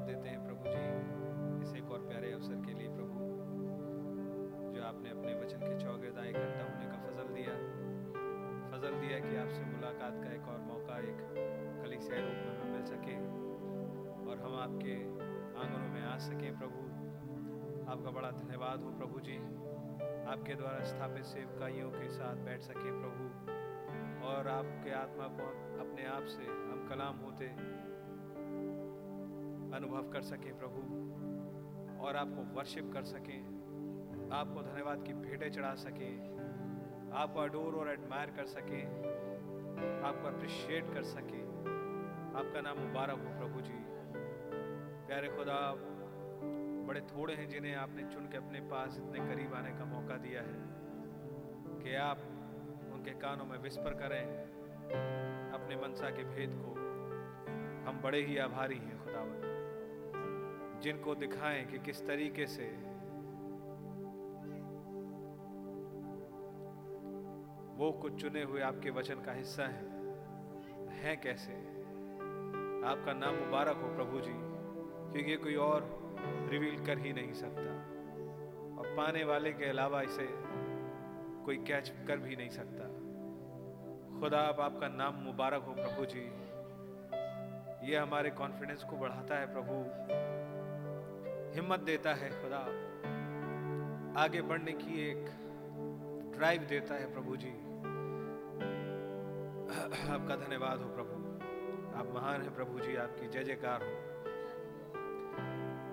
धन्यवाद देते हैं प्रभु जी, इस एक और प्यारे अवसर के लिए प्रभु, जो आपने अपने वचन के चौगेदा इकट्ठा होने का फजल दिया। फजल दिया कि आपसे मुलाकात का एक और मौका, एक कलीसिया रूप में मिल सके और हम आपके आंगनों में आ सकें प्रभु। आपका बड़ा धन्यवाद हो प्रभु जी। आपके द्वारा स्थापित सेवकाइयों के साथ बैठ सके प्रभु। और आपके आत्मा को अपने आप से हम कलाम होते अनुभव कर सके प्रभु, और आपको वर्शिप कर सके, आपको धन्यवाद की भेंटें चढ़ा सके, आपको अडोर और एडमायर कर सके, आपको अप्रिशिएट कर सके। आपका नाम मुबारक हो प्रभु जी। प्यारे खुदा, बड़े थोड़े हैं जिन्हें आपने चुन के अपने पास इतने करीब आने का मौका दिया है, कि आप उनके कानों में विस्पर करें, अपने मनसा के भेद को। हम बड़े ही आभारी हैं। जिनको दिखाएँ कि किस तरीके से वो कुछ चुने हुए आपके वचन का हिस्सा है। हैं कैसे? आपका नाम मुबारक हो प्रभु जी, क्योंकि कोई और रिवील कर ही नहीं सकता। और पाने वाले के अलावा इसे कोई कैच कर भी नहीं सकता। खुदा, अब आपका नाम मुबारक हो प्रभु जी। ये हमारे कॉन्फिडेंस को बढ़ाता है प्रभु। हिम्मत देता है खुदा। आगे बढ़ने की एक ड्राइव देता है प्रभु जी। आपका धन्यवाद हो प्रभु। आप महान हैं प्रभु जी, आपकी जय जयकार हो।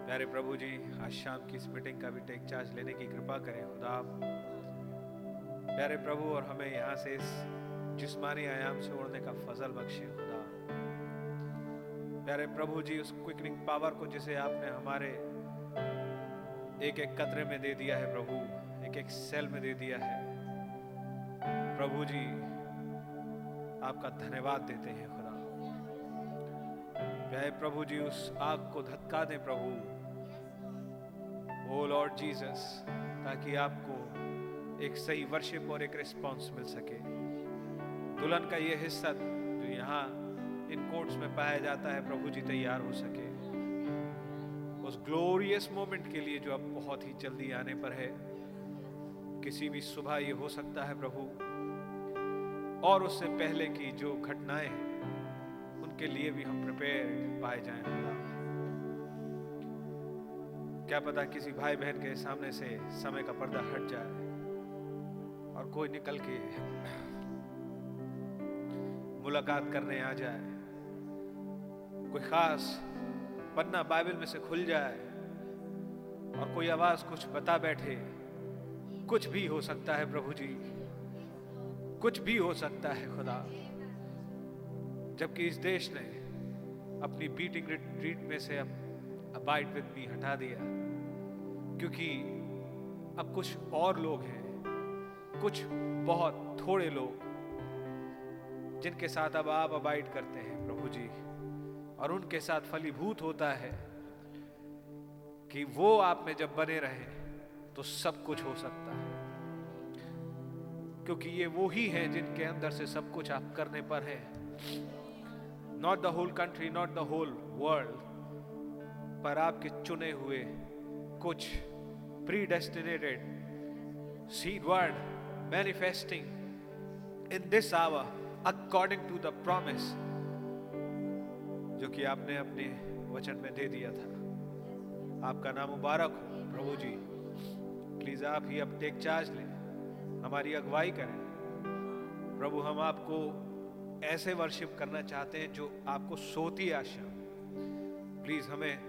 प्यारे प्रभु जी, आज शाम की इस मीटिंग का भी टेक चार्ज लेने की कृपा करें खुदा। आप प्यारे प्रभु, और हमें यहाँ से इस जिस्मानी आयाम से उड़ने का फजल बख्शे खुदा। प्यारे प्रभु जी, उस क्विकनिंग पावर को जिसे आपने हमारे एक एक कतरे में दे दिया है प्रभु, एक एक सेल में दे दिया है। प्रभु जी, आपका धन्यवाद देते हैं खुदा। प्यारे प्रभु जी, उस आग को धक्का दें प्रभु। ओ लॉर्ड जीसस, ताकि आपको एक सही वर्शिप और एक रिस्पॉन्स मिल सके। दुल्हन का ये हिस्सा जो यहाँ इन कोर्ट्स में पाया जाता है, प्रभु जी तैयार हो सके। उस ग्लोरियस मोमेंट के लिए जो अब बहुत ही जल्दी आने पर है, किसी भी सुबह ये हो सकता है प्रभु। और उससे पहले की जो घटनाएँ हैं, उनके लिए भी हम प्रिपेयर पाए जाएँ। क्या पता किसी भाई बहन के सामने से समय का पर्दा हट जाए और कोई निकल के मुलाकात करने आ जाए। कोई खास पन्ना बाइबल में से खुल जाए और कोई आवाज़ कुछ बता बैठे, कुछ भी हो सकता है प्रभु जी, कुछ भी हो सकता है खुदा। जबकि इस देश ने अपनी बीटिंग रिट्रीट में से अब अबाइड विद मी हटा दिया, क्योंकि अब कुछ और लोग हैं, कुछ बहुत थोड़े लोग, जिनके साथ अब आप अबाइड करते हैं प्रभु जी। और उनके साथ फलीभूत होता है कि वो आप में जब बने रहे तो सब कुछ हो सकता है। क्योंकि ये वो ही है जिनके अंदर से सब कुछ आप करने पर है। Not the whole country not the whole world पर आपके चुने हुए कुछ predestinated seed word manifesting in this hour according to the promise जो कि आपने अपने वचन में दे दिया था। आपका नाम मुबारक हो, प्रभु जी। प्लीज़ आप ही अब टेक चार्ज लें, हमारी अगुवाई करें। प्रभु, हम आपको ऐसे वर्शिप करना चाहते हैं जो आपको सोती आशा प्लीज़ हमें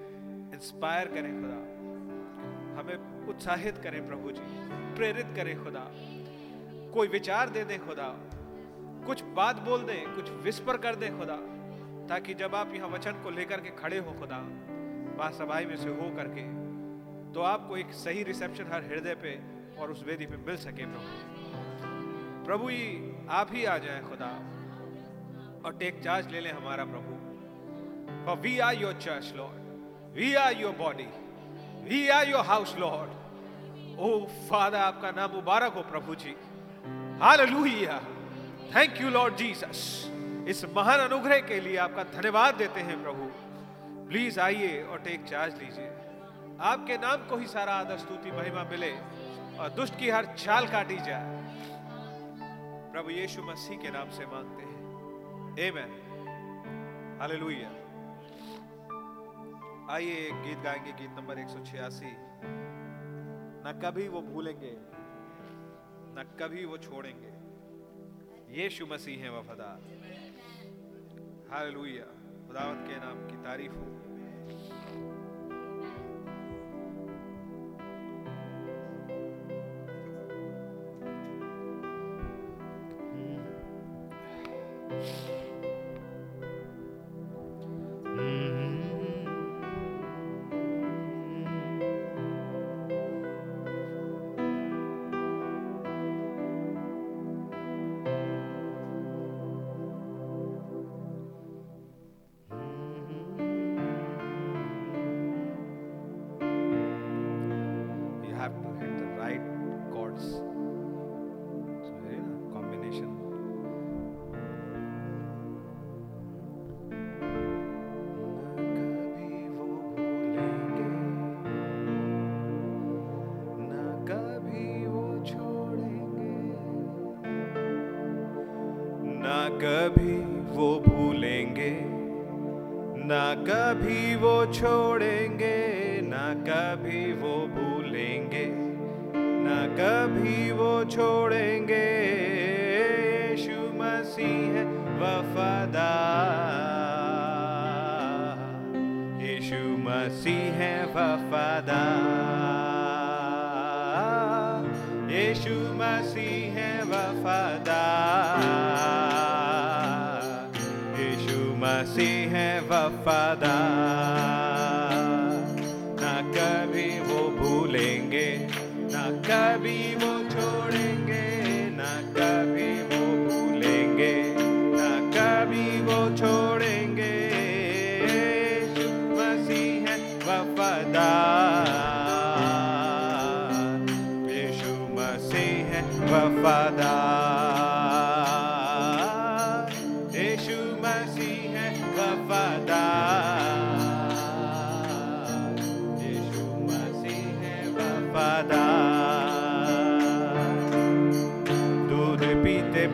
इंस्पायर करें खुदा। हमें उत्साहित करें प्रभु जी, प्रेरित करें खुदा। कोई विचार दे दें खुदा। कुछ बात बोल दें, कुछ विस्पर कर दें खुदा। ताकि जब आप यहाँ वचन को लेकर के खड़े हो खुदा वहाँ सभाई में से हो करके तो आपको एक सही रिसेप्शन हर हृदय पे और उस वेदी पे मिल सके प्रभु प्रभु ही आप ही आ जाए खुदा और टेक चार्ज ले लें हमारा प्रभु we are your church, Lord. We are your body. We are your house, Lord. Oh, Father, आपका नाम मुबारक हो प्रभु जी Hallelujah. Thank you, Lord इस महान अनुग्रह के लिए आपका धन्यवाद देते हैं प्रभु। प्लीज़ आइए और टेक चार्ज लीजिए। आपके नाम को ही सारा आदर, स्तुति, महिमा मिले और दुष्ट की हर चाल काटी जाए। प्रभु यीशु मसीह के नाम से मांगते हैं। आमेन हालेलुया आइए गीत गाएँगे, गीत नंबर 186 ना कभी वो भूलेंगे, ना कभी वो छोड़ेंगे। यीशु मसीह है वफादार। हालेलुया। खुदावंत के नाम की तारीफ़ हो।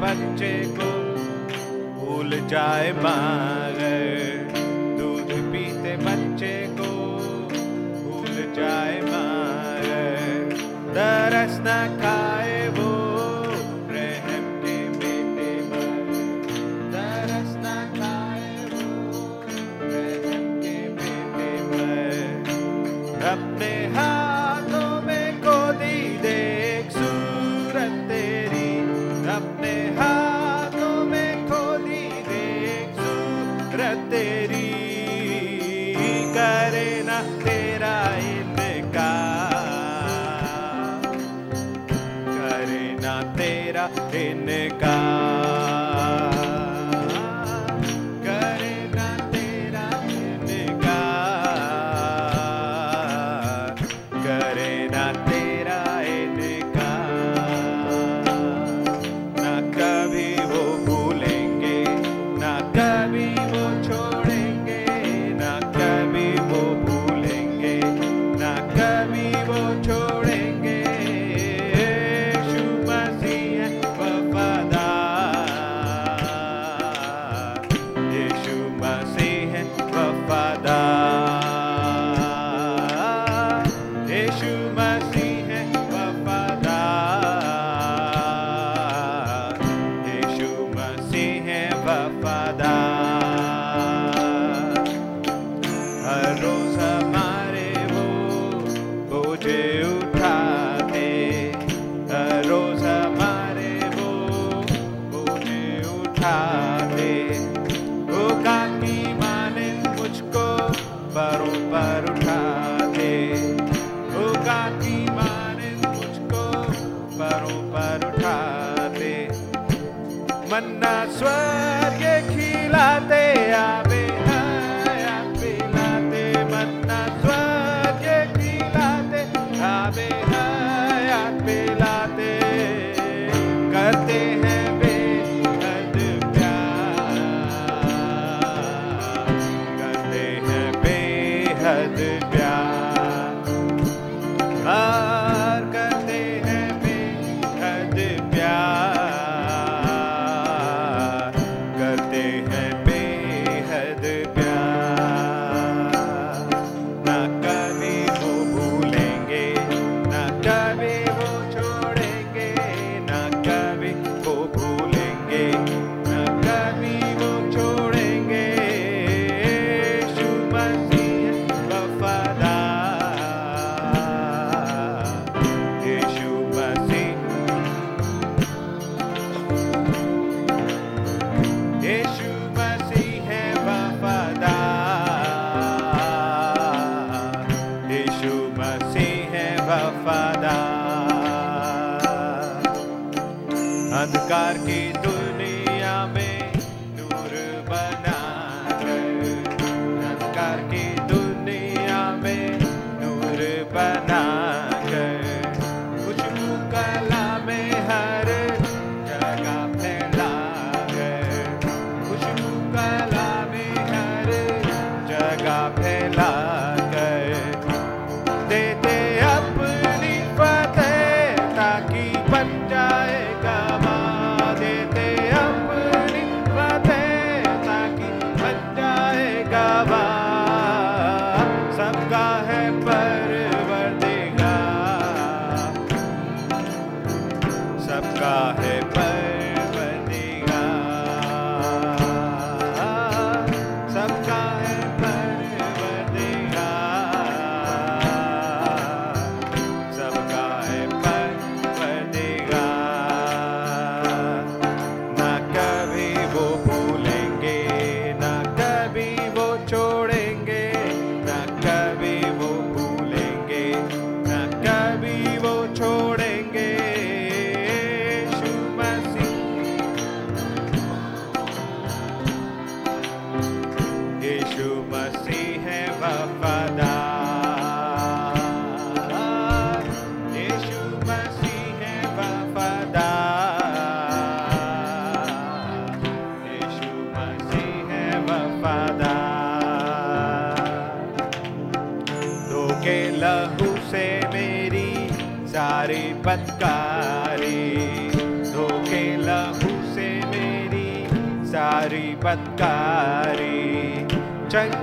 बच्चे को भूल जाए माँ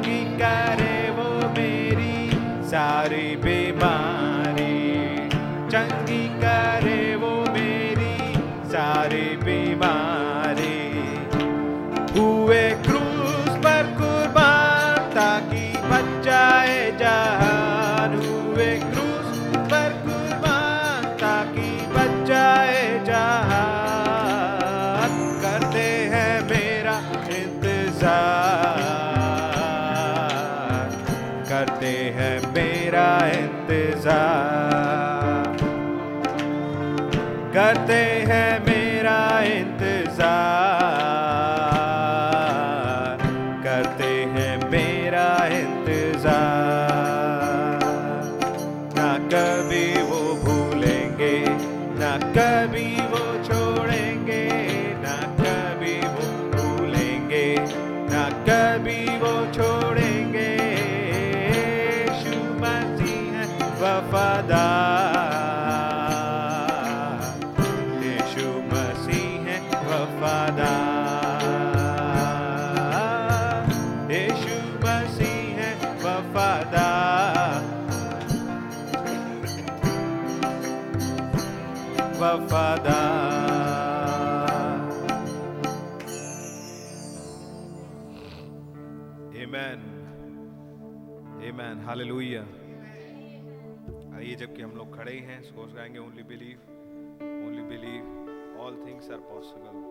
Africa. हालेलुया आइए जबकि हम लोग खड़े हैं सोच गाएँगे only believe only believe all things are possible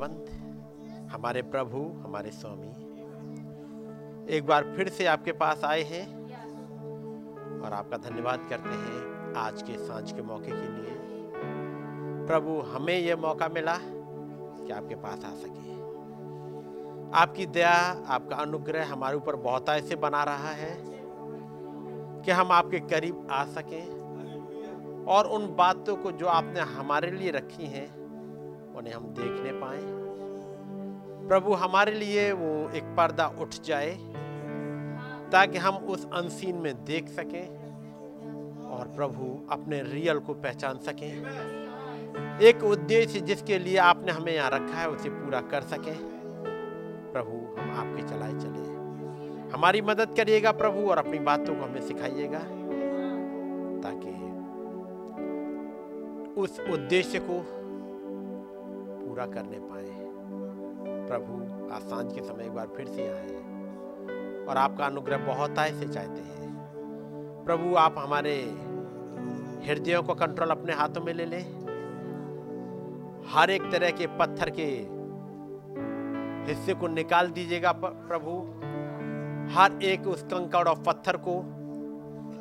Jesus. हमारे प्रभु, हमारे स्वामी, एक बार फिर से आपके पास आए हैं और आपका धन्यवाद करते हैं आज के साँझ के मौके के लिए प्रभु, हमें यह मौका मिला कि आपके पास आ सके आपकी दया, आपका अनुग्रह हमारे ऊपर बहुत ऐसे बना रहा है कि हम आपके करीब आ सकें और उन बातों को जो आपने हमारे लिए रखी हैं उन्हें हम देखने पाए। प्रभु हमारे लिए वो एक पर्दा उठ जाए, ताकि हम उस अनसीन में देख सकें और प्रभु अपने रियल को पहचान सकें। एक उद्देश्य जिसके लिए आपने हमें यहाँ रखा है, उसे पूरा कर सकें। प्रभु, हम आपके चलाए चले। हमारी मदद करिएगा प्रभु और अपनी बातों को हमें सिखाइएगा, ताकि उस उद्देश्य को पूरा करने पाए। प्रभु आज साँझ के समय एक बार फिर से आए और आपका अनुग्रह बहुत आय से चाहते हैं। प्रभु, आप हमारे हृदयों को कंट्रोल अपने हाथों में ले लें। हर एक तरह के पत्थर के हिस्से को निकाल दीजिएगा प्रभु। हर एक उस कंकड़ और पत्थर को,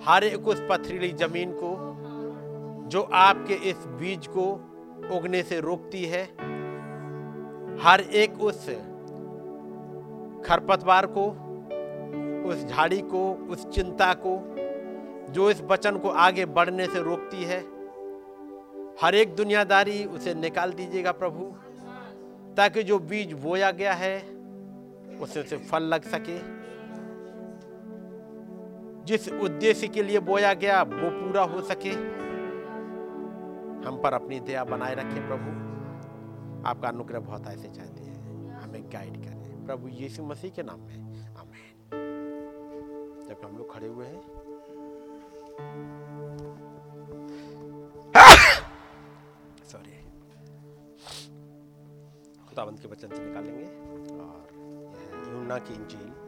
हर एक उस पथरीली ज़मीन को, जो आपके इस बीज को उगने से रोकती है हर एक उस खरपतवार को, उस झाड़ी को, उस चिंता को, जो इस वचन को आगे बढ़ने से रोकती है, हर एक दुनियादारी उसे निकाल दीजिएगा प्रभु, ताकि जो बीज बोया गया है, उसे उसे फल लग सके। जिस उद्देश्य के लिए बोया गया, वो पूरा हो सके। हम पर अपनी दया बनाए रखें प्रभु। आपका अनुग्रह बहुत ऐसे चाहते हैं। हमें गाइड करें। प्रभु यीशु मसीह के नाम में। आमेन जब हम लोग खड़े हुए हैं। सॉरी खुदाबंद के वचन से निकालेंगे। और यूना की इंजील।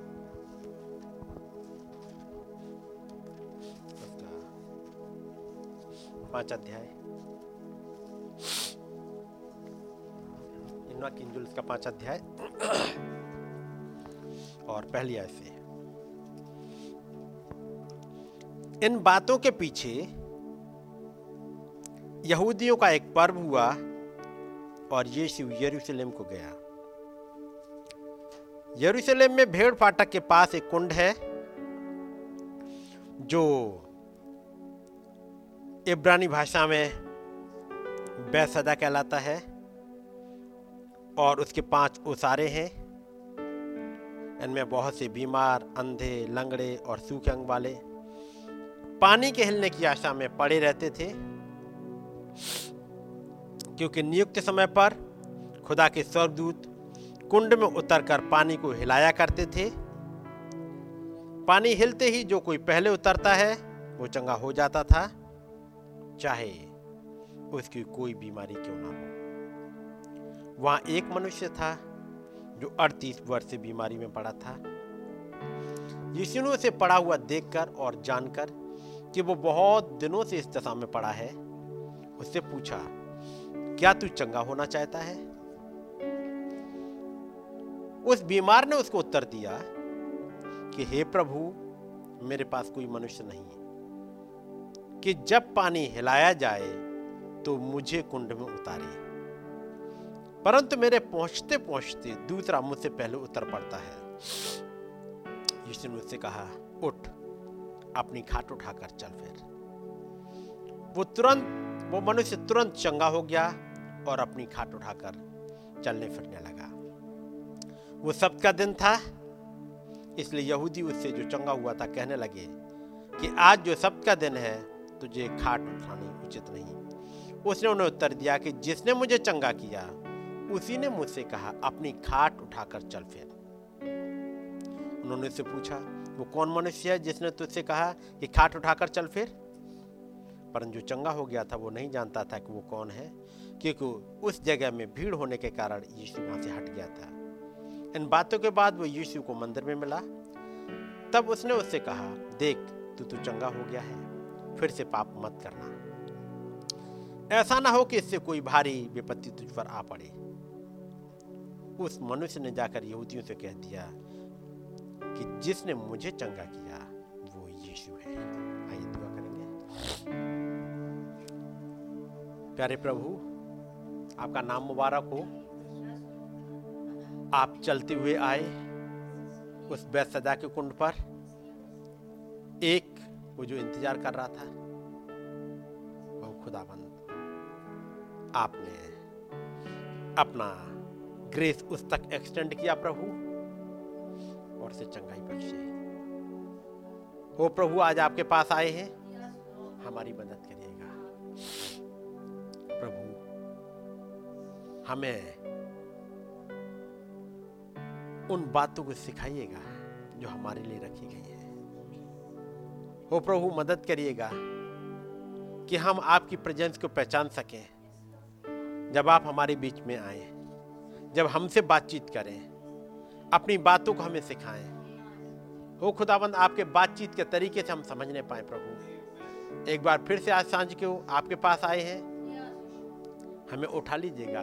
पाँच अध्याय। यमुना किंजुल इसका पाँच अध्याय। और पहली ऐसे इन बातों के पीछे यहूदियों का एक पर्व हुआ और यीशु यरूशलेम को गया। यरूशलेम में भेड़ फाटक के पास एक कुंड है, जो इब्रानी भाषा में बैसदा कहलाता है। और उसके पाँच उसारे हैं। इनमें बहुत से बीमार, अंधे, लंगड़े और सूखे अंग वाले पानी के हिलने की आशा में पड़े रहते थे। क्योंकि नियुक्त समय पर खुदा के स्वर्गदूत कुंड में उतरकर पानी को हिलाया करते थे। पानी हिलते ही जो कोई पहले उतरता है, वो चंगा हो जाता था, चाहे उसकी कोई बीमारी क्यों ना हो। वहाँ एक मनुष्य था, जो अड़तीस वर्ष से बीमारी में पड़ा था। यीशु ने उसे पड़ा हुआ देखकर और जानकर कि वो बहुत दिनों से इस दशा में पड़ा है, उससे पूछा, क्या तू चंगा होना चाहता है? उस बीमार ने उसको उत्तर दिया कि, हे प्रभु, मेरे पास कोई मनुष्य नहीं है। कि जब पानी हिलाया जाए तो मुझे कुंड में उतारे। परंतु मेरे पहुँचते पहुँचते दूसरा मुझसे पहले उतर पड़ता है। यीशु ने मुझसे कहा, उठ, अपनी खाट उठाकर चल फिर। वो तुरंत, वो मनुष्य तुरंत चंगा हो गया और अपनी खाट उठाकर चलने फिरने लगा। वो सब्त का दिन था, इसलिए यहूदी उससे जो चंगा हुआ था कहने लगे कि, आज जो सब्त का दिन है, तुझे खाट उठानी उचित नहीं। उसने उन्हें उत्तर दिया कि, जिसने मुझे चंगा किया उसी ने मुझसे कहा, अपनी खाट उठाकर चल फिर। उन्होंने उससे पूछा, वो कौन मनुष्य है जिसने तुझसे कहा कि खाट उठाकर चल फिर? परंतु जो चंगा हो गया था, वो नहीं जानता था कि वो कौन है, क्योंकि उस जगह में भीड़ होने के कारण यीशु वहाँ से हट गया था। इन बातों के बाद वो यीशु को मंदिर में मिला। तब उसने उससे कहा, देख, तू तो चंगा हो गया है, फिर से पाप मत करना। ऐसा ना हो कि इससे कोई भारी विपत्ति तुझ पर आ पड़े। उस मनुष्य ने जाकर यहूदियों से कह दिया कि जिसने मुझे चंगा किया, वो यीशु है। आइए दुआ करेंगे। प्यारे प्रभु, आपका नाम मुबारक हो। आप चलते हुए आए उस बैत सदा के कुंड पर। एक, वो जो इंतज़ार कर रहा था, वो खुदाबंद आपने अपना ग्रेस उस तक एक्सटेंड किया प्रभु। और से चंगाई बख्शे। हो प्रभु, आज आपके पास आए हैं। हमारी मदद करिएगा। प्रभु, हमें उन बातों को सिखाइएगा जो हमारे लिए रखी गई है। हो प्रभु, मदद करिएगा कि हम आपकी प्रेजेंस को पहचान सकें। जब आप हमारे बीच में आए। जब हमसे बातचीत करें, अपनी बातों को हमें सिखाएँ। हो खुदाबंद आपके बातचीत के तरीके से हम समझने पाए प्रभु। एक बार फिर से आज साँझ के आपके पास आए हैं? हमें उठा लीजिएगा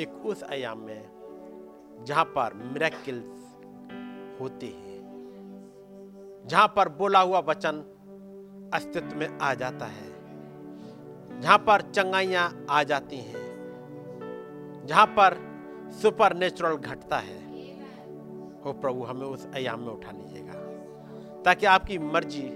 एक उस आयाम में जहाँ पर मिरेकल्स होते हैं, जहाँ पर बोला हुआ वचन अस्तित्व में आ जाता है, जहाँ पर चंगाइयाँ आ जाती हैं, जहाँ पर सुपर नेचुरल घटता है। हो प्रभु हमें उस आयाम में उठा लीजिएगा ताकि आपकी मर्ज़ी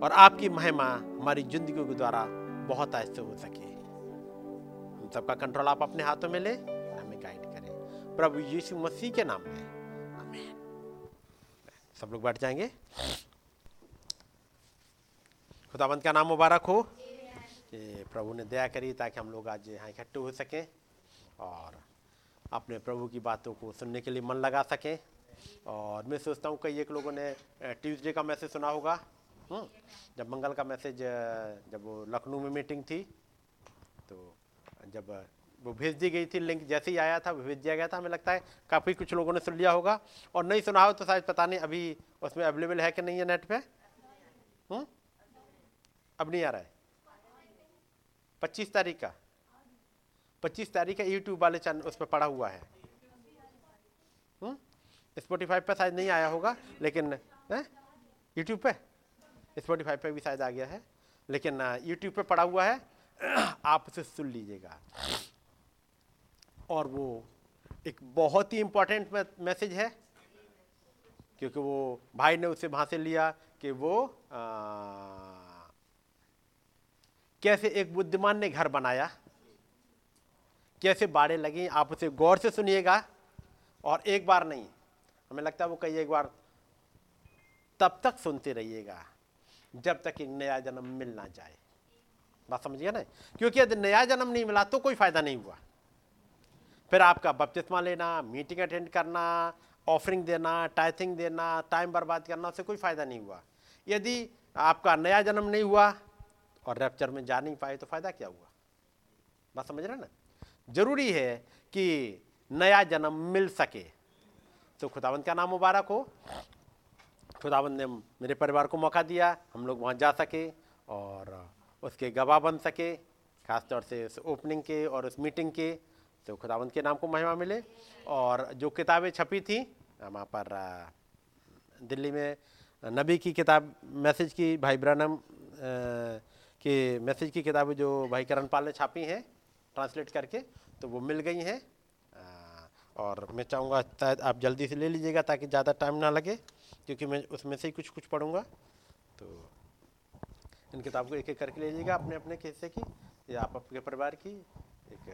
और आपकी महिमा हमारी ज़िंदगी के द्वारा बहुत ऐसे हो सके। हम सबका कंट्रोल आप अपने हाथों में ले और हमें गाइड करें। प्रभु यीशु मसीह के नाम में। आमीन सब लोग बैठ जाएँगे। खुदाबंद का नाम मुबारक हो। प्रभु ने दया करी ताकि हम लोग आज यहाँ इकट्ठे हो सकें और अपने प्रभु की बातों को सुनने के लिए मन लगा सकें। और मैं सोचता हूँ कई एक लोगों ने ट्यूसडे का मैसेज सुना होगा। हम्म, जब मंगल का मैसेज जब वो लखनऊ में मीटिंग थी तो जब वो भेज दी गई थी लिंक जैसे ही आया था वो भेज दिया गया था हमें लगता है काफ़ी कुछ लोगों ने सुन लिया होगा। और नहीं सुना हो तो शायद पता नहीं अभी उसमें अवेलेबल है कि नहीं है नेट पे? हुँ? अब नहीं आ रहा है। पच्चीस तारीख का। पच्चीस तारीख का यूट्यूब वाले चैनल उस पर पड़ा हुआ है। स्पोटीफाई पर शायद नहीं आया होगा लेकिन यूट्यूब पे? स्पोटीफाई पे भी शायद आ गया है लेकिन यूट्यूब पे पड़ा हुआ है। आप उसे सुन लीजिएगा। और वो एक बहुत ही इंपॉर्टेंट मैसेज है क्योंकि वो भाई ने उसे वहाँ से लिया कि वो आ, कैसे एक बुद्धिमान ने घर बनाया। कैसे बाड़े लगी, आप उसे गौर से सुनिएगा। और एक बार नहीं, हमें लगता है वो कई एक बार तब तक सुनते रहिएगा, जब तक एक नया जन्म मिल ना जाए। बात समझिए ना? क्योंकि यदि नया जन्म नहीं मिला तो कोई फ़ायदा नहीं हुआ। फिर आपका बपतिस्मा लेना, मीटिंग अटेंड करना, ऑफरिंग देना, टाइथिंग देना, टाइम बर्बाद करना, उससे कोई फ़ायदा नहीं हुआ। यदि आपका नया जन्म नहीं हुआ और रैप्चर में जा नहीं पाए तो फ़ायदा क्या हुआ? बात समझ रहे ना? ज़रूरी है कि नया जन्म मिल सके। तो खुदावंत का नाम मुबारक हो। खुदावंत ने मेरे परिवार को मौका दिया, हम लोग वहाँ जा सके और उसके गवाह बन सके, खासतौर से उस ओपनिंग के और उस मीटिंग के। तो खुदावंत के नाम को महिमा मिले। और जो किताबें छपी थी वहाँ पर दिल्ली में नबी की किताब, मैसेज की, भाई ब्रानम के मैसेज की किताबें जो भाई करण पाल ने छापी हैं ट्रांसलेट करके तो वो मिल गई हैं। और मैं चाहूँगा शायद आप जल्दी से ले लीजिएगा ताकि ज़्यादा टाइम ना लगे, क्योंकि मैं उसमें से ही कुछ कुछ पढ़ूँगा। तो इन किताब को एक एक करके ले लीजिएगा अपने अपने हिस्से की, या आप अपने परिवार की, एक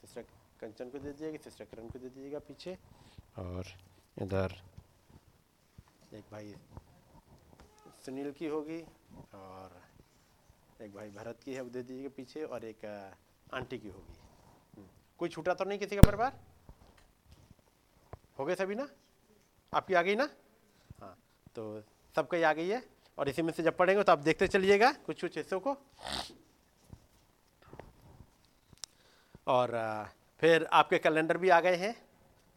तीसरा कंचन को दे दीजिएगा, तीसरा करण को दे दीजिएगा पीछे। और इधर एक भाई सुनील की होगी, और एक भाई भरत की है, वो दे दीजिएगा पीछे, और एक आंटी की होगी। कोई छूटा तो नहीं किसी का परिवार? हो गए सभी ना? आपकी आ गई ना? हाँ तो सबका ही आ गई है। और इसी में से जब पढ़ेंगे तो आप देखते चलिएगा कुछ कुछ हिस्सों को। और फिर आपके कैलेंडर भी आ गए हैं।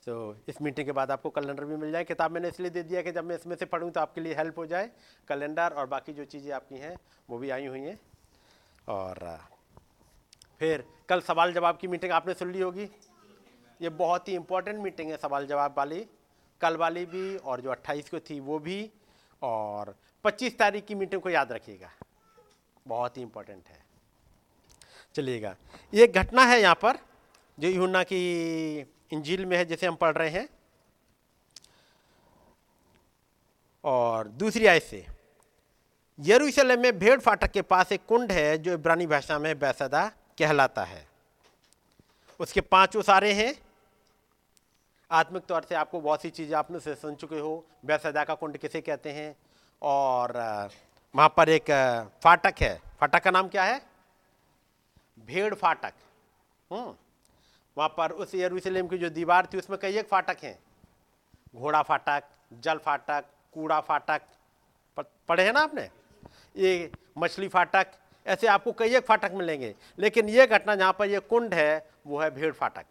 तो इस मीटिंग के बाद आपको कैलेंडर भी मिल जाए। किताब मैंने इसलिए दे दिया कि जब मैं इसमें से पढ़ूँ तो आपके लिए हेल्प हो जाए। कैलेंडर और बाकी जो चीज़ें आपकी हैं, वो भी आई हुई हैं। और फिर कल सवाल जवाब की मीटिंग आपने सुन ली होगी। ये बहुत ही इंपॉर्टेंट मीटिंग है सवाल जवाब वाली। कल वाली भी और जो 28 को थी वो भी। और 25 तारीख की मीटिंग को याद रखिएगा। बहुत ही इंपॉर्टेंट है। चलिएगा। ये घटना है यहाँ पर जो यूना की इंजील में है, जिसे हम पढ़ रहे हैं। और दूसरी आय से, यरूशलेम में भेड़ फाटक के पास एक कुंड है जो इब्रानी भाषा में बैसदा कहलाता है। उसके पाँच उसारे हैं। आत्मिक तौर से आपको बहुत सी चीज़ें आपने से सुन चुके हो। बैसदा का कुंड किसे कहते हैं? और वहाँ पर एक फाटक है। फाटक का नाम क्या है? भेड़ फाटक। हम्म। वहाँ पर उस यरूशलेम की जो दीवार थी, उसमें कई एक फाटक हैं। घोड़ा फाटक, जल फाटक, कूड़ा फाटक। पढ़े हैं ना आपने? ये मछली फाटक ऐसे आपको कई एक फाटक मिलेंगे। लेकिन ये घटना जहाँ पर ये कुंड है, वो है भीड़ फाटक।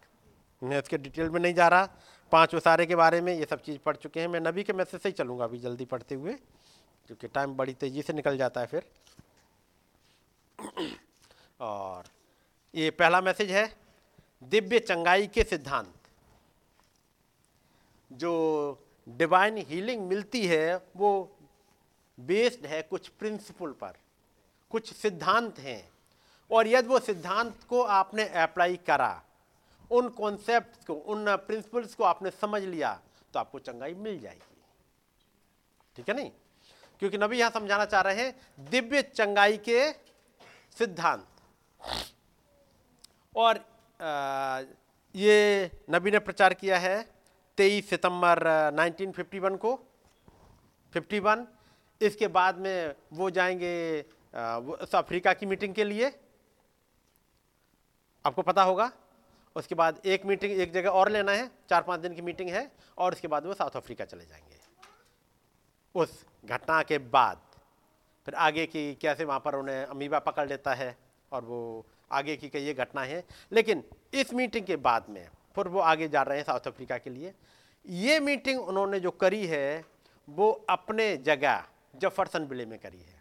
मैं इसके डिटेल में नहीं जा रहा। पाँच उसारे के बारे में ये सब चीज़ पढ़ चुके हैं। मैं नबी के मैसेज से ही चलूँगा अभी जल्दी पढ़ते हुए, क्योंकि टाइम बड़ी तेज़ी से निकल जाता है फिर। और ये पहला मैसेज है, दिव्य चंगाई के सिद्धांत। जो डिवाइन हीलिंग मिलती है, वो बेस्ड है कुछ प्रिंसिपल पर। कुछ सिद्धांत हैं। और यदि वो सिद्धांत को आपने अप्लाई करा उन कॉन्सेप्ट को उन प्रिंसिपल्स को आपने समझ लिया तो आपको चंगाई मिल जाएगी। ठीक है नहीं? क्योंकि नबी यहाँ समझाना चाह रहे हैं दिव्य चंगाई के सिद्धांत। और आ, ये नबी ने प्रचार किया है 23 सितंबर 1951 को। 51 इसके बाद में वो जाएँगे अफ्रीका की मीटिंग के लिए? आपको पता होगा, उसके बाद एक मीटिंग, एक जगह और लेना है, चार पाँच दिन की मीटिंग है, और उसके बाद वो साउथ अफ्रीका चले जाएँगे। उस घटना के बाद, फिर आगे की कैसे वहाँ पर उन्हें अमीबा पकड़ लेता है, और वो आगे की कई घटना है। लेकिन इस मीटिंग के बाद में, फिर वो आगे जा रहे हैं साउथ अफ्रीका के लिए। ये मीटिंग उन्होंने जो करी है, वो अपने जगह जफरसन बिले में करी है।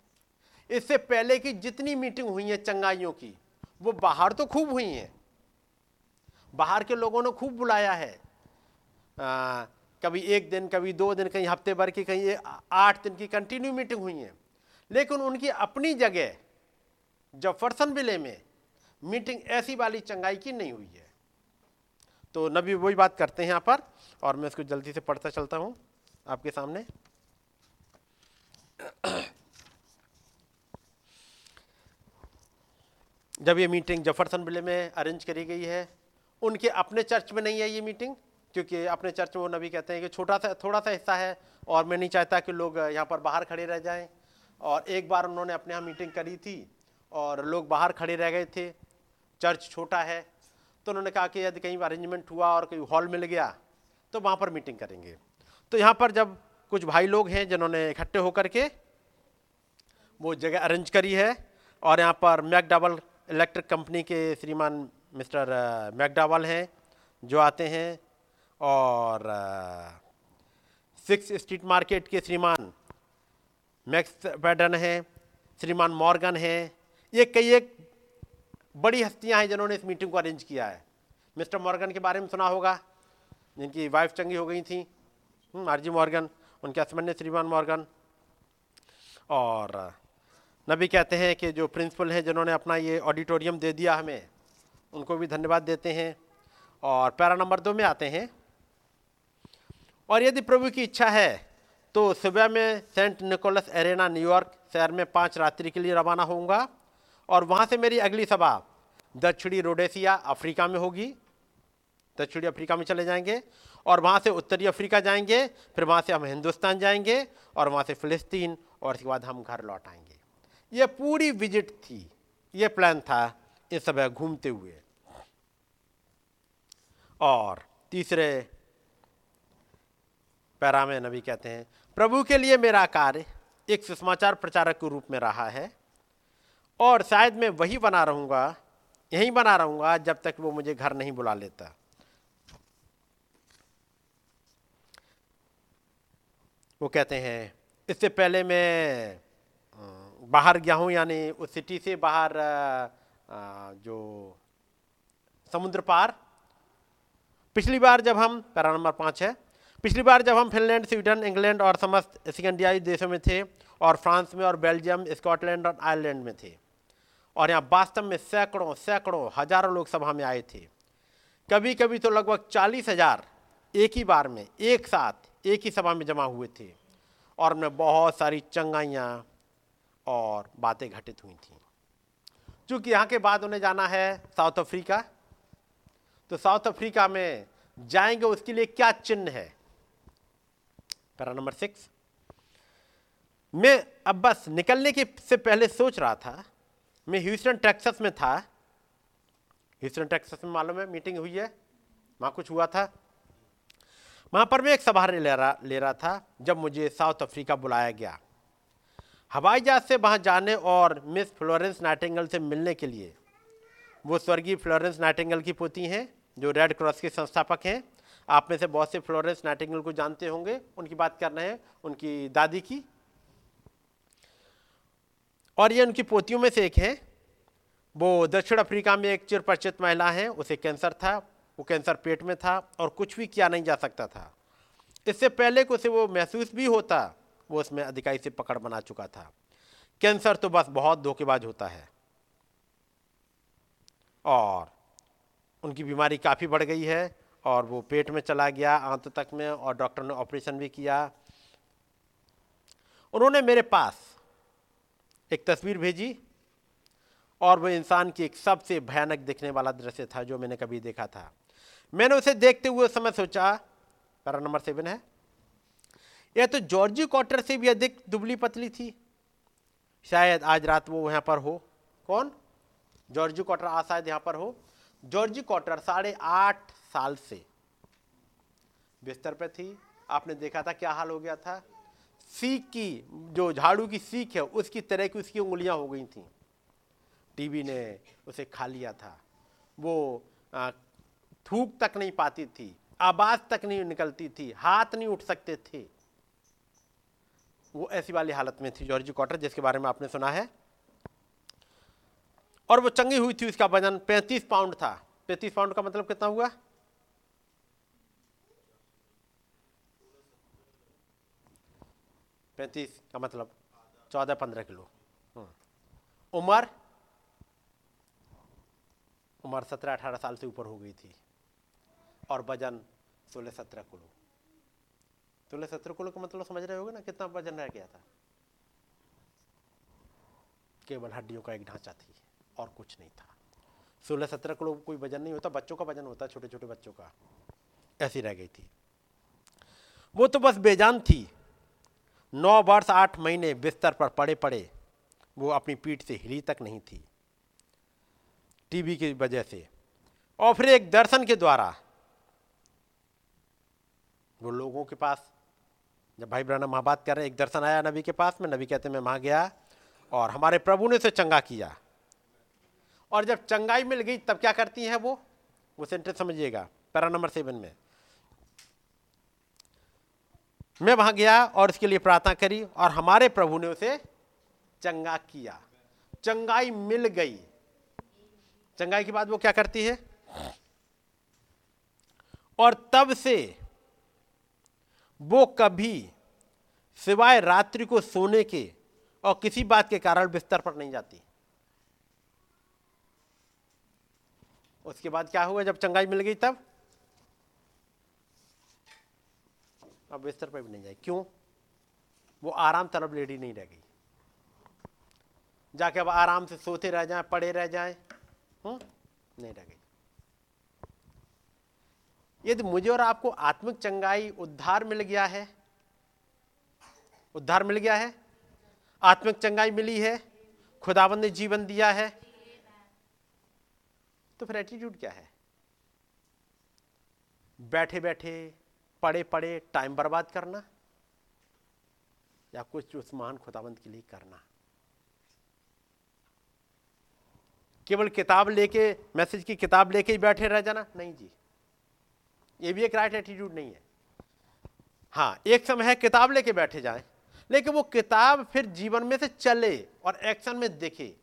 इससे पहले की जितनी मीटिंग हुई है चंगाइयों की वो बाहर तो खूब हुई हैं। बाहर के लोगों ने खूब बुलाया है। आ, कभी एक दिन कभी दो दिन कहीं हफ़्ते भर की कहीं आठ दिन की कंटिन्यू मीटिंग हुई है। लेकिन उनकी अपनी जगह जफरसन विले में मीटिंग ऐसी वाली चंगाई की नहीं हुई है। तो नबी वही बात करते हैं यहाँ पर और मैं इसको जल्दी से पढ़ता चलता हूँ। आपके सामने। जब ये मीटिंग जफरसन बिले में अरेंज करी गई है, उनके अपने चर्च में नहीं है ये मीटिंग क्योंकि अपने चर्च में वो नबी कहते हैं कि छोटा सा, थोड़ा सा हिस्सा है, और मैं नहीं चाहता कि लोग यहाँ पर बाहर खड़े रह जाएँ। और एक बार उन्होंने अपने यहाँ मीटिंग करी थी, और लोग बाहर खड़े रह गए थे चर्च छोटा है तो उन्होंने कहा कि यदि कहीं अरेंजमेंट हुआ और कहीं हॉल मिल गया तो वहाँ पर मीटिंग करेंगे। तो यहाँ पर जब कुछ भाई लोग हैं जिन्होंने इकट्ठे होकर के वो जगह अरेंज करी है, और यहाँ पर मैकडबल इलेक्ट्रिक कंपनी के श्रीमान मिस्टर मैकडावल हैं जो आते हैं और सिक्स स्ट्रीट मार्केट के श्रीमान मैक्स पैडन हैं श्रीमान मॉर्गन हैं ये कई एक बड़ी हस्तियाँ हैं जिन्होंने इस मीटिंग को अरेंज किया है। मिस्टर मॉर्गन के बारे में सुना होगा जिनकी वाइफ चंगी हो गई थी। आरजी हम्म, मॉर्गन उनके ने श्रीमान मॉर्गन और नबी कहते हैं कि जो प्रिंसिपल हैं जिन्होंने अपना ये ऑडिटोरियम दे दिया हमें, उनको भी धन्यवाद देते हैं और पैरा नंबर दो में आते हैं। और यदि प्रभु की इच्छा है तो सुबह में सेंट निकोलस एरेना न्यूयॉर्क शहर में पाँच रात्रि के लिए रवाना होऊँगा और वहाँ से मेरी अगली सभा दक्षिणी रोडेसिया, अफ्रीका में होगी। दक्षिणी अफ्रीका में चले जाएँगे और वहाँ से उत्तरी अफ्रीका जाएँगे, फिर वहाँ से हम हिंदुस्तान जाएँगे और वहाँ से फिलिस्तीन और इसके बाद हम घर लौट आएँगे। ये पूरी विज़िट थी ये प्लान था इस समय घूमते हुए। और तीसरे पैरा में नबी कहते हैं, प्रभु के लिए मेरा कार्य एक सुषमाचार प्रचारक के रूप में रहा है और शायद मैं वही बना रहूँगा, यहीं बना रहूँगा जब तक वो मुझे घर नहीं बुला लेता। वो कहते हैं, इससे पहले मैं बाहर गया हूँ, यानी उस सिटी से बाहर जो समुद्र पार। पिछली बार जब हम, पैरा नंबर पाँच है, पिछली बार जब हम फिनलैंड, स्वीडन, इंग्लैंड और समस्त सिकंडियाई देशों में थे और फ्रांस में और बेल्जियम, स्कॉटलैंड और आयरलैंड में थे और यहाँ वास्तव में सैकड़ों सैकड़ों, हज़ारों लोग सभा में आए थे। कभी कभी तो लगभग चालीस हज़ार एक ही बार में, एक साथ, एक ही सभा में जमा हुए थे और उनमें बहुत सारी चंगाइयाँ और बातें घटित हुई थी। चूँकि यहाँ के बाद उन्हें जाना है साउथ अफ्रीका तो साउथ अफ्रीका में जाएँगे, उसके लिए क्या चिन्ह है? Para number six. मैं अब बस निकलने के से पहले सोच रहा था, मैं ह्यूस्टन, टेक्सास में था। ह्यूस्टन, टेक्सास में मालूम है, मीटिंग हुई है, वहाँ कुछ हुआ था। वहाँ पर मैं एक सभा ले रहा ले रहा था, जब मुझे साउथ अफ्रीका बुलाया गया। हवाई जहाज़ से वहाँ जाने और मिस फ्लोरेंस नाइटिंगल से मिलने के लिए, वो स्वर्गीय फ्लोरेंस नाइटिंगल की पोती हैं, जो रेड क्रॉस के संस्थापक हैं। आप में से बहुत से फ्लोरेंस नाइटिंगल को जानते होंगे। उनकी बात कर रहे हैं, उनकी दादी की। और ये उनकी पोतियों में से एक है। वो दक्षिण अफ्रीका में एक चिरपरिचित महिला हैं, उसे कैंसर था, वो कैंसर पेट में था और कुछ भी किया नहीं जा सकता था। इससे पहले कि उसे वो महसूस भी होता वो उसमें अधिकारी से पकड़ बना चुका था। कैंसर तो बस बहुत धोखेबाज होता है। और उनकी बीमारी काफ़ी बढ़ गई है और वो पेट में चला गया, आंत तक में और डॉक्टर ने ऑपरेशन भी किया। उन्होंने मेरे पास एक तस्वीर भेजी और वो इंसान की एक सबसे भयानक दिखने वाला दृश्य था जो मैंने कभी देखा था। मैंने उसे देखते हुए समय सोचा पैरा नंबर सेवन है। यह तो जॉर्जी क्वार्टर से भी अधिक दुबली पतली थी। शायद आज रात वो यहाँ पर हो। कौन? जॉर्जी क्वार्टर आज शायद यहाँ पर हो। जॉर्जी क्वार्टर साढ़े आठ साल से बिस्तर पर थी। आपने देखा था क्या हाल हो गया था? सीख की, जो झाड़ू की सीख है, उसकी तरह की उसकी उंगलियाँ हो गई थी। टीबी ने उसे खा लिया था। वो थूक तक नहीं पाती थी आवाज़ तक नहीं निकलती थी, हाथ नहीं उठ सकते थे। वो ऐसी वाली हालत में थी जॉर्जी क्वार्टर जिसके बारे में आपने सुना है। और वो चंगी हुई थी, उसका वज़न 35 पाउंड था। 35 पाउंड का मतलब कितना हुआ? पैंतीस का मतलब चौदह पंद्रह किलो। हम्म। उम्र? उम्र सत्रह अठारह साल से ऊपर हो गई थी। और वज़न सोलह सत्रह किलो। सोलह सत्रह किलो का मतलब समझ रहे होगे ना कितना वज़न रह गया था? केवल हड्डियों का एक ढांचा थी, और कुछ नहीं था। सोलह सत्रह किलो कोई वज़न नहीं होता, बच्चों का वज़न होता छोटे छोटे बच्चों का। ऐसी रह गई थी। वो तो बस बेजान थी। नौ वर्ष, आठ महीने बिस्तर पर पड़े पड़े वो अपनी पीठ से हिली तक नहीं थी। टीबी की वजह से, और फिर एक दर्शन के द्वारा, वो लोगों के पास जब भाई ब्रहण वहाँ बात कर रहे हैं, एक दर्शन आया नबी के पास में, नबी कहते मैं वहाँ गया और हमारे प्रभु ने उसे चंगा किया। और जब चंगाई मिल गई, तब क्या करती हैं वो? वो सेंटेंस समझिएगा, पैरा नंबर सेवन में। मैं वहाँ गया और इसके लिए प्रार्थना करी और हमारे प्रभु ने उसे चंगा किया। चंगाई मिल गई। चंगाई के बाद वो क्या करती है? और तब से वो कभी सिवाय रात्रि को सोने के और किसी बात के कारण बिस्तर पर नहीं जाती। उसके बाद क्या हुआ जब चंगाई मिल गई तब? अब बिस्तर पर भी नहीं जाए। क्यों? वो आराम तरफ़ लेडी नहीं रह गई। जाके अब आराम से सोते रह जाए, पड़े रह जाए हम्म? नहीं रह गई। यदि मुझे और आपको आत्मिक चंगाई उद्धार मिल गया है, उद्धार मिल गया है, आत्मिक चंगाई मिली है खुदाबंद ने जीवन दिया है तो फिर एटीट्यूड क्या है? बैठे बैठे पड़े पड़े टाइम बर्बाद करना, या कुछ उस महान खुदाबंद के लिए करना? केवल किताब लेके मैसेज की किताब लेके ही बैठे रह जाना? नहीं जी। ये भी एक राइट एटीट्यूड नहीं है। हाँ एक समय है किताब लेके बैठे जाए, लेकिन वो किताब फिर जीवन में से चले और एक्शन में देखे।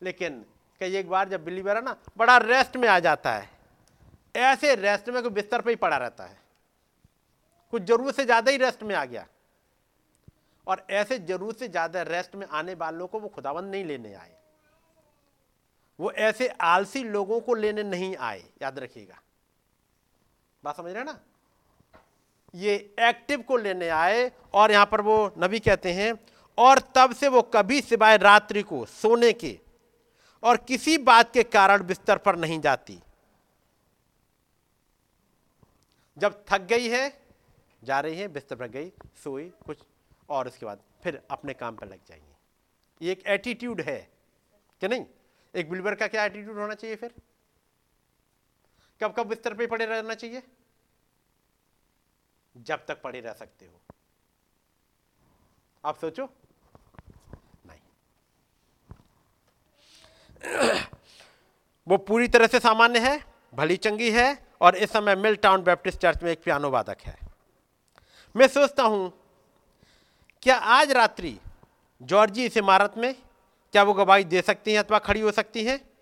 लेकिन कई एक बार जब बिलीवर है ना, बड़ा रेस्ट में आ जाता है। ऐसे रेस्ट में कोई बिस्तर पे ही पड़ा रहता है। कुछ ज़रूरत से ज़्यादा ही रेस्ट में आ गया। और ऐसे ज़रूरत से ज़्यादा रेस्ट में आने वालों को वो खुदावंद नहीं लेने आए। वो ऐसे आलसी लोगों को लेने नहीं आए, याद रखिएगा। बात समझ रहे हैं ना? ये एक्टिव को लेने आए और यहाँ पर वो नबी कहते हैं, और तब से वो कभी सिवाय रात्रि को सोने के और किसी बात के कारण बिस्तर पर नहीं जाती। जब थक गई है, जा रही है, बिस्तर पर गई, सोई, कुछ और उसके बाद फिर अपने काम पर लग जाएँगे। ये एक एटीट्यूड है, कि नहीं? एक बिल्वर का क्या एटीट्यूड होना चाहिए फिर? कब कब बिस्तर पे पड़े रहना चाहिए? जब तक पड़े रह सकते हो। आप सोचो। नहीं। वो पूरी तरह से सामान्य है, भली चंगी है, और इस समय मिल टाउन बैप्टिस्ट चर्च में एक पियानो वादक है। मैं सोचता हूँ, क्या आज रात्रि जॉर्जी इस इमारत में, क्या वो गवाही दे सकती हैं अथवा खड़ी हो सकती हैं?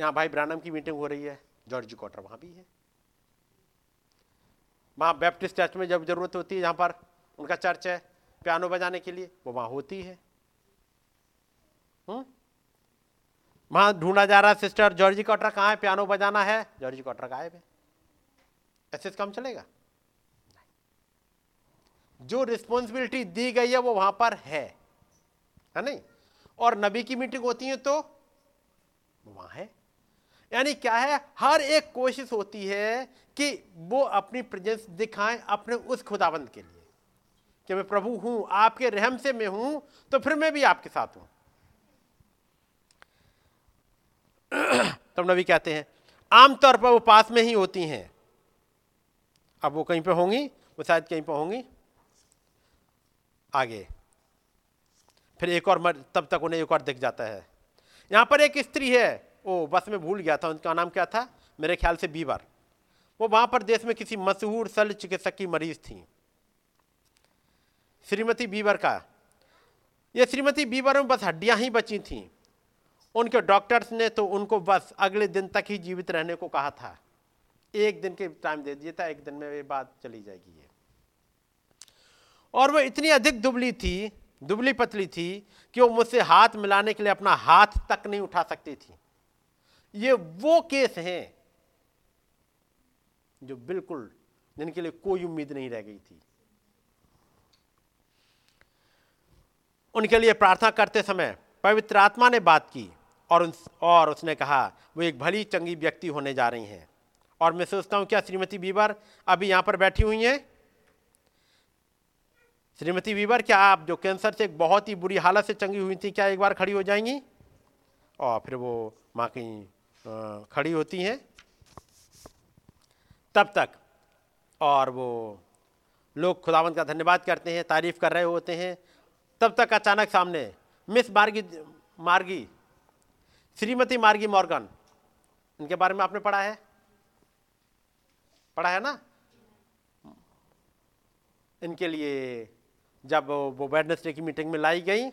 यहाँ भाई ब्रानम की मीटिंग हो रही है, जॉर्ज क्वार्टर वहाँ भी है। वहाँ बैप्टिस्ट चर्च में जब ज़रूरत होती है, जहाँ पर उनका चर्च है, पियानो बजाने के लिए, वो वहाँ होती है। हम्म? वहाँ ढूंढा जा रहा है, सिस्टर जॉर्जी क्वार्टर कहाँ है, पियानो बजाना है, जॉर्जी क्वार्टर गायब है। ऐसे काम चलेगा? जो रिस्पॉन्सिबिलिटी दी गई है, वो वहाँ पर है। है नहीं? और नबी की मीटिंग होती है तो वहाँ है। यानी क्या है? हर एक कोशिश होती है कि वो अपनी प्रेजेंस दिखाएँ अपने उस खुदाबंद के लिए। कि मैं प्रभु हूँ, आपके रहम से मैं हूँ तो फिर मैं भी आपके साथ हूँ। तब नबी कहते हैं, आमतौर पर वो पास में ही होती हैं। अब वो कहीं पे होंगी? वो शायद कहीं पे होंगी? आगे। फिर एक और मर, तब तक उन्हें एक और दिख जाता है। यहाँ पर एक स्त्री है वो बस में भूल गया था, उनका नाम क्या था? मेरे ख्याल से बीवर। वो वहाँ पर देश में किसी मशहूर शल्य चिकित्सक की मरीज़ थी। श्रीमती बीवर का। ये श्रीमती बीवर में बस हड्डियाँ ही बची थीं। उनके डॉक्टर्स ने तो उनको बस अगले दिन तक ही जीवित रहने को कहा था। एक दिन के टाइम दे दिया था, एक दिन में ये बात चली जाएगी ये। और वो इतनी अधिक दुबली थी, दुबली पतली थी कि वो मुझसे हाथ मिलाने के लिए अपना हाथ तक नहीं उठा सकती थी। ये वो केस हैं जो बिल्कुल जिनके लिए कोई उम्मीद नहीं रह गई थी। उनके लिए प्रार्थना करते समय पवित्र आत्मा ने बात की और उन, और उसने कहा, वो एक भली चंगी व्यक्ति होने जा रही हैं। और मैं सोचता हूँ, क्या श्रीमती बीबर अभी यहाँ पर बैठी हुई हैं? श्रीमती बीबर, क्या आप जो कैंसर से एक बहुत ही बुरी हालत से चंगी हुई थी, क्या एक बार खड़ी हो जाएँगी? और फिर वो माँ कहीं खड़ी होती हैं। तब तक। और वो लोग खुदावंत का धन्यवाद करते हैं, तारीफ़ कर रहे होते हैं। तब तक अचानक सामने मिस मार्गी मार्गी, श्रीमती मार्गी मॉर्गन। इनके बारे में आपने पढ़ा है? पढ़ा है ना? इनके लिए जब वो वेडनेसडे की मीटिंग में लाई गई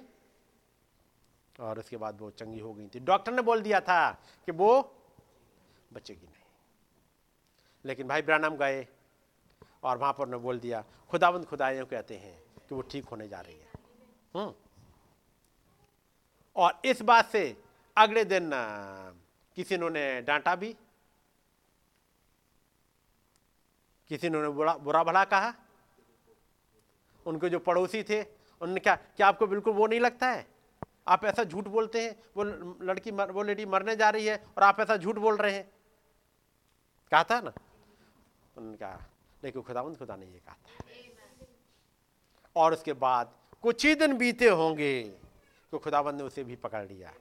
और उसके बाद वो चंगी हो गई थी। डॉक्टर ने बोल दिया था कि वो बचेगी नहीं। लेकिन भाई ब्रानम गए और वहाँ पर उन्होंने बोल दिया खुदाबंद खुदाइयों कहते हैं कि वो ठीक होने जा रही है। हम्म। और इस बात से अगले दिन किसी ने डांटा भी। किसी ने बुरा बुरा भला कहा। उनके जो पड़ोसी थे उन्होंने क्या क्या आपको बिल्कुल वो नहीं लगता है? आप ऐसा झूठ बोलते हैं वो लड़की मर, वो लेडी मरने जा रही है और आप ऐसा झूठ बोल रहे हैं। कहा था ना? उन्होंने कहा लेकिन खुदावंद खुदा ने ये कहा था। और उसके बाद कुछ ही दिन बीते होंगे तो खुदाबंद ने उसे भी पकड़ लिया।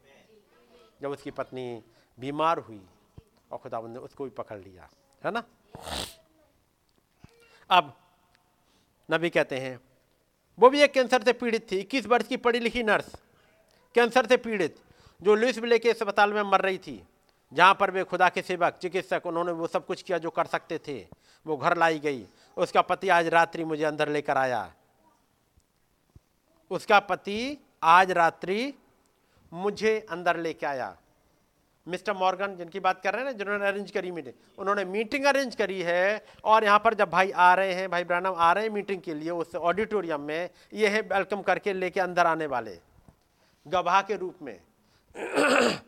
जब उसकी पत्नी बीमार हुई और खुदाबंद ने उसको भी पकड़ लिया है ना? अब नबी कहते हैं वो भी एक कैंसर से पीड़ित थी इक्कीस वर्ष की पढ़ी लिखी नर्स। कैंसर से पीड़ित, जो लुइस विले के अस्पताल में मर रही थी, जहाँ पर वे खुदा के सेवक, चिकित्सक, उन्होंने वो सब कुछ किया जो कर सकते थे, वो घर लाई गई। उसका पति आज रात्रि मुझे अंदर लेकर आया। उसका पति आज रात्रि मुझे अंदर लेके आया। मिस्टर मॉर्गन, जिनकी बात कर रहे हैं ना, जिन्होंने अरेंज करी मीटिंग उन्होंने मीटिंग अरेंज करी है, और यहाँ पर जब भाई आ रहे हैं, भाई ब्रानम आ रहे हैं मीटिंग के लिए, उस ऑडिटोरियम में, ये है वेलकम करके लेके अंदर आने वाले। गवाह के रूप में।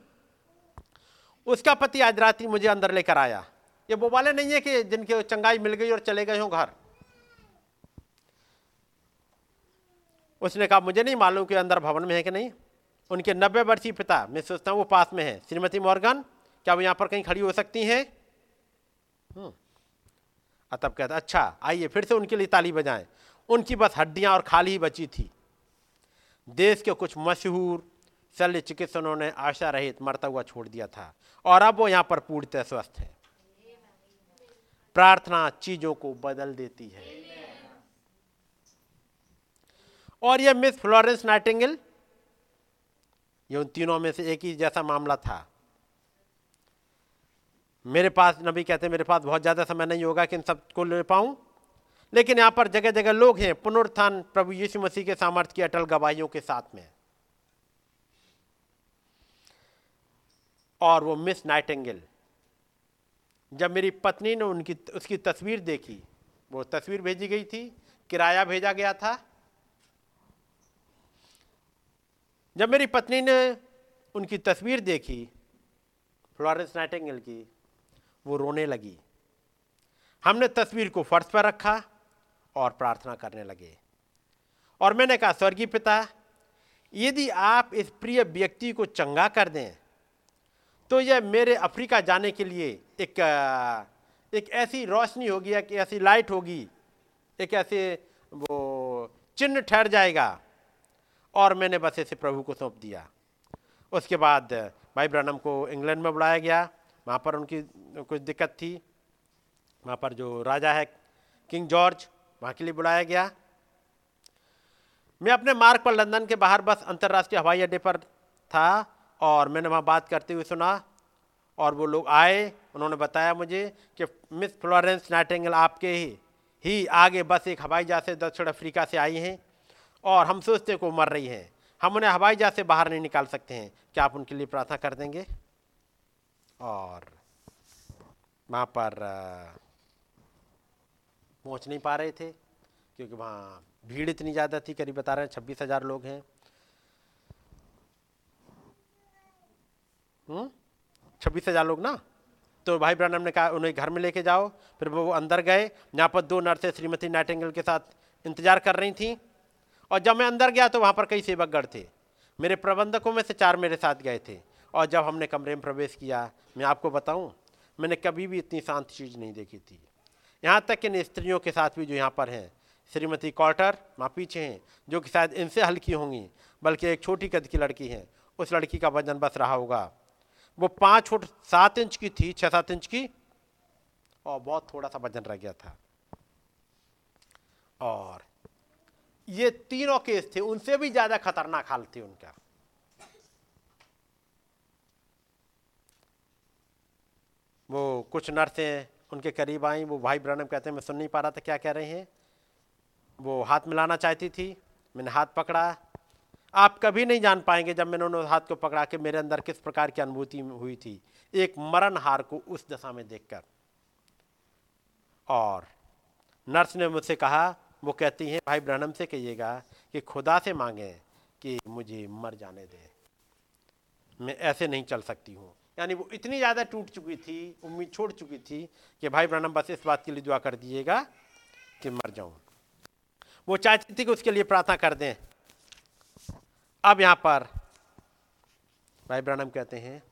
उसका पति आज रात ही मुझे अंदर लेकर आया। ये वो वाले नहीं है कि जिनके चंगाई मिल गई और चले गए हो घर। उसने कहा, मुझे नहीं मालूम कि अंदर भवन में है कि नहीं। उनके नब्बे वर्षीय पिता, मैं सोचता हूँ वो पास में है। श्रीमती मॉर्गन, क्या वो यहाँ पर कहीं खड़ी हो सकती हैं? हम्म। तब कहता अच्छा आइए, फिर से उनके लिए ताली बजाएँ। उनकी बस हड्डियाँ और खाली बची थी। देश के कुछ मशहूर शल्य चिकित्सकों ने आशा रहित मरता हुआ छोड़ दिया था और अब वो यहाँ पर पूर्णतः स्वस्थ है। प्रार्थना चीज़ों को बदल देती है। और यह मिस फ्लोरेंस नाइटिंगल, ये उन तीनों में से एक ही जैसा मामला था। मेरे पास, नबी कहते हैं, मेरे पास बहुत ज़्यादा समय नहीं होगा कि इन सबको ले पाऊँ। लेकिन यहाँ पर जगह जगह लोग हैं, पुनरुत्थान प्रभु यीशु मसीह के सामर्थ्य की अटल गवाहियों के साथ में। और वो मिस नाइटेंगल, जब मेरी पत्नी ने उनकी, उसकी तस्वीर देखी, वो तस्वीर भेजी गई थी, किराया भेजा गया था। जब मेरी पत्नी ने उनकी तस्वीर देखी, फ्लोरेंस नाइटेंगल की, वो रोने लगी। हमने तस्वीर को फर्श पर रखा और प्रार्थना करने लगे। और मैंने कहा, स्वर्गीय पिता, यदि आप इस प्रिय व्यक्ति को चंगा कर दें तो यह मेरे अफ्रीका जाने के लिए एक एक ऐसी रोशनी होगी, एक ऐसी लाइट होगी, एक ऐसे वो चिन्ह ठहर जाएगा। और मैंने बस इसे प्रभु को सौंप दिया। उसके बाद भाई ब्रनम को इंग्लैंड में बुलाया गया। वहाँ पर उनकी कुछ दिक्कत थी। वहाँ पर जो राजा है, किंग जॉर्ज वहाँ के लिए बुलाया गया। मैं अपने मार्ग पर लंदन के बाहर बस अंतर्राष्ट्रीय हवाई अड्डे पर था और मैंने वहाँ बात करते हुए सुना और वो लोग आए। उन्होंने बताया मुझे कि मिस फ्लोरेंस नाइटेंगल आपके ही ही आगे बस एक हवाई जहाज़ से दक्षिण अफ्रीका से आई हैं और हम सोचते हैं को मर रही हैं। हम उन्हें हवाई जहाज़ से बाहर नहीं निकाल सकते हैं। क्या आप उनके लिए प्रार्थना कर देंगे? और वहाँ पर पहुँच नहीं पा रहे थे, क्योंकि वहाँ भीड़ इतनी ज़्यादा थी, करीब बता रहे हैं छब्बीस हज़ार लोग हैं। हम्म? छब्बीस हज़ार लोग ना? तो भाई ब्रानम ने कहा, उन्हें घर में लेके जाओ। फिर वो अंदर गए, यहाँ पर दो नर्सें श्रीमती नाइटेंगल के साथ इंतज़ार कर रही थी। और जब मैं अंदर गया तो वहाँ पर कई सेवकगढ़ थे। मेरे प्रबंधकों में से चार मेरे साथ गए थे। और जब हमने कमरे में प्रवेश किया, मैं आपको बताऊँ, मैंने कभी भी इतनी शांत चीज़ नहीं देखी थी। यहाँ तक इन स्त्रियों के साथ भी जो यहाँ पर हैं, श्रीमती कॉटर, माँ पीछे हैं, जो कि शायद इनसे हल्की होंगी, बल्कि एक छोटी कद की लड़की है, उस लड़की का वज़न बस रहा होगा। वो पाँच फुट सात इंच की थी छः सात इंच की, और बहुत थोड़ा सा वज़न रह गया था। और ये तीनों केस थे, उनसे भी ज़्यादा खतरनाक हाल थे उनका। वो कुछ नर्सें उनके करीब आई, वो भाई ब्रनम कहते हैं, मैं सुन नहीं पा रहा था, क्या कह रहे हैं? वो हाथ मिलाना चाहती थी, मैंने हाथ पकड़ा। आप कभी नहीं जान पाएँगे जब मैंने उन्होंने हाथ को पकड़ा के मेरे अंदर किस प्रकार की अनुभूति हुई थी, एक मरण हार को उस दशा में देखकर। और नर्स ने मुझसे कहा, वो कहती हैं, भाई ब्रहणम से कहिएगा कि खुदा से मांगे कि मुझे मर जाने दें। मैं ऐसे नहीं चल सकती हूँ। यानी वो इतनी ज़्यादा टूट चुकी थी, उम्मीद छोड़ चुकी थी कि भाई ब्रहणम बस इस बात के लिए दुआ कर दीजिएगा कि मर जाऊँ। वो चाहती थी कि उसके लिए प्रार्थना कर दें। अब यहाँ पर भाई ब्रहणम कहते हैं,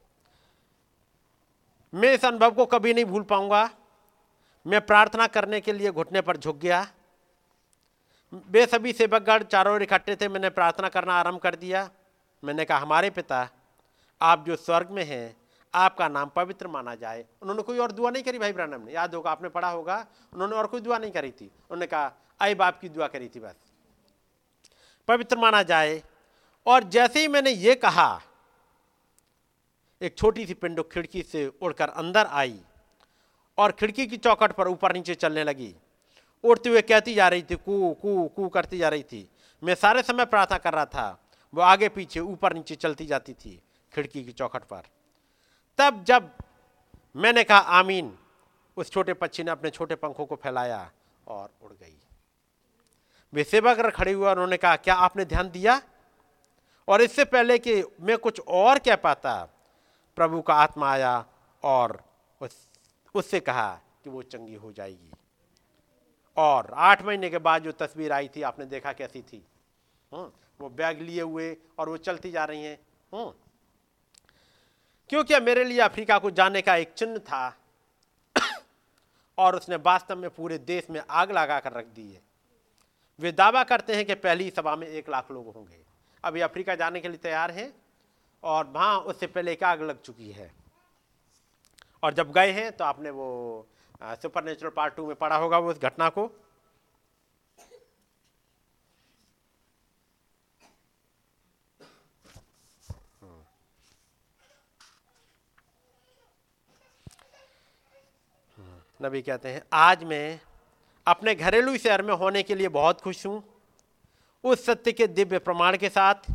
मैं इस अनुभव को कभी नहीं भूल पाऊँगा। मैं प्रार्थना करने के लिए घुटने पर झुक गया। वे सभी सेवकगढ़ चारों ओर इकट्ठे थे, मैंने प्रार्थना करना आरंभ कर दिया। मैंने कहा, हमारे पिता, आप जो स्वर्ग में हैं आपका नाम पवित्र माना जाए। उन्होंने कोई और दुआ नहीं करी भाई ब्रानम ने? याद होगा, आपने पढ़ा होगा, उन्होंने और कोई दुआ नहीं करी थी। उन्होंने कहा, आई बाप की दुआ करी थी बस। पवित्र माना जाए। और जैसे ही मैंने ये कहा, एक छोटी सी पिंडो खिड़की से उड़कर अंदर आई और खिड़की की चौकट पर ऊपर नीचे चलने लगी। उड़ते हुए कहती जा रही थी, कू कू कू करती जा रही थी। मैं सारे समय प्रार्थना कर रहा था, वो आगे पीछे ऊपर नीचे चलती जाती थी खिड़की की चौखट पर। तब जब मैंने कहा आमीन उस छोटे पक्षी ने अपने छोटे पंखों को फैलाया और उड़ गई। वे सेवक खड़े हुए उन्होंने कहा क्या आपने ध्यान दिया? और इससे पहले कि मैं कुछ और कह पाता प्रभु का आत्मा आया और उस उससे कहा कि वो चंगी हो जाएगी। और आठ महीने के बाद जो तस्वीर आई थी आपने देखा कैसी थी? हम्म, वो बैग लिए हुए और वो चलती जा रही हैं। हम्म। क्योंकि मेरे लिए अफ्रीका को जाने का एक चिन्ह था। और उसने वास्तव में पूरे देश में आग लगा कर रख दी है। वे दावा करते हैं कि पहली सभा में एक लाख लोग होंगे। अभी अफ्रीका जाने के लिए तैयार हैं और वहाँ उससे पहले एक आग लग चुकी है। और जब गए हैं तो आपने वो सुपर नेचुरल पार्ट टू में पढ़ा होगा वो उस घटना को। नबी कहते हैं, आज मैं अपने घरेलू शहर में होने के लिए बहुत खुश हूँ। उस सत्य के दिव्य प्रमाण के साथ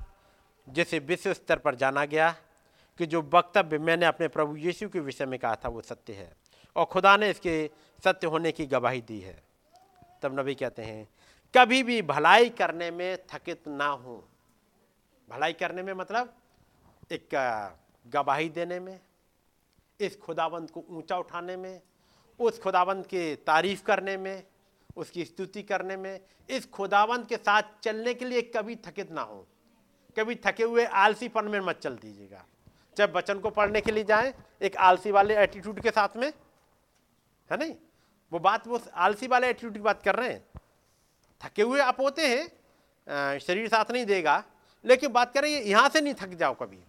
जिसे विश्व स्तर पर जाना गया कि जो वक्तव्य मैंने अपने प्रभु यीशु के विषय में कहा था, वो सत्य है और खुदा ने इसके सत्य होने की गवाही दी है। तब नबी कहते हैं, कभी भी भलाई करने में थकित ना हो। भलाई करने में मतलब एक गवाही देने में, इस खुदाबंद को ऊँचा उठाने में उस खुदावंत के तारीफ़ करने में, उसकी स्तुति करने में, इस खुदावंत के साथ चलने के लिए कभी थकित ना हो। कभी थके हुए आलसीपन में मत चल दीजिएगा। जब बचन को पढ़ने के लिए जाएँ, एक आलसी वाले एटीट्यूड के साथ में, है नहीं? वो बात, वो आलसी वाले एटीट्यूड की बात कर रहे हैं। थके हुए आप होते हैं शरीर साथ नहीं देगा, लेकिन बात करें यहाँ से नहीं थक जाओ कभी।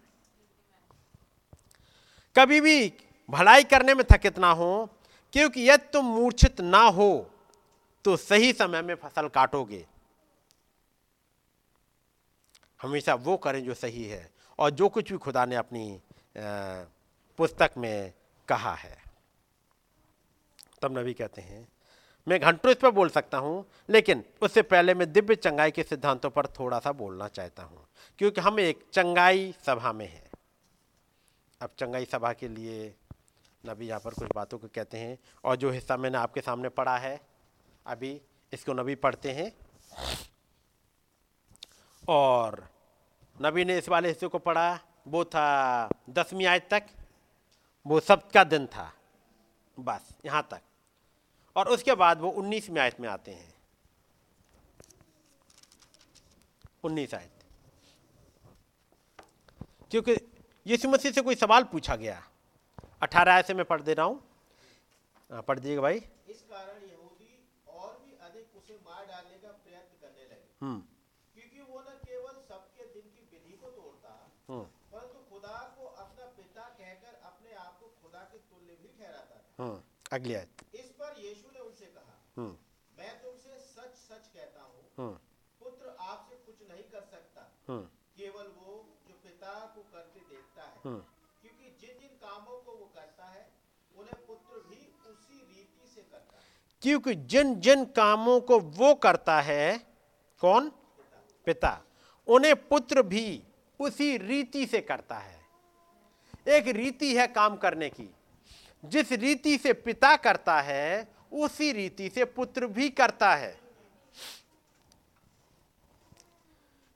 कभी भी भलाई करने में थकित ना हो क्योंकि यदि तुम मूर्छित ना हो तो सही समय में फ़सल काटोगे। हमेशा वो करें जो सही है और जो कुछ भी खुदा ने अपनी पुस्तक में कहा है। तब नबी कहते हैं, मैं घंटों इस पर बोल सकता हूँ, लेकिन उससे पहले मैं दिव्य चंगाई के सिद्धांतों पर थोड़ा सा बोलना चाहता हूँ, क्योंकि हम एक चंगाई सभा में हैं। अब चंगाई सभा के लिए नबी यहाँ पर कुछ बातों को कहते हैं। और जो हिस्सा मैंने आपके सामने पढ़ा है, अभी इसको नबी पढ़ते हैं। और नबी ने इस वाले हिस्से को पढ़ा, वो था दसवीं आयत तक, वो सब का दिन था, बस यहाँ तक। और उसके बाद वो उन्नीसवीं आयत में आते हैं। उन्नीस आयत। क्योंकि यीशु मसीह से कोई सवाल पूछा गया। अठारह आय से मैं पढ़ दे रहा हूँ। हाँ, पढ़ दीजिएगा भाई। इस कारण यहूदी और भी अधिक उसे मार डालने का प्रयत्न करने लगे। हम्म। क्योंकि वो न केवल सबके दिन की विधि को तोड़ता हम्म। परंतु खुदा को अपना पिता कहकर अपने आप को खुदा के तुल्य भी ठहराता था। हम्म। अगली आयत। इस पर यीशु ने उनसे कहा मैं तुमसे सच सच कहता हूँ पुत्र आपसे कुछ नहीं कर सकता केवल वो जो पिता को करते देखता है। क्योंकि जिन जिन कामों को वो करता है कौन? पिता, पिता। उन्हें पुत्र भी उसी रीति से करता है। एक रीति है काम करने की। जिस रीति से पिता करता है उसी रीति से पुत्र भी करता है।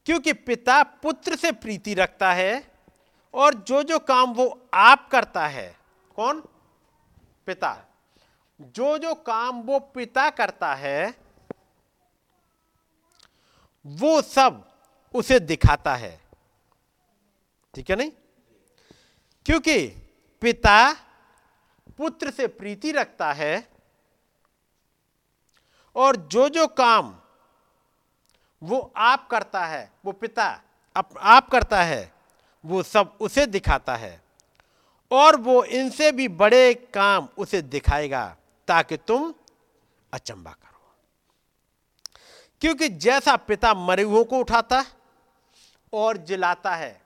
क्योंकि पिता पुत्र से प्रीति रखता है और जो जो काम वो आप करता है कौन? पिता। जो जो काम वो पिता करता है वो सब उसे दिखाता है। ठीक है नहीं? क्योंकि पिता पुत्र से प्रीति रखता है और जो जो काम वो आप करता है वो पिता आप, करता है वो सब उसे दिखाता है। और वो इनसे भी बड़े काम उसे दिखाएगा, ताकि तुम अचंबा करो। क्योंकि जैसा पिता मरे हुओं को उठाता और जिलाता है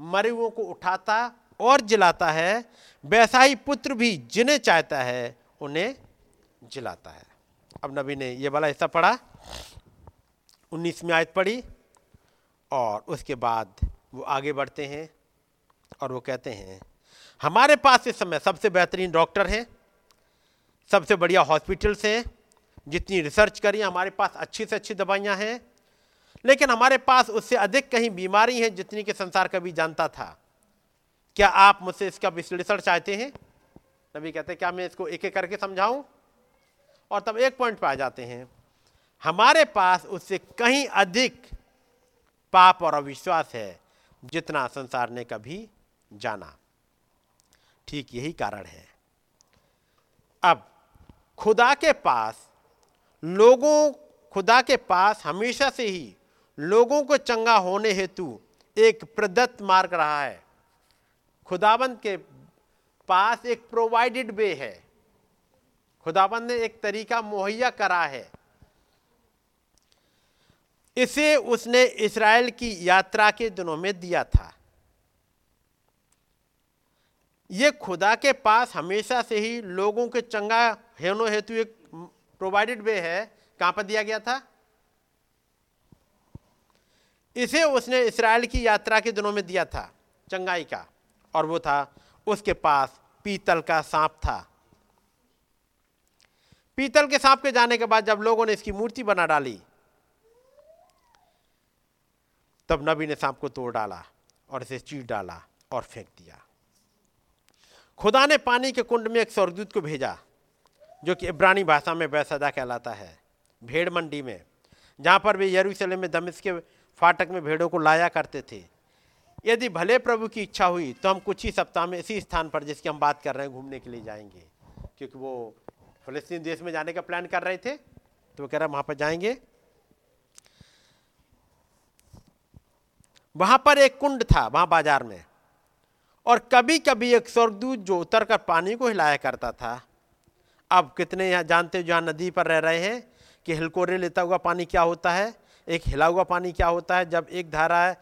मरे हुओं को उठाता और जिलाता है, वैसा ही पुत्र भी जिन्हें चाहता है, उन्हें जिलाता है। अब नबी ने ये वाला हिस्सा पढ़ा, उन्नीसवीं आयत पढ़ी, और उसके बाद वो आगे बढ़ते हैं और वो कहते हैं, हमारे पास इस समय सबसे बेहतरीन डॉक्टर हैं, सबसे बढ़िया हॉस्पिटल्स हैं, जितनी रिसर्च करी, हमारे पास अच्छी से अच्छी दवाइयाँ हैं, लेकिन हमारे पास उससे अधिक कहीं बीमारी है जितनी कि संसार कभी जानता था। क्या आप मुझसे इसका विश्लेषण चाहते हैं? नबी कहते हैं, क्या मैं इसको एक एक करके समझाऊं? और तब एक पॉइंट पर आ जाते हैं, हमारे पास उससे कहीं अधिक पाप और अविश्वास है जितना संसार ने कभी जाना। ठीक यही कारण है। अब, खुदा के पास, लोगों, खुदा के पास हमेशा से ही लोगों को चंगा होने हेतु एक प्रदत्त मार्ग रहा है। खुदाबंद के पास एक प्रोवाइडेड वे है। खुदाबंद ने एक तरीका मुहैया करा है। इसे उसने इसराइल की यात्रा के दिनों में दिया था। यह खुदा के पास हमेशा से ही लोगों के चंगा हेनो हेतु एक प्रोवाइडेड वे है। कहाँ पर दिया गया था? इसे उसने इसराइल की यात्रा के दिनों में दिया था, चंगाई का। और वो था, उसके पास पीतल का सांप था। पीतल के सांप के जाने के बाद जब लोगों ने इसकी मूर्ति बना डाली तब नबी ने सांप को तोड़ डाला और इसे चीर डाला और फेंक दिया। खुदा ने पानी के कुंड में एक स्वर्गदूत को भेजा, जो कि इब्रानी भाषा में बैसदा कहलाता है, भेड़ मंडी में, जहाँ पर वे यरूशलेम में दमिश के फाटक में भेड़ों को लाया करते थे। यदि भले प्रभु की इच्छा हुई तो हम कुछ ही सप्ताह में इसी स्थान पर जिसकी हम बात कर रहे हैं, घूमने के लिए जाएँगे। क्योंकि वो फलस्तीन देश में जाने का प्लान कर रहे थे तो वो कह रहा वहाँ पर जाएँगे वहाँ पर एक कुंड था, वहाँ बाज़ार में। और कभी कभी एक स्वर्गदूत जो उतर कर पानी को हिलाया करता था। अब कितने यहाँ जानते हो, जहाँ नदी पर रह रहे हैं, कि हिलकोरे लेता हुआ पानी क्या होता है? एक हिला हुआ पानी क्या होता है, जब एक धारा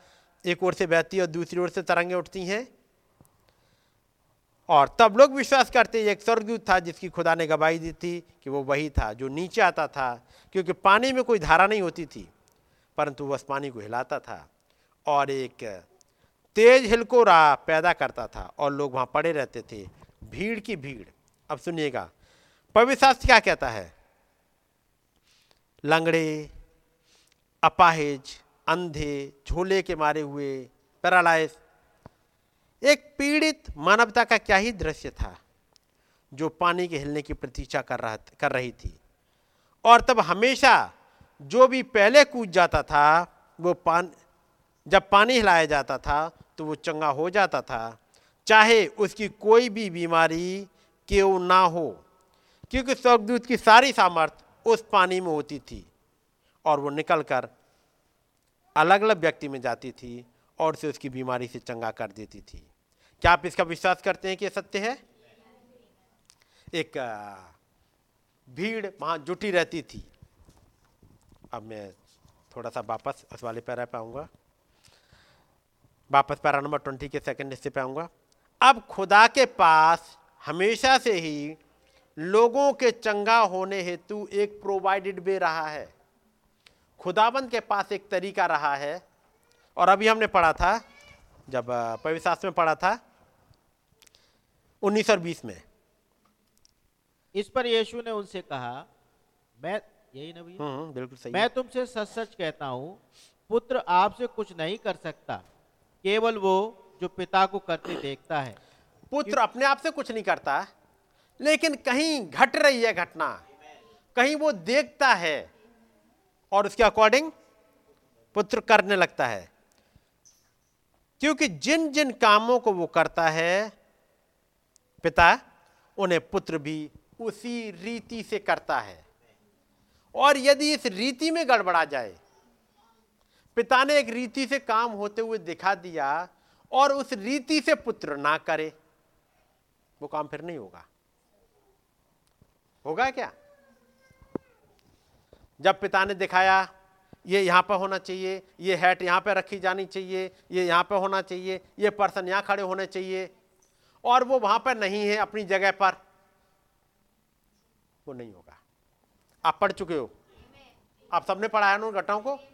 एक ओर से बहती है और दूसरी ओर से तरंगें उठती हैं? और तब लोग विश्वास करते एक स्वर्गदूत था जिसकी खुदा ने गवाही दी थी कि वो वही था, जो नीचे आता था, क्योंकि पानी में कोई धारा नहीं होती थी, परंतु वह पानी को हिलाता था। और एक तेज हिलकोरा पैदा करता था और लोग वहाँ पड़े रहते थे। भीड़ की भीड़। अब सुनिएगा। पवित्र शास्त्र क्या कहता है? लंगड़े, अपाहिज, अंधे, झोले के मारे हुए, पैरालाइज। एक पीड़ित मानवता का क्या ही दृश्य था जो पानी के हिलने की प्रतीक्षा कर रहा कर रही थी। और तब हमेशा जो भी पहले कूद जाता था, वो पान जब पानी हिलाया जाता था तो वो चंगा हो जाता था। चाहे उसकी कोई भी बीमारी क्यों ना हो, क्योंकि स्वर्गदूत की सारी सामर्थ उस पानी में होती थी और वो निकल कर अलग अलग व्यक्ति में जाती थी और उसे उसकी बीमारी से चंगा कर देती थी। क्या आप इसका विश्वास करते हैं कि यह सत्य है? एक भीड़ वहाँ जुटी रहती थी। अब मैं थोड़ा सा वापस उस वाले पैरा पे आऊँगा। वापस पैरा नंबर ट्वेंटी के सेकंड हिस्से पे आऊँगा। अब खुदा के पास हमेशा से ही लोगों के चंगा होने हेतु एक प्रोवाइडेड वे रहा है। खुदाबंद के पास एक तरीका रहा है। और अभी हमने पढ़ा था जब पवित्र में पढ़ा था उन्नीस और बीस में। इस पर यीशु ने उनसे कहा मैं यही ना भैया? हम्म, बिल्कुल सही मैं तुमसे सच सच कहता हूँ पुत्र आपसे कुछ नहीं कर सकता। केवल वो जो पिता को करते देखता है। पुत्र अपने आप से कुछ नहीं करता, लेकिन कहीं घट रही है घटना, कहीं वो देखता है और उसके अकॉर्डिंग पुत्र करने लगता है। क्योंकि जिन जिन कामों को वो करता है, पिता, उन्हें पुत्र भी उसी रीति से करता है। और यदि इस रीति में गड़बड़ा जाए पिता ने एक रीति से काम होते हुए दिखा दिया और उस रीति से पुत्र ना करे। वो काम फिर नहीं होगा। होगा क्या? जब पिता ने दिखाया, ये यहाँ पर होना चाहिए, ये हैट यहाँ पर रखी जानी चाहिए, ये यहाँ पर होना चाहिए, ये पर्सन यहाँ खड़े होने चाहिए, और वो वहाँ पर नहीं है अपनी जगह पर, वो नहीं होगा। आप पढ़ चुके हो? आप सबने पढ़ाया ना घटनाओं को?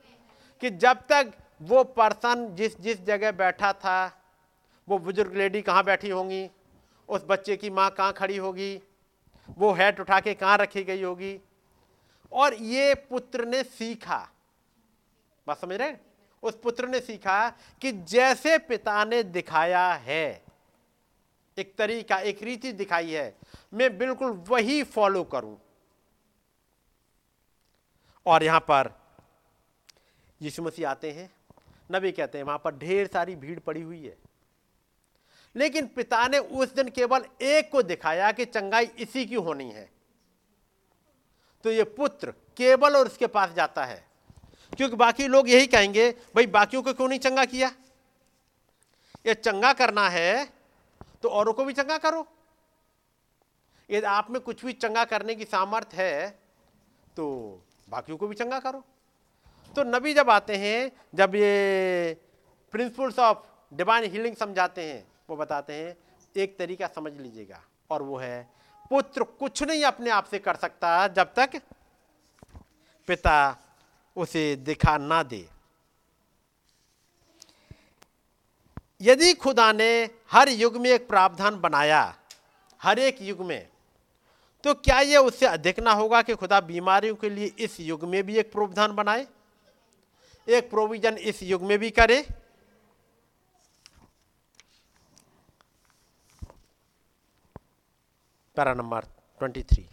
कि जब तक वो पर्सन जिस जिस जगह बैठा था, वो बुज़ुर्ग लेडी कहाँ बैठी होंगी, उस बच्चे की माँ कहाँ खड़ी होगी, वो हैट उठा के कहाँ रखी गई होगी, और ये पुत्र ने सीखा, बात समझ रहे उस पुत्र ने सीखा कि जैसे पिता ने दिखाया है, एक तरीका, एक रीति दिखाई है, मैं बिल्कुल वही फॉलो करूँ। और यहाँ पर यीशु मसीह आते हैं, नबी कहते हैं, वहाँ पर ढेर सारी भीड़ पड़ी हुई है। लेकिन पिता ने उस दिन केवल एक को दिखाया कि चंगाई इसी की होनी है। तो ये पुत्र केवल और उसके पास जाता है। क्योंकि बाकी लोग यही कहेंगे, भाई, बाकियों को क्यों नहीं चंगा किया? ये चंगा करना है तो औरों को भी चंगा करो। यदि आप में कुछ भी चंगा करने की सामर्थ्य है तो बाकियों को भी चंगा करो। तो नबी जब आते हैं, जब ये प्रिंसिपल्स ऑफ़ डिवाइन हीलिंग समझाते हैं, वो बताते हैं, एक तरीका समझ लीजिएगा, और वो है, पुत्र कुछ नहीं अपने आप से कर सकता जब तक पिता उसे दिखा ना दे। यदि खुदा ने हर युग में एक प्रावधान बनाया, हर एक युग में तो क्या यह उससे अधिक ना होगा कि खुदा बीमारियों के लिए इस युग में भी एक प्रावधान बनाए? एक प्रोविज़न इस युग में भी करे। पैरा नंबर ट्वेंटी थ्री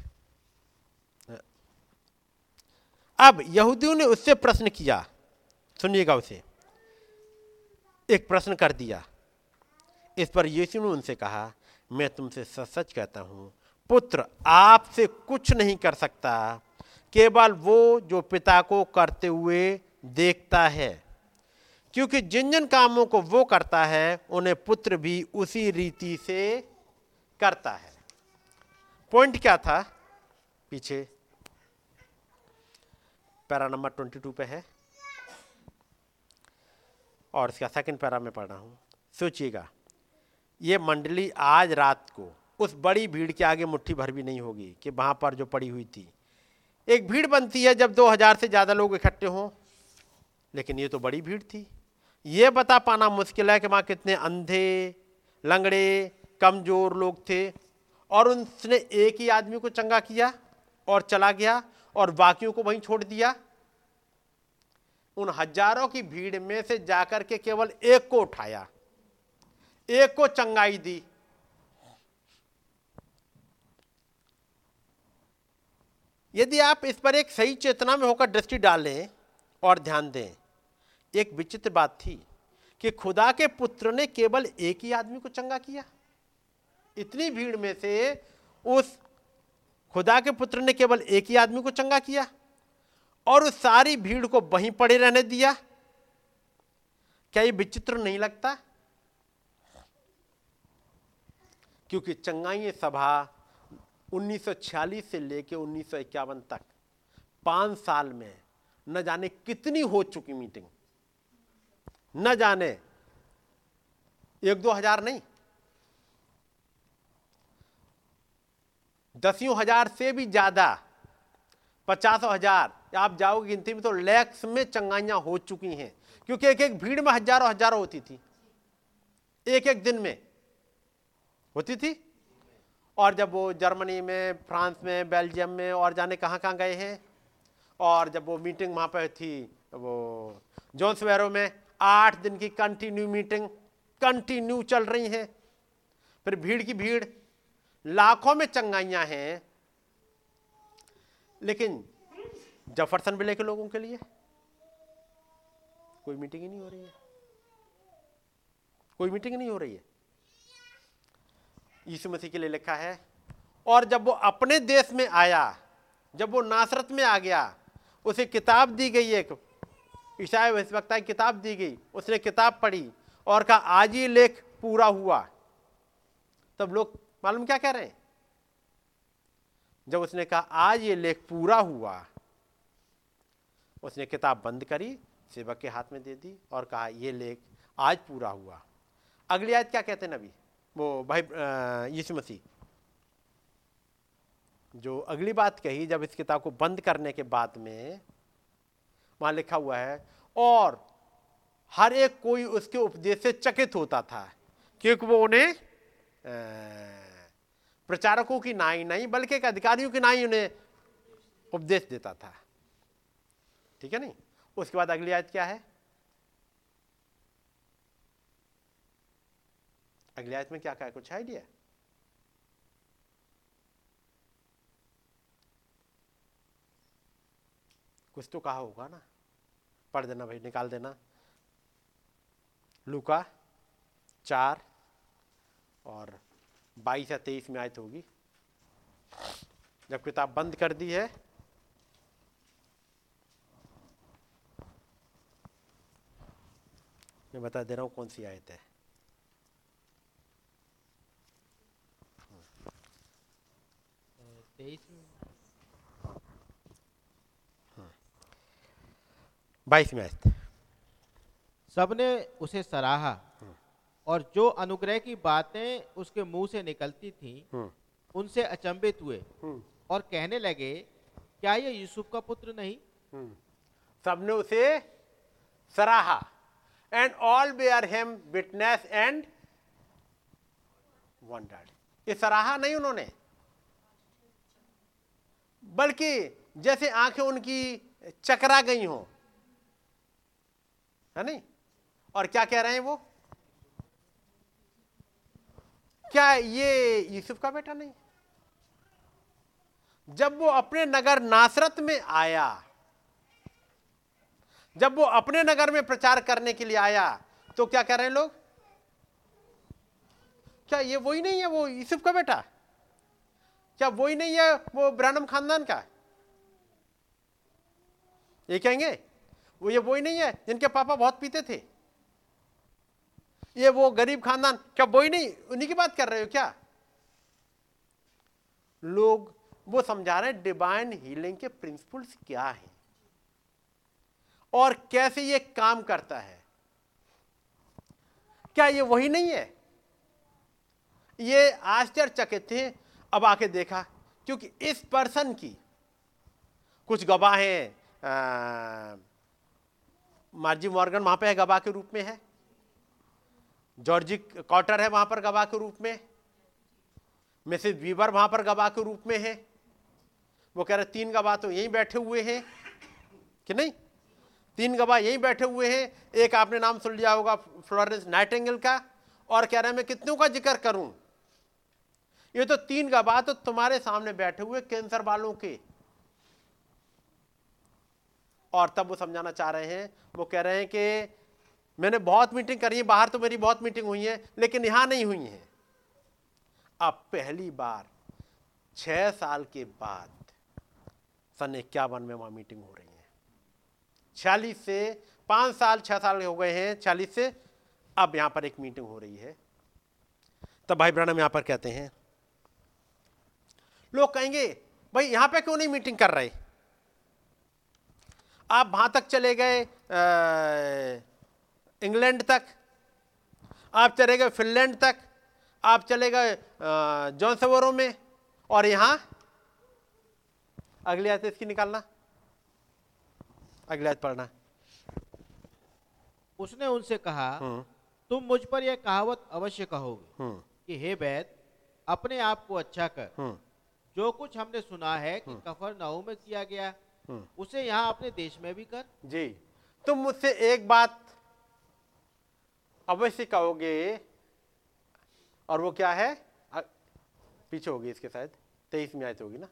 अब यहूदियों ने उससे प्रश्न किया, सुनिएगा उसे। एक प्रश्न कर दिया। इस पर यीशु ने उनसे कहा, मैं तुमसे सच सच कहता हूँ, पुत्र, आपसे कुछ नहीं कर सकता। केवल वो जो पिता को करते हुए देखता है। क्योंकि जिन जिन कामों को वो करता है, उन्हें पुत्र भी उसी रीति से करता है। पॉइंट क्या था? पीछे। पैरा नंबर ट्वेंटी टू पे है। और इसका सेकंड पैरा में पढ़ रहा हूँ। सोचिएगा, ये मंडली आज रात को, उस बड़ी भीड़ के आगे मुट्ठी भर भी नहीं होगी कि वहाँ पर जो पड़ी हुई थी। एक भीड़ बनती है जब 2000 से ज़्यादा लोग इकट्ठे हों। लेकिन ये तो बड़ी भीड़ थी। ये बता पाना मुश्किल है कि वहाँ कितने अंधे, लंगड़े, कमज़ोर लोग थे और उसने एक ही आदमी को चंगा किया और चला गया और बाकियों को वहीं छोड़ दिया। उन हज़ारों की भीड़ में से जाकर के केवल एक को उठाया, एक को चंगाई दी। यदि आप इस पर एक सही चेतना में होकर दृष्टि डालें और ध्यान दें एक विचित्र बात थी कि खुदा के पुत्र ने केवल एक ही आदमी को चंगा किया। इतनी भीड़ में से उस खुदा के पुत्र ने केवल एक ही आदमी को चंगा किया और उस सारी भीड़ को वहीं पड़े रहने दिया। क्या ये विचित्र नहीं लगता? क्योंकि चंगाई सभा 1946 से लेकर उन्नीस सौ इक्यावन तक पाँच साल में न जाने कितनी हो चुकी मीटिंग। न जाने। एक दो हज़ार नहीं। दसियों हज़ार से भी ज़्यादा, पचासों हज़ार, आप जाओगे गिनती में तो लैक्स में चंगाइयाँ हो चुकी हैं, क्योंकि एक एक भीड़ में हज़ारों हज़ारों होती थी। एक एक दिन में होती थी। और जब वो जर्मनी में, फ्रांस में, बेल्जियम में और जाने कहाँ कहाँ गए हैं, और जब वो मीटिंग वहाँ पर थी, वो जोन्सवेरो में आठ दिन की कंटिन्यू मीटिंग कंटिन्यू चल रही हैं। फिर भीड़ की भीड़, लाखों में चंगाइयाँ हैं। लेकिन जफरसन बिले के लोगों के लिए। कोई मीटिंग ही नहीं हो रही है। कोई मीटिंग नहीं हो रही है। यीशु मसीह के लिए लिखा है, और जब वो अपने देश में आया, जब वो नासरत में आ गया, उसे किताब दी गई एक ईसाई वक्ता की किताब दी गई, उसने किताब पढ़ी और कहा, आज ये लेख पूरा हुआ। तब लोग मालूम क्या कह रहे हैं? जब उसने कहा, आज ये लेख पूरा हुआ, उसने किताब बंद करी, सेवक के हाथ में दे दी और कहा, ये लेख आज पूरा हुआ। अगली आयत क्या कहते हैं नबी? वो भाई यीशु मसीह। जो अगली बात कही, जब इस किताब को बंद करने के बाद में वहाँ लिखा हुआ है, और हर एक कोई उसके उपदेश से चकित होता था, क्योंकि वो उन्हें प्रचारकों की नाई नहीं, बल्कि एक अधिकारियों की नाई उन्हें उपदेश देता था। ठीक है नहीं? उसके बाद अगली आयत क्या है? अगली आयत में क्या कहा कुछ आइडिया कुछ तो कहा होगा ना। पढ़ देना भाई, निकाल देना। लुका चार और बाईस या तेईस में आयत होगी। जब किताब बंद कर दी है, मैं बता दे रहा हूँ कौन सी आयत है। बाईस में आयत सबने उसे सराहा और जो अनुग्रह की बातें उसके मुँह से निकलती थीं हम्म। उनसे अचंभित हुए हम्म। और कहने लगे क्या ये यूसुफ का पुत्र नहीं हम्म। सबने उसे सराहा and all bare him witness and wondered ये सराहा नहीं उन्होंने बल्कि जैसे आँखें उनकी चकरा गई हो है नहीं? और क्या कह रहे हैं वो? क्या ये यूसुफ का बेटा नहीं? जब वो अपने नगर नासरत में आया, जब वो अपने नगर में प्रचार करने के लिए आया तो क्या कह रहे हैं लोग? क्या ये वही नहीं है वो यूसुफ का बेटा? क्या वही नहीं है वो ब्रानम खानदान का? ये कहेंगे वो ये वही नहीं है जिनके पापा बहुत पीते थे। ये वो गरीब खानदान, क्या वही नहीं? उन्हीं की बात कर रहे हो क्या? लोग वो समझा रहे हैं डिवाइन हीलिंग के प्रिंसिपल्स क्या हैं? और कैसे ये काम करता है? क्या ये वही नहीं है? ये आश्चर्यचकित थे, अब आके देखा, क्योंकि इस पर्सन की कुछ गवाहें मार्जी मॉर्गन वहाँ पे है, गवाह के रूप में है। जॉर्जी कॉटर है वहाँ पर, गवाह के रूप में। मिसेज वीवर वहाँ पर, गवाह के रूप में है। वो कह रहे, तीन गवाह तो यहीं बैठे हुए हैं। कि नहीं? तीन गवाह यहीं बैठे हुए हैं। एक आपने नाम सुन लिया होगा, फ्लोरेंस नाइटेंगल का। और कह रहे हैं, मैं कितनों का ज़िक्र करूँ? ये तो तीन गवाह तो तुम्हारे सामने बैठे हुए कैंसर वालों के। और तब वो समझाना चाह रहे हैं। वो कह रहे हैं कि मैंने बहुत मीटिंग करी है, बाहर तो मेरी बहुत मीटिंग हुई है, लेकिन यहाँ नहीं हुई है। अब पहली बार छह साल के बाद सन इक्यावन में वहाँ मीटिंग हो रही है। छियालीस से पाँच साल, छह साल हो गए हैं, छियालीस से अब यहाँ पर एक मीटिंग हो रही है। तब भाई ब्रहणम यहाँ पर कहते हैं, लोग कहेंगे, भाई यहाँ पे क्यों नहीं मीटिंग कर रहे? आप वहाँ तक चले गए इंग्लैंड तक आप चले गए फिनलैंड तक आप चले गए जॉनसवरों में और यहाँ अगले आयत इसकी निकालना अगले आयत पढ़ना उसने उनसे कहा हम्म। तुम मुझ पर यह कहावत अवश्य कहोगे हम्म। कि हे बैद अपने आप को अच्छा कर हम्म। जो कुछ हमने सुना है कि कफर नहू में किया गया उसे यहाँ अपने देश में भी कर। जी। तुम मुझसे एक बात अवश्य कहोगे और वो क्या है? पीछे होगी इसके शायद तेईस में आयत होगी ना?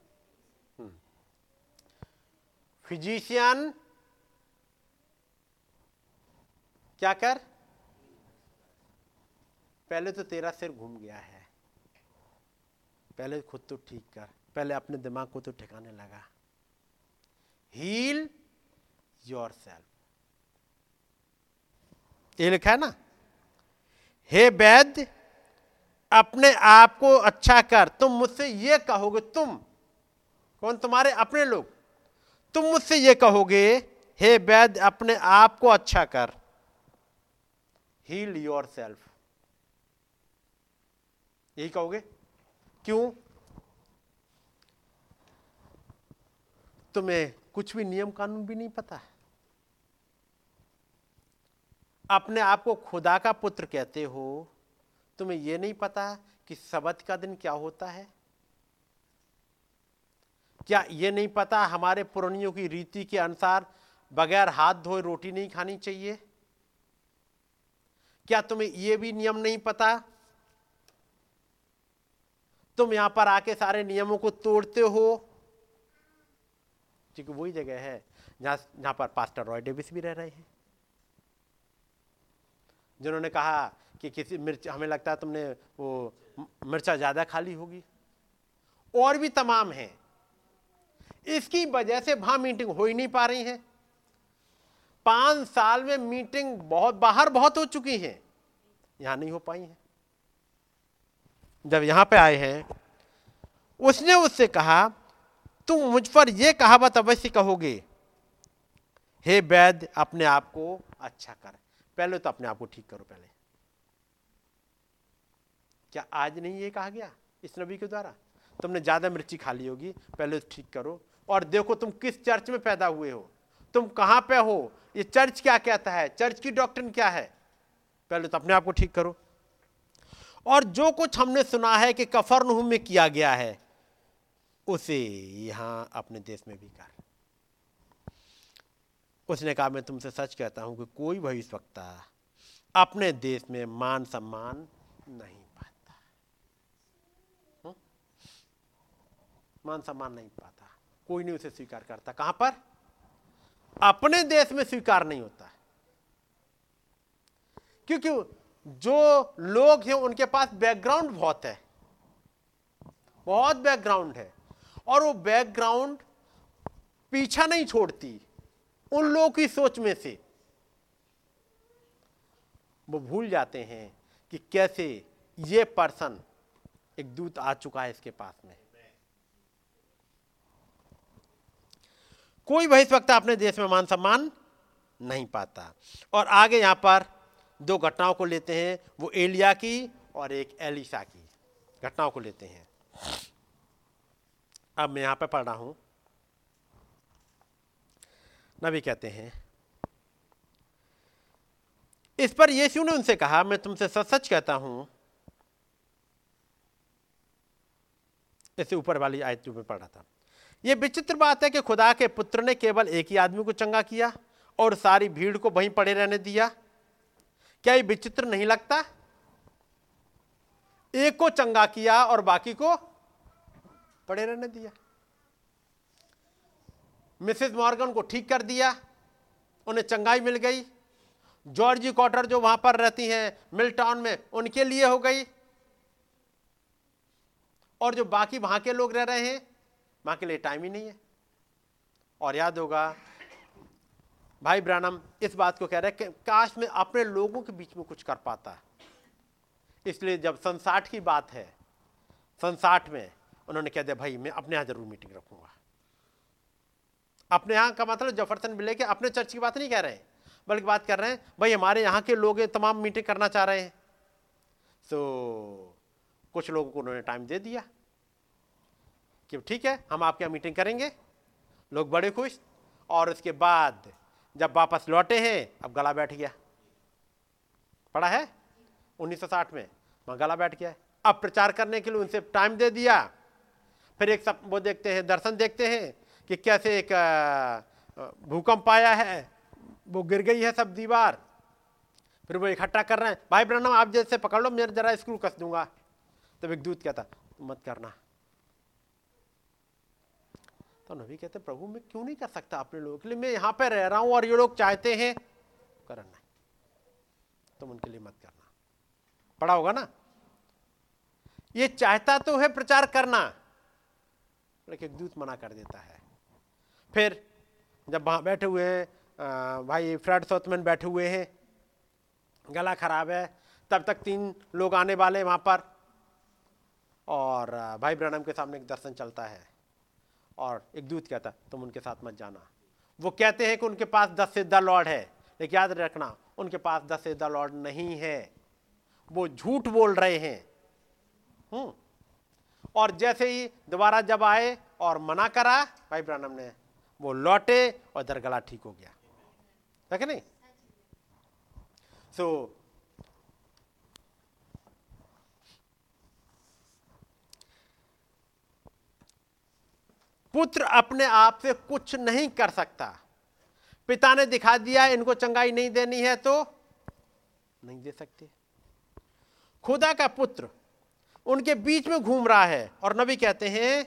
फिजिशियन क्या कर? पहले तो तेरा सिर घूम गया है। पहले खुद तो ठीक कर पहले अपने दिमाग को तो ठिकाने लगा। हील योर सेल्फ ये लिखा है ना? हे वैद्य अपने आप को अच्छा कर। तुम मुझसे ये कहोगे, तुम, कौन तुम्हारे अपने लोग? तुम मुझसे ये कहोगे, हे वैद्य अपने आप को अच्छा कर। हील योर सेल्फ यही कहोगे? क्यों? तुम्हें कुछ भी नियम कानून भी नहीं पता है। अपने आप को खुदा का पुत्र कहते हो, तुम्हें यह नहीं पता कि सबत का दिन क्या होता है? क्या यह नहीं पता हमारे पुरानियों की रीति के अनुसार बगैर हाथ धोए रोटी नहीं खानी चाहिए? क्या तुम्हें यह भी नियम नहीं पता? तुम यहाँ पर आके सारे नियमों को तोड़ते हो क्योंकि वही जगह है जहाँ जहाँ पर पास्टर रॉय डेविस भी रह रहे हैं। जिन्होंने कहा कि किसी मिर्च, हमें लगता है तुमने वो मिर्चा ज़्यादा खाली होगी। और भी तमाम हैं। इसकी वजह से वहाँ मीटिंग हो ही नहीं पा रही है। पाँच साल में मीटिंग बहुत, बाहर बहुत हो चुकी है। यहाँ नहीं हो पाई है। जब यहाँ पे आए हैं, उसने उससे कहा तुम मुझ पर यह कहावत अवश्य कहोगे, हे वैद्य अपने आप को अच्छा कर। पहले तो अपने आप को ठीक करो पहले। क्या आज नहीं ये कहा गया इस नबी के द्वारा? तुमने ज़्यादा मिर्ची खा ली होगी, पहले तो ठीक करो। और देखो तुम किस चर्च में पैदा हुए हो। तुम कहाँ पे हो? ये चर्च क्या कहता है? चर्च की डॉक्टर क्या है? पहले तो अपने आप को ठीक करो। और जो कुछ हमने सुना है कि कफर में किया गया है उसे यहाँ अपने देश में भी कर। उसने कहा, मैं तुमसे सच कहता हूँ कि कोई भविष्यवक्ता अपने देश में मान सम्मान नहीं पाता। हुँ? मान सम्मान नहीं पाता। कोई नहीं उसे स्वीकार करता। कहाँ पर? अपने देश में स्वीकार नहीं होता। क्योंकि जो लोग हैं उनके पास बैकग्राउंड बहुत है। बहुत बैकग्राउंड है। और वो बैकग्राउंड पीछा नहीं छोड़ती, उन लोगों की सोच में से। वो भूल जाते हैं कि कैसे ये पर्सन एक दूत आ चुका है इसके पास में। कोई भविष्यवक्ता अपने देश में मान सम्मान नहीं पाता। और आगे यहाँ पर दो घटनाओं को लेते हैं, वो एलिया की और एक एलिशा की। घटनाओं को लेते हैं। अब मैं यहाँ पर पढ़ रहा हूँ। नबी कहते हैं, इस पर यीशु ने उनसे कहा, मैं तुमसे सच सच कहता हूँ। इससे ऊपर वाली आयत मैं पढ़ रहा था। यह विचित्र बात है कि खुदा के पुत्र ने केवल एक ही आदमी को चंगा किया और सारी भीड़ को वहीं पड़े रहने दिया। क्या ये विचित्र नहीं लगता? एक को चंगा किया और बाकी को पड़े रहने दिया। मिसेस मॉर्गन को ठीक कर दिया, उन्हें चंगाई मिल गई। जॉर्जी क्वार्टर जो वहाँ पर रहती हैं मिल टाउन में, उनके लिए हो गई। और जो बाकी वहाँ के लोग रह रहे हैं, वहाँ के लिए टाइम ही नहीं है। और याद होगा, भाई ब्रानम, इस बात को कह रहे हैं कि काश में अपने लोगों के बीच में कुछ कर पाता। इसलिए जब संसाठ की बात है संसाठ में उन्होंने कह दिया, भाई, मैं अपने यहाँ ज़रूर मीटिंग रखूँगा। अपने यहाँ का मतलब जफरसन मिले के अपने चर्च की बात नहीं कह रहे हैं, बल्कि बात कर रहे हैं, भाई, हमारे यहाँ के लोग तमाम मीटिंग करना चाह रहे हैं। तो कुछ लोगों को उन्होंने टाइम दे दिया कि ठीक है, हम आपके यहाँ मीटिंग करेंगे, लोग बड़े खुश, और उसके बाद जब वापस लौटे हैं, अब गला बैठ गया। पड़ा है? 1960 में, वहाँ गला बैठ गया। अब प्रचार करने के लिए उनसे टाइम दे दिया। फिर एक सब वो देखते हैं, दर्शन देखते हैं कि कैसे एक भूकंप आया है, वो गिर गई है सब दीवार। फिर वो इकट्ठा कर रहे हैं, भाई ब्रहणम आप जैसे पकड़ लो, मैं जरा स्क्रू कस दूँगा। तब एक दूत कहता मत करना। तो नबी कहते, प्रभु, मैं क्यों नहीं कर सकता अपने लोगों के लिए? मैं यहाँ पे रह रहा हूँ और ये लोग चाहते हैं। करना तुम उनके लिए मत करना। पड़ा होगा ना? ये चाहता तो है प्रचार करना लेकिन दूत मना कर देता है। फिर जब वहाँ बैठे हुए हैं भाई फ्रेड सौथमैन बैठे हुए हैं, गला खराब है, तब तक तीन लोग आने वाले हैं वहाँ पर। और भाई ब्रनम के सामने एक दर्शन चलता है। और एक दूत कहता तुम उनके साथ मत जाना। वो कहते हैं कि उनके पास दस सिद्धा लॉर्ड है। लेकिन याद रखना, उनके पास दस सिद्धा लॉर्ड नहीं है। वो झूठ बोल रहे हैं। हम्म। और जैसे ही दोबारा जब आए और मना करा भाई ब्रानम ने वो लौटे और इधर गला ठीक हो गया। है नहीं? सो so, पुत्र अपने आप से कुछ नहीं कर सकता। पिता ने दिखा दिया इनको चंगाई नहीं देनी है तो नहीं दे सकते। खुदा का पुत्र उनके बीच में घूम रहा है। और नबी कहते हैं,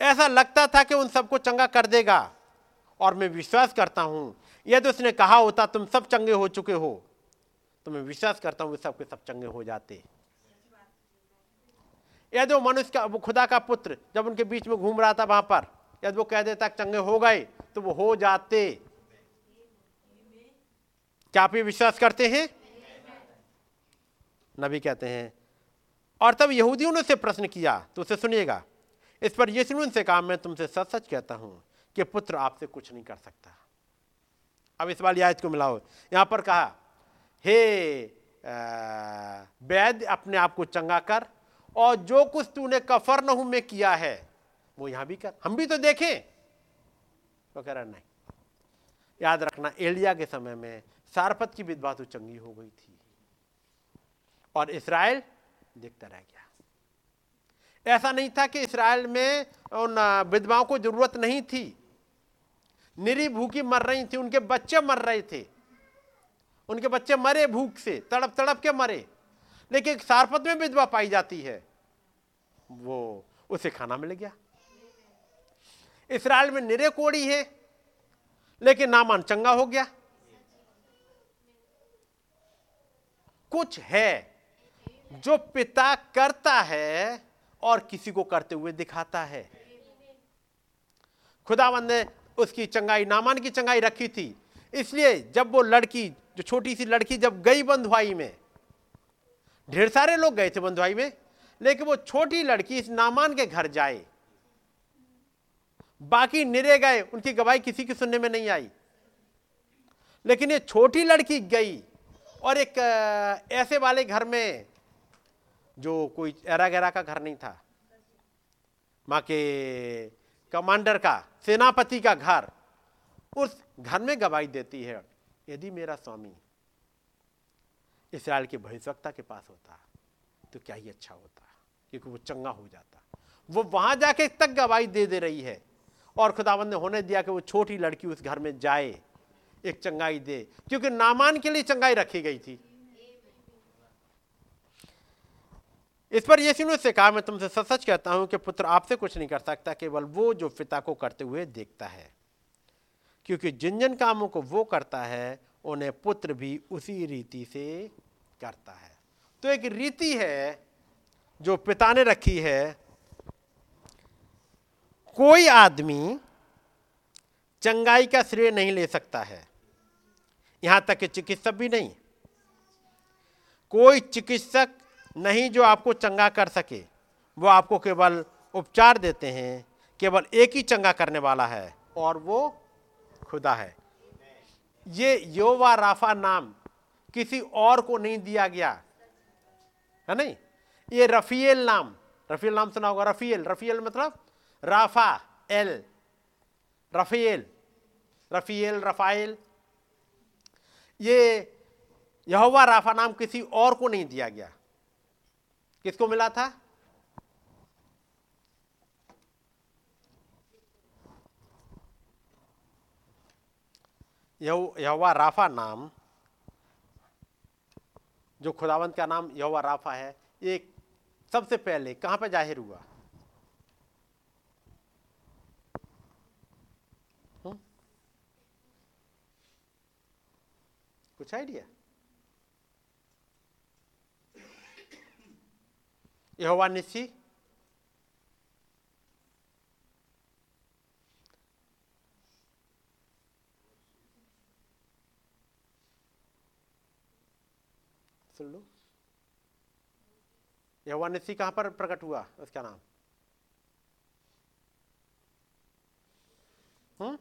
ऐसा लगता था कि उन सबको चंगा कर देगा। और मैं विश्वास करता हूँ यदि उसने कहा होता, तुम सब चंगे हो चुके हो। तो मैं विश्वास करता हूँ सबके सब चंगे हो जाते। यदि वो मनुष्य का वो खुदा का पुत्र जब उनके बीच में घूम रहा था वहाँ पर, यदि वो कह देता, चंगे हो गए तो वो हो जाते। क्या आप ये विश्वास करते हैं? नबी कहते हैं और तब यहूदियों ने उसे प्रश्न किया तो उसे सुनिएगा इस पर यीशु ने उनसे कहा, मैं तुमसे सच सच कहता हूँ कि पुत्र आपसे कुछ नहीं कर सकता। अब इस वाली आयत को मिलाओ। यहाँ पर कहा, हे वैद्य अपने आप को चंगा कर और जो कुछ तूने कफर नहू में किया है, वो यहाँ भी कर। हम भी तो देखें। तो कह रहा, नहीं। याद रखना, एलिया के समय में सारपत की विधवा तो चंगी हो गई थी और इसराइल देखता रह गया। ऐसा नहीं था कि इसराइल में उन विधवाओं को ज़रूरत नहीं थी। निरी भूखी मर रही थी, उनके बच्चे मर रहे थे। उनके बच्चे मरे भूख से, तड़प तड़प के मरे। लेकिन सारपत में विधवा पाई जाती है। वो उसे खाना मिल गया। इसराइल में निरे कोड़ी है, लेकिन नामान चंगा हो गया। कुछ है जो पिता करता है और किसी को करते हुए दिखाता है। खुदावंद ने उसकी चंगाई, नामान की चंगाई रखी थी। इसलिए जब वो लड़की, जो छोटी सी लड़की जब गई बंधुआई में, ढेर सारे लोग गए थे बंधुआई में, लेकिन वो छोटी लड़की इस नामान के घर जाए। बाकी निरे गए, उनकी गवाही किसी की सुनने में नहीं आई। लेकिन ये छोटी लड़की गई और एक ऐसे वाले घर में जो कोई एरा गहरा का घर नहीं था। माँ के कमांडर का, सेनापति का घर, उस घर में गवाही देती है, यदि मेरा स्वामी इसराइल के भविष्यवक्ता के पास होता तो क्या ही अच्छा होता, क्योंकि वो चंगा हो जाता। वो वहाँ जाके तक गवाही दे दे रही है, और खुदावन ने होने दिया कि वो छोटी लड़की उस घर में जाए, एक चंगाई दे, क्योंकि नामान के लिए चंगाई रखी गई थी। इस पर यीशु ने से कहा, मैं तुमसे सच सच कहता हूँ कि पुत्र आपसे कुछ नहीं कर सकता, केवल वो जो पिता को करते हुए देखता है। क्योंकि जिन जिन कामों को वो करता है, उन्हें पुत्र भी उसी रीति से करता है। तो एक रीति है जो पिता ने रखी है। कोई आदमी चंगाई का श्रेय नहीं ले सकता है। यहाँ तक कि चिकित्सक भी नहीं। कोई चिकित्सक नहीं जो आपको चंगा कर सके, वो आपको केवल उपचार देते हैं, केवल एक ही चंगा करने वाला है और वो खुदा है। ये योवा राफा नाम किसी और को नहीं दिया गया, है नहीं? ये रफील नाम रफील नाम सुना होगा रफील रफील मतलब राफा एल रफील रफील रफाइल ये यहोवा राफा नाम किसी और को नहीं दिया गया। किसको मिला था? यहोवा राफा नाम, जो खुदावंत का नाम यहोवा राफा है, ये सबसे पहले कहाँ पर ज़ाहिर हुआ? कुछ आइडिया? यहोवा निसी सुन लो। यहोवा निसी कहाँ पर प्रकट हुआ उसका नाम? हम्म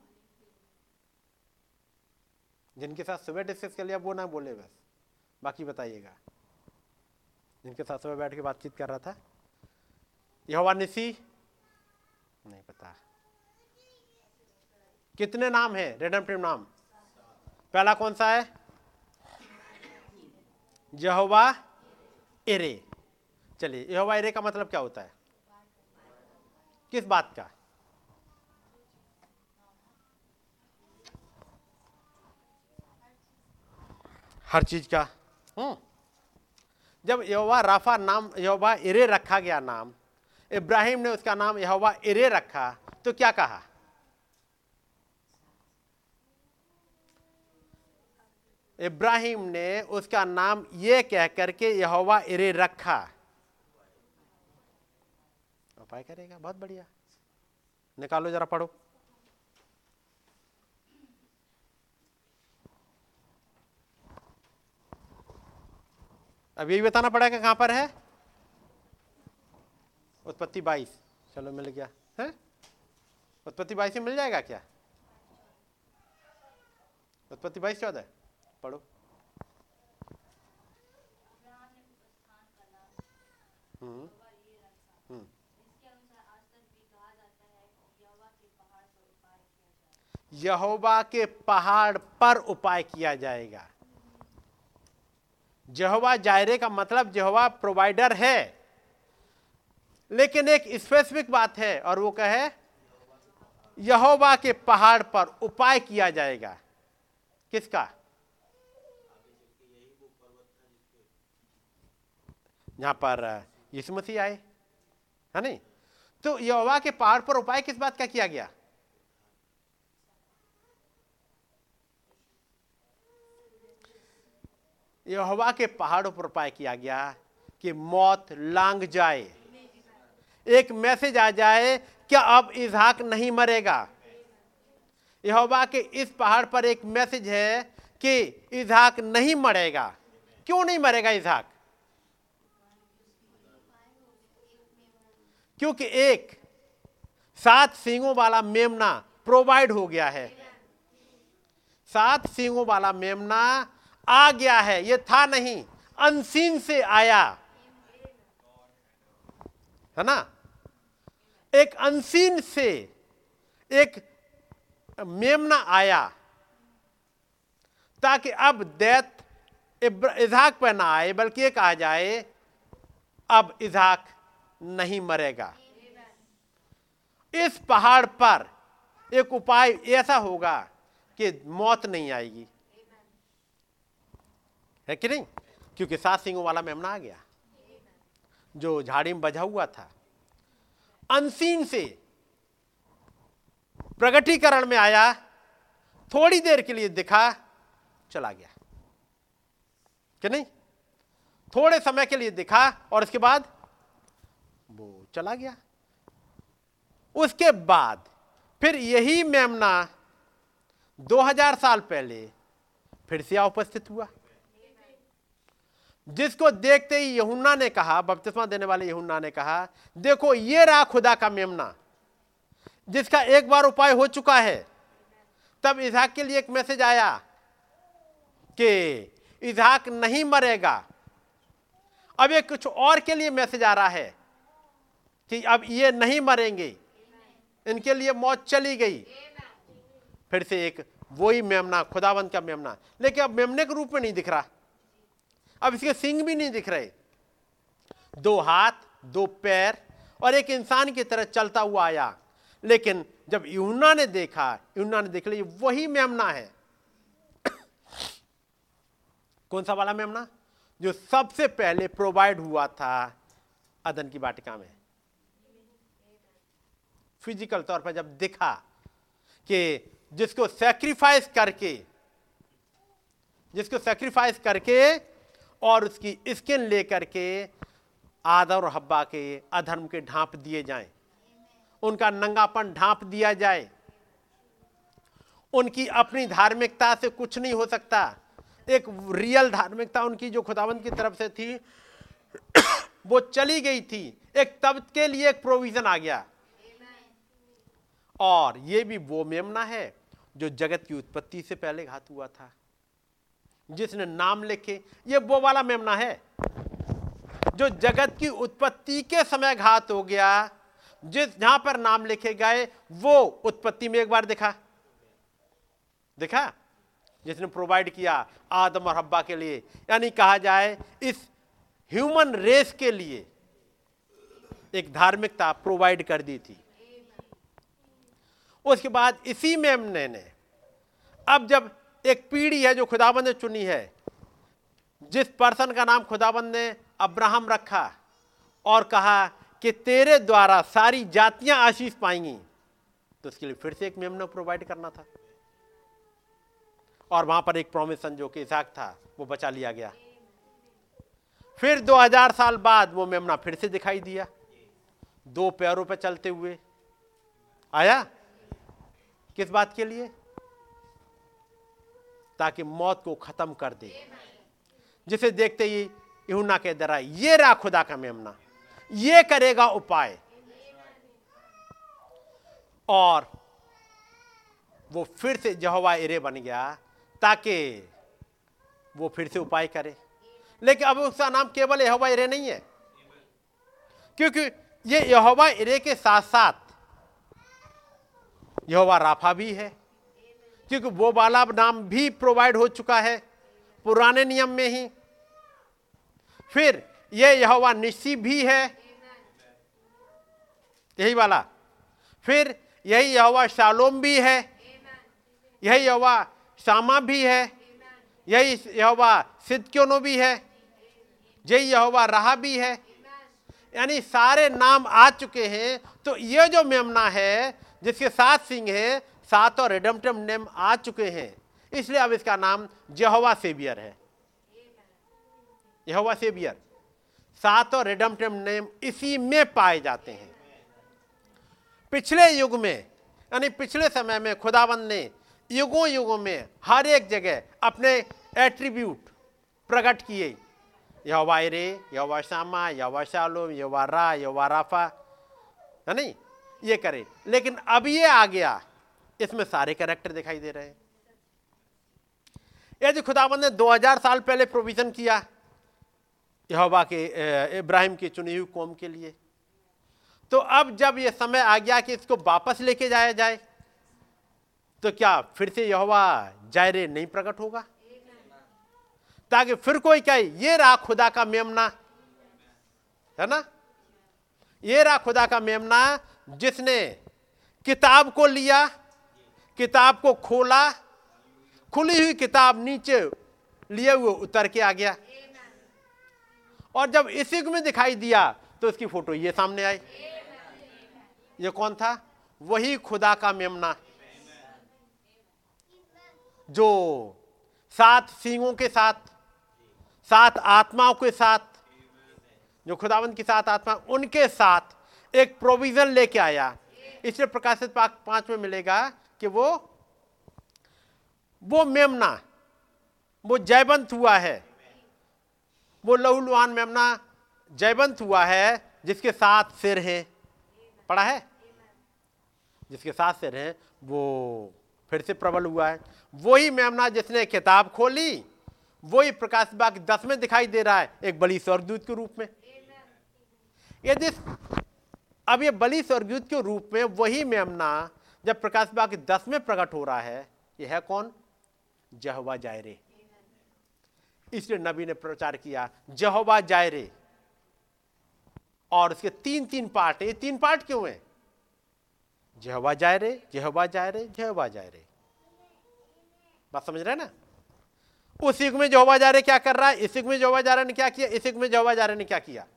जिनके साथ सुबह डिस्कस कर लिया वो ना बोले बस। बाकी बताइएगा। जिनके साथ सुबह बैठ के बातचीत कर रहा था। यहोवा निसी? नहीं पता। कितने नाम है? रेडम्पटिव नाम। पहला कौन सा है? यहोवा एरे चलिए, यहोवा एरे का मतलब क्या होता है? किस बात का? हर चीज़ का। हम्म। जब यहोवा राफा नाम, यहोवा इरे रखा गया नाम, इब्राहिम ने उसका नाम यहोवा इरे रखा तो क्या कहा? इब्राहिम ने उसका नाम ये कह करके यहोवा इरे रखा। उपाय करेगा? बहुत बढ़िया। निकालो जरा, पढ़ो। अब यही बताना पड़ेगा कहाँ पर है? उत्पत्ति बाईस। चलो मिल गया। है? उत्पत्ति बाईस में मिल जाएगा क्या? उत्पत्ति बाईस चौदह पढ़ो। हम्म। हम्म। यहोवा के पहाड़ पर उपाय किया जाएगा। जहोवा जायरे का मतलब जहवा प्रोवाइडर है। लेकिन एक स्पेसिफिक बात है और वो कहे, यहोवा के पहाड़ पर उपाय किया जाएगा। किसका? यहाँ पर, यीशु मसीह आए, है नहीं? तो यहोवा के पहाड़ पर उपाय किस बात का किया गया? यहोवा के पहाड़ों पर उपाय किया गया कि मौत लांग जाए। एक मैसेज आ जाए, क्या अब इजहाक नहीं मरेगा? यहोवा के इस पहाड़ पर एक मैसेज है कि इजहाक नहीं मरेगा। क्यों नहीं मरेगा इजहाक? क्योंकि एक, सात सिंगों वाला मेमना प्रोवाइड हो गया है। सात सिंगों वाला मेमना आ गया है, ये था नहीं, अनसीन से आया। है ना? एक अनसीन से एक मेमना आया, ताकि अब दैत इजहाक पर ना आए, बल्कि एक आ जाए, अब इजहाक नहीं मरेगा। इस पहाड़ पर एक उपाय ऐसा होगा कि मौत नहीं आएगी। है कि नहीं? क्योंकि सात सिंहों वाला मेमना आ गया। जो झाड़ी में बजा हुआ था। अनसीन से प्रगटीकरण में आया, थोड़ी देर के लिए दिखा, चला गया। कि नहीं? थोड़े समय के लिए दिखा और उसके बाद वो चला गया। उसके बाद फिर यही मेमना 2000 साल पहले फिर से उपस्थित हुआ। जिसको देखते ही यहुन्ना ने कहा, बपतिस्मा देने वाले यहुन्ना ने कहा, देखो, ये रहा खुदा का मेमना, जिसका एक बार उपाय हो चुका है। तब इजहाक के लिए एक मैसेज आया कि इजहाक नहीं मरेगा। अब एक कुछ और के लिए मैसेज आ रहा है कि अब ये नहीं मरेंगे। इनके लिए मौत चली गई। फिर से एक वही मेमना, खुदावंत का मेमना। लेकिन अब मेमने के रूप में नहीं दिख रहा। अब इसके सिंग भी नहीं दिख रहे। दो हाथ, दो पैर और एक इंसान की तरह चलता हुआ आया। लेकिन जब यूना ने देखा यूना ने देख लिया, वही मेमना है। कौन सा वाला मेमना? जो सबसे पहले प्रोवाइड हुआ था अदन की वाटिका में। फ़िज़िकल तौर पर जब दिखा कि जिसको सेक्रीफाइस करके, जिसको सेक्रीफाइस करके और उसकी स्किन लेकर के आदर और हब्बा के अधर्म के ढांप दिए जाएँ। उनका नंगापन ढांप दिया जाए। उनकी अपनी धार्मिकता से कुछ नहीं हो सकता। एक रियल धार्मिकता उनकी जो खुदावंत की तरफ़ से थी, वो चली गई थी। एक तब के लिए एक प्रोविज़न आ गया। और ये भी वो मेमना है जो जगत की उत्पत्ति से पहले घात हुआ था। जिसने नाम लिखे, ये वो वाला मेमना है, जो जगत की उत्पत्ति के समय घात हो गया, जिस जहाँ पर नाम लिखे गए, वो उत्पत्ति में एक बार दिखा। देखा? जिसने प्रोवाइड किया आदम और हब्बा के लिए, यानी कहा जाए, इस ह्यूमन रेस के लिए एक धार्मिकता प्रोवाइड कर दी थी। उसके बाद इसी मेमने ने, अब जब एक पीढ़ी है जो खुदाबंद ने चुनी है, जिस पर्सन का नाम खुदाबंद ने अब्राहम रखा और कहा कि तेरे द्वारा सारी जातियाँ आशीष पाएँगी तो उसके लिए फिर से एक मेमना प्रोवाइड करना था। और वहाँ पर एक प्रोमिसन जो कि इसाक था, वो बचा लिया गया। फिर 2000 साल बाद वो मेमना फिर से दिखाई दिया। दो पैरों पर चलते हुए आया। किस बात के लिए? ताकि मौत को खत्म कर दे। जिसे देखते ही यूना के दरा ये रहा खुदा का मेमना। ये करेगा उपाय। और वो फिर से जहवा इरे बन गया ताकि वो फिर से उपाय करे। लेकिन अब उसका नाम केवल यहोवा इरे नहीं है। क्योंकि ये यहोवा इरे के साथ साथ यहोवा राफा भी है क्योंकि वो वाला नाम भी प्रोवाइड हो चुका है, पुराने नियम में ही। फिर ये यहोवा निश्ची भी है। यही वाला। फिर यही यहोवा शालोम भी है। यही यहोवा शामा भी है। यही यहोवा सिद्धक्योनो भी है। यही यहोवा रहा भी है। यानी सारे नाम आ चुके हैं। तो ये जो मेमना है, जिसके सात सिंह है सात और रिडमटम नेम आ चुके हैं। इसलिए अब इसका नाम जहवा सेवियर है। यहोवा सेवियर। सात और रिडमटम नेम इसी में पाए जाते हैं। पिछले युग में, यानी पिछले समय में खुदाबंद ने युगों युगों में हर एक जगह अपने एट्रीब्यूट प्रकट किए। यहोवा रे यहोवा शामा, यहोवा शालोम, यहोवा रा, यहोवा राफा है नहीं ये करे। लेकिन अब ये आ गया इसमें सारे कैरेक्टर दिखाई दे रहे हैं। यदि खुदाबंद ने 2000 साल पहले प्रोविज़न किया, यहोवा के इब्राहिम की चुनी हुई कौम के लिए तो अब जब यह समय आ गया कि इसको वापस लेके जाया जाए तो क्या फिर से यहोवा जायरे नहीं प्रकट होगा? ताकि फिर कोई कहे ये रहा खुदा का मेमना, है ना? ये रहा खुदा का मेमना जिसने किताब को लिया किताब को खोला, खुली हुई किताब नीचे लिए हुए उतर के आ गया। और जब इस में दिखाई दिया तो उसकी फ़ोटो ये सामने आई। ये कौन था? वही खुदा का मेमना, जो सात सींगों के साथ, सात आत्माओं के साथ, जो खुदावंत की सात आत्मा, उनके साथ एक प्रोविज़न लेके आया। इसलिए प्रकाशित पाक पाँच में मिलेगा कि वो वो मेमना, वो जयबंत हुआ है। वो लहूलुहान मेमना जयवंत हुआ है, जिसके साथ सिर हैं। पढ़ा है? जिसके साथ सिर हैं, वो फिर से प्रबल हुआ है। वही मेमना जिसने किताब खोली, वही प्रकाश बाग दस में दिखाई दे रहा है, एक बड़ी स्वर्गदूत के रूप में। यदि अब ये बली स्वर्गदूत के रूप में वही मेमना जब प्रकाश बाग दस में प्रकट हो रहा है यह है कौन? जहवा जायरे। इसलिए नबी ने प्रचार किया जहोबा जायरे। और उसके तीन तीन पार्ट ये तीन पार्ट क्यों हैं? जहवा जायरे जहवा जायरे जहवा जायरे। बात समझ रहे ना? उस युग में जोहवा जा रहे क्या कर रहा है? इस युग में जोहवा जा रहे ने क्या किया? इस युग में जोहवा जा रहे ने क्या किया?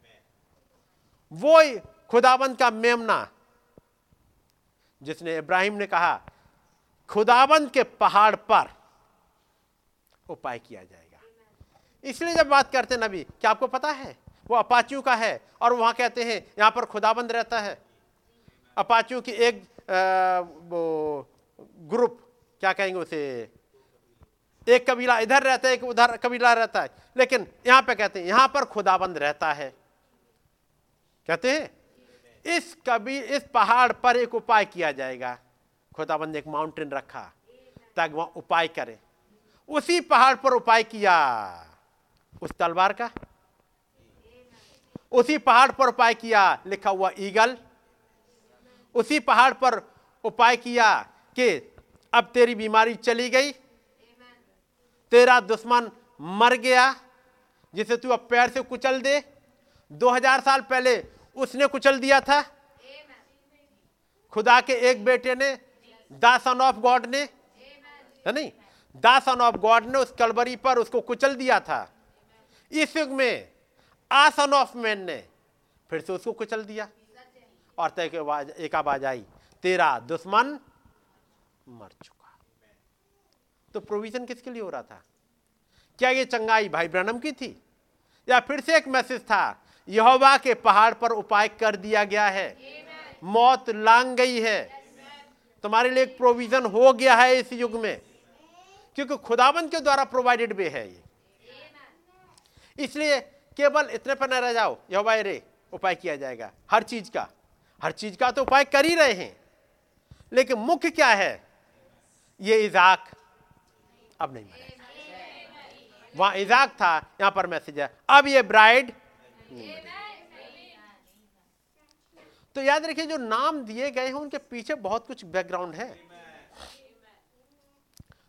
वो खुदाबंद का मेमना। जिसने इब्राहिम ने कहा खुदाबंद के पहाड़ पर उपाय किया जाएगा. इसलिए जब बात करते हैं नबी क्या आपको पता है? वो अपाचियों का है और वहाँ कहते हैं यहाँ पर खुदाबंद रहता है। अपाचियों की एक आ, वो ग्रुप क्या कहेंगे उसे? एक कबीला इधर रहता है एक उधर कबीला रहता है। लेकिन यहाँ पे कहते हैं यहाँ पर खुदाबंद रहता है। कहते हैं इस कबी इस पहाड़ पर एक उपाय किया जाएगा। खुदाबंद ने एक माउंटेन रखा ताकि वहाँ उपाय करे। उसी पहाड़ पर उपाय किया। उस तलवार का? उसी पहाड़ पर उपाय किया, लिखा हुआ ईगल। उसी पहाड़ पर उपाय किया कि अब तेरी बीमारी चली गई। तेरा दुश्मन मर गया, जिसे तू अब पैर से कुचल दे। 2000 साल पहले उसने कुचल दिया था? खुदा के एक बेटे ने द सन ऑफ़ गॉड ने, है नहीं? द सन ऑफ़ गॉड ने उस कलबरी पर उसको कुचल दिया था। इस युग में आ सन ऑफ़ मैन ने फिर से उसको कुचल दिया। और तय एक आवाज़ आई, तेरा दुश्मन मर चुका। तो प्रोविज़न किसके लिए हो रहा था? क्या ये चंगाई भाई ब्रनम की थी? या फिर से एक मैसेज था यहोवा के पहाड़ पर उपाय कर दिया गया है। मौत लांग गई है। तुम्हारे लिए एक प्रोविज़न हो गया है इस युग में क्योंकि खुदाबंद के द्वारा प्रोवाइडेड वे है ये। इसलिए केवल इतने पर न रह जाओ यहोवा रे उपाय किया जाएगा। हर चीज़ का हर चीज़ का तो उपाय कर ही रहे हैं। लेकिन मुख्य क्या है? ये इजाक अब नहीं मरेगा वहाँ इजाक था यहाँ पर मैसेज है अब ये ब्राइड तो याद रखिए, जो नाम दिए गए हैं, उनके पीछे बहुत कुछ बैकग्राउंड है।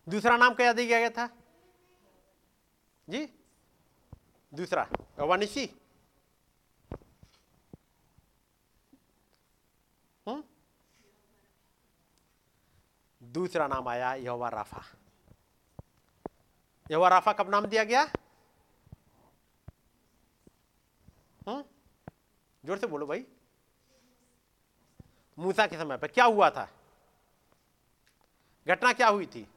दूसरा नाम क्या दिया गया था? जी? दूसरा वनिशी दूसरा नाम आया, यहोवा राफा। यहोवा राफा कब नाम दिया गया? हम्म ज़ोर से बोलो भाई। मूसा के समय पर क्या हुआ था? घटना क्या हुई थी?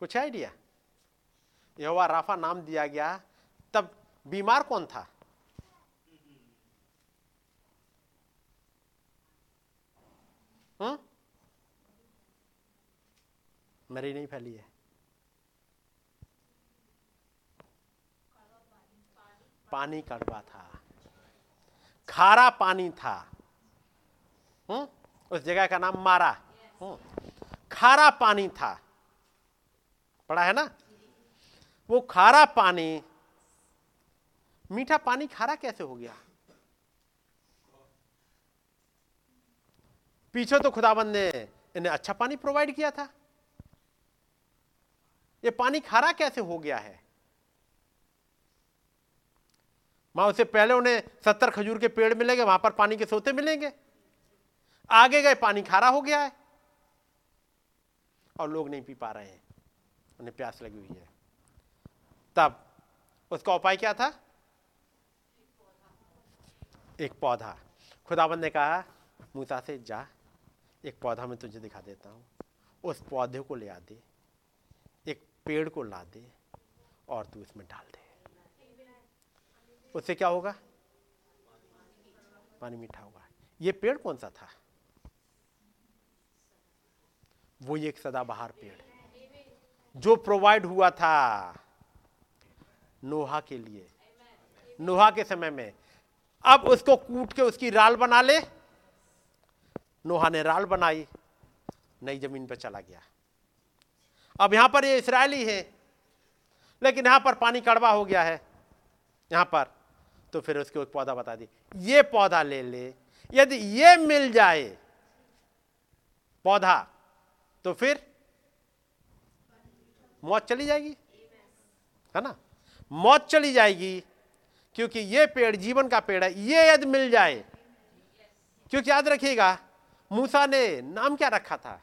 कुछ आइडिया यहोवा राफा नाम दिया गया, तब बीमार कौन था? हम्म मरी नहीं फैली है। पानी कड़वा था। खारा पानी था। हम्म? उस जगह का नाम मारा। हम्म। खारा पानी था। पढ़ा है ना? वो खारा पानी, मीठा पानी खारा कैसे हो गया? पीछे तो खुदाबंद ने इन्हें अच्छा पानी प्रोवाइड किया था। ये पानी खारा कैसे हो गया है? वहाँ उससे पहले उन्हें सत्तर खजूर के पेड़ मिलेंगे, वहाँ पर पानी के सोते मिलेंगे। आगे गए, पानी खारा हो गया है। और लोग नहीं पी पा रहे हैं। उन्हें प्यास लगी हुई है। तब उसका उपाय क्या था? एक पौधा। खुदाबंद ने कहा, मूसा से जा, एक पौधा मैं तुझे दिखा देता हूँ। उस पौधे को ले आ दे, एक पेड़ को ला दे और तू इसमें डाल दे। उससे क्या होगा? पानी मीठा होगा। ये पेड़ कौन सा था? वो एक सदाबहार पेड़। जो प्रोवाइड हुआ था नोहा के लिए। नोहा के समय में। अब उसको कूट के उसकी राल बना ले। नोहा ने राल बनाई। नई ज़मीन पर चला गया। अब यहाँ पर ये इसराइली है। लेकिन यहाँ पर पानी कड़वा हो गया है। यहाँ पर तो फिर उसको एक पौधा बता दी, ये पौधा ले ले, यदि ये मिल जाए, पौधा तो फिर मौत चली जाएगी, है ना? मौत चली जाएगी, क्योंकि ये पेड़ जीवन का पेड़ है, ये यदि मिल जाए, क्योंकि याद रखिएगा, मूसा ने नाम क्या रखा था?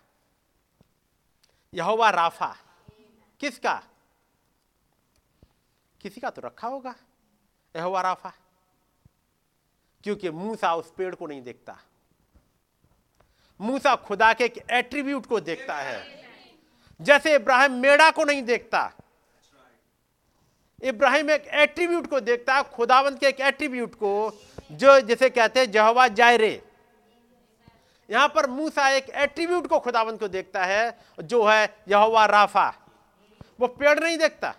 यहोवा राफा। किसका? किसी का तो रखा होगा, यहोवा राफा। क्योंकि मूसा उस पेड़ को नहीं देखता। मूसा खुदा के एक एट्रीब्यूट को देखता है। जैसे इब्राहिम मेड़ा को नहीं देखता, इब्राहिम एक एट्रीब्यूट को देखता है खुदावंत के एक एट्रीब्यूट को, जो जिसे कहते हैं जहवा जायरे। यहाँ पर मूसा एक एट्रीब्यूट को खुदावंत को देखता है, जो है यहोवा राफा। वो पेड़ नहीं देखता।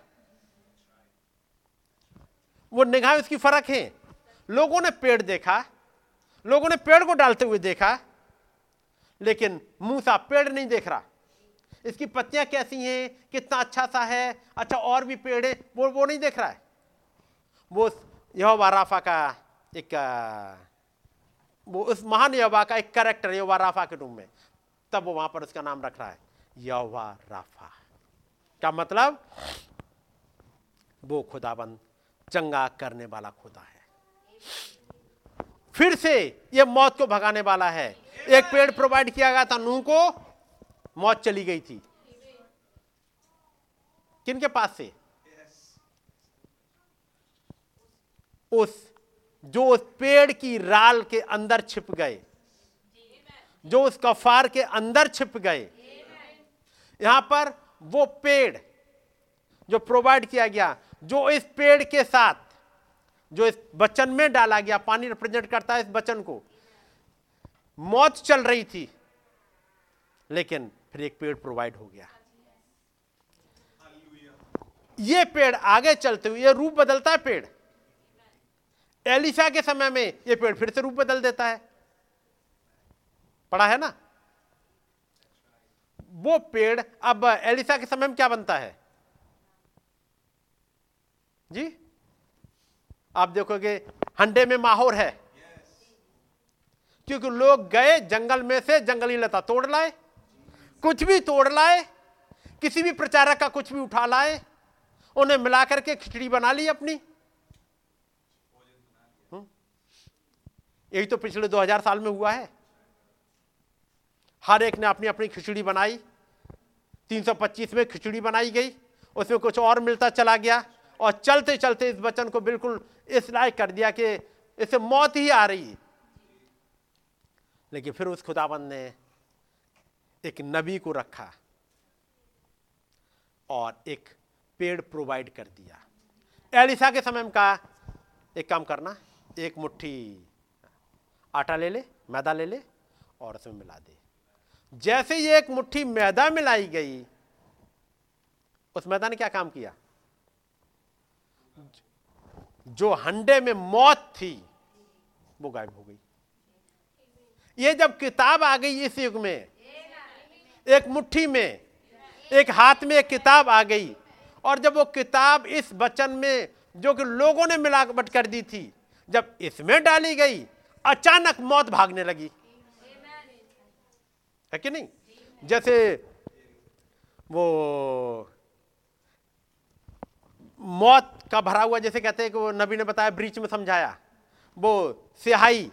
वो निगाह उसकी फ़र्क है। लोगों ने पेड़ देखा, लोगों ने पेड़ को डालते हुए देखा, लेकिन मूसा पेड़ नहीं देख रहा। इसकी पत्तियाँ कैसी हैं? कितना अच्छा सा है? अच्छा और भी पेड़ है, वो वो नहीं देख रहा है। वो यहोवा राफा का एक वो उस महान यहोवा का एक करेक्टर यहोवा राफा के रूम में। तब वो वहाँ पर उसका नाम रख रहा है, यहोवा राफा। क्या मतलब? वो खुदाबंद, चंगा करने वाला खुदा है। फिर से ये मौत को भगाने वाला है। एक पेड़ प्रोवाइड किया गया था, नूह को, मौत चली गई थी। किनके पास से? उस, जो उस पेड़ की राल के अंदर छिप गए। जो उस कफार के अंदर छिप गए। यहाँ पर वो पेड़ जो प्रोवाइड किया गया, जो इस पेड़ के साथ जो इस बचन में डाला गया, पानी रिप्रेजेंट करता है इस बचन को। मौत चल रही थी, लेकिन फिर एक पेड़ प्रोवाइड हो गया। ये पेड़ आगे चलते हुए, ये रूप बदलता है पेड़। एलिशा के समय में ये पेड़ फिर से रूप बदल देता है। पढ़ा है ना? वो पेड़ अब एलिशा के समय में क्या बनता है? जी? आप देखोगे, हंडे में माहौर है। क्योंकि लोग गए जंगल में से जंगली लता तोड़ लाए, कुछ भी तोड़ लाए, किसी भी प्रचारक का कुछ भी उठा लाए, उन्हें मिला करके खिचड़ी बना ली अपनी। हम्म। यही तो पिछले 2000 साल में हुआ है। हर एक ने अपनी अपनी खिचड़ी बनाई। 325 में खिचड़ी बनाई गई। उसमें कुछ और मिलता चला गया। और चलते चलते इस वचन को बिल्कुल इस लायक कर दिया कि इसे मौत ही आ रही लेकिन फिर उस खुदाबंद ने एक नबी को रखा और एक पेड़ प्रोवाइड कर दिया। एलिसा के समय में कहा, एक काम करना, एक मुट्ठी आटा ले ले, मैदा ले ले और उसमें मिला दे। जैसे ही एक मुट्ठी मैदा मिलाई गई, उस मैदा ने क्या काम किया? जो हंडे में मौत थी, वो गायब हो गई। ये जब किताब आ गई इस युग में, एक मुट्ठी में, एक हाथ में एक किताब आ गई, और जब वो किताब इस बचन में, जो कि लोगों ने मिलावट कर दी थी, जब इसमें डाली गई, अचानक मौत भागने लगी। है कि नहीं? जैसे वो मौत का भरा हुआ जैसे कहते हैं कि वो नबी ने बताया ब्रीच में समझाया। वो सिहाई।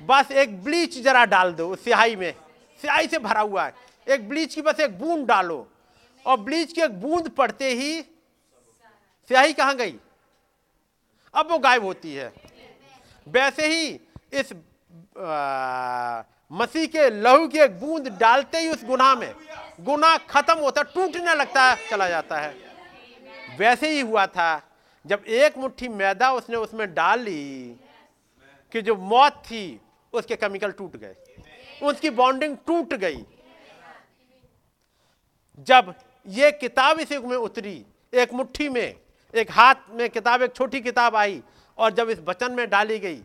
बस एक ब्लीच जरा डाल दो उस सिहाई में। सिहाई से भरा हुआ है। एक ब्लीच की बस एक बूंद डालो। और ब्लीच की एक बूंद पड़ते ही स्याही कहाँ गई? अब वो गायब होती है। वैसे ही इस मसीह के लहू की एक बूंद डालते ही उस गुनाह में गुनाह खत्म होता टूटने लगता है चला जाता है। वैसे ही हुआ था। जब एक मुट्ठी मैदा उसने उसमें डाल ली कि जो मौत थी, उसके केमिकल टूट गए। उसकी बॉन्डिंग टूट गई। जब ये किताब इस युग में उतरी, एक मुट्ठी में, एक हाथ में किताब, एक छोटी किताब आई और जब इस वचन में डाली गई,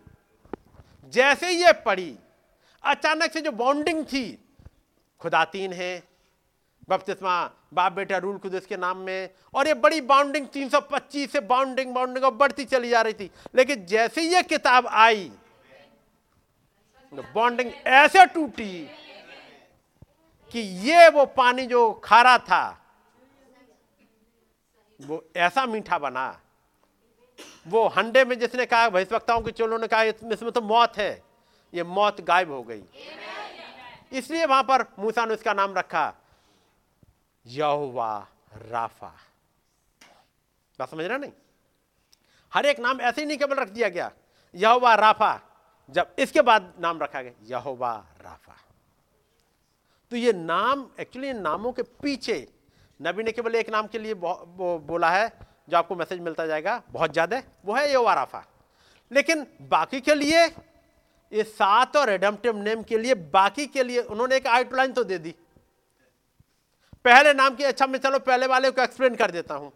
जैसे ही ये पढ़ी, अचानक से जो बॉन्डिंग थी खुदा तीन है बपतिस्मा बाप बेटा रूल खुद के नाम में। और ये बड़ी बाउंडिंग 325 से बाउंडिंग बाउंडिंग और बढ़ती चली जा रही थी। लेकिन जैसे ही ये किताब आई बॉन्डिंग ऐसे टूटी कि ये वो पानी जो खारा था, वो ऐसा मीठा बना। वो हंडे में जिसने कहा, भविष्यवक्ताओं के चोलों ने कहा इसमें तो मौत है। ये मौत गायब हो गई। इसलिए वहाँ पर मूसा ने उसका नाम रखा। यहोवा राफा बात समझ रहे नहीं? हर एक नाम ऐसे ही नहीं केवल रख दिया गया। यहोवा राफा जब इसके बाद नाम रखा गया यहोवा राफा तो ये नाम एक्चुअली नामों के पीछे नबी ने केवल एक नाम के लिए वो बोला है, जो आपको मैसेज मिलता जाएगा। बहुत ज़्यादा वो है यहोवा राफा लेकिन बाकी के लिए, ये सात और एडम्पटिव नेम के लिए, बाकी के लिए उन्होंने एक आउटलाइन तो दे दी। पहले नाम की अच्छा मैं चलो पहले वाले को एक्सप्लेन कर देता हूँ।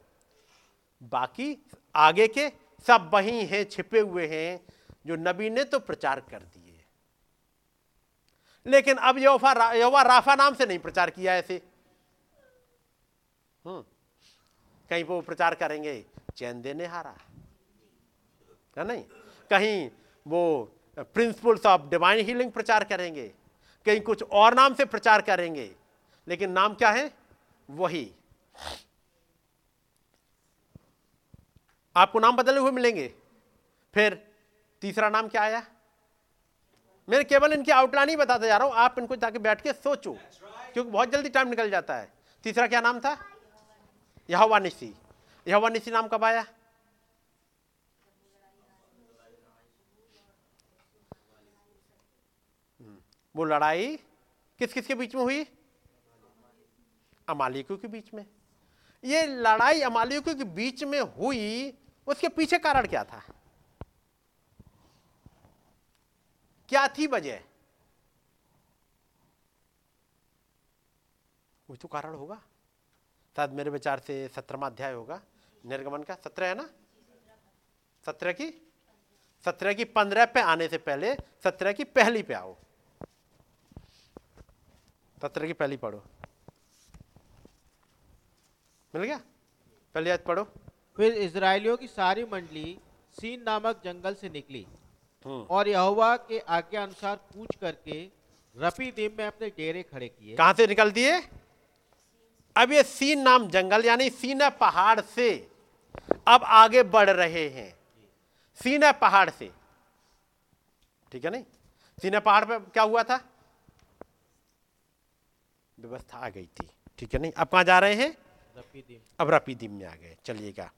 बाकी आगे के सब वही हैं, छिपे हुए हैं, जो नबी ने तो प्रचार कर दिए। लेकिन अब योफा योवा राफा नाम से नहीं प्रचार किया ऐसे। हम्म कहीं वो प्रचार करेंगे, चैन देने हारा। है नहीं? कहीं वो प्रिंसिपल्स ऑफ़ डिवाइन हीलिंग प्रचार करेंगे, कहीं कुछ और नाम से प्रचार करेंगे। लेकिन नाम क्या है? वही। आपको नाम बदले हुए मिलेंगे। फिर तीसरा नाम क्या आया? मैं केवल इनकी आउटलाइन ही बताता जा रहा हूँ। आप इनको जाके बैठ के सोचो, क्योंकि बहुत जल्दी टाइम निकल जाता है। तीसरा क्या नाम था? यहोवा निशी यहोवा निसी नाम कब आया? वो लड़ाई किस किस के बीच में हुई? अमालिकों के बीच में। ये लड़ाई अमालिकों के बीच में हुई, उसके पीछे कारण क्या था? क्या थी वजह? वो तो कारण होगा। शायद मेरे विचार से सत्रहवा अध्याय होगा। निर्गमन का सत्रह है ना? सत्रह की? सत्रह की पंद्रह पे आने से पहले सत्रह की पहली पे आओ। सत्रह की पहली पढ़ो। मिल गया? पहले आज पढ़ो। फिर इसराइलियों की सारी मंडली सीन नामक जंगल से निकली हम्म। और यहोवा के आज्ञा अनुसार कूच करके रफी दिन में अपने डेरे खड़े किए। कहाँ से निकल दिए? अब ये सीन नाम जंगल यानी सीना पहाड़ से अब आगे बढ़ रहे हैं। सीना पहाड़ से। ठीक है नहीं? सीना पहाड़ पे क्या हुआ था? व्यवस्था आ गई थी। ठीक है नहीं? अब कहाँ जा रहे हैं? रपीदीम। अब रपीदीम में आ गए चलिएगा।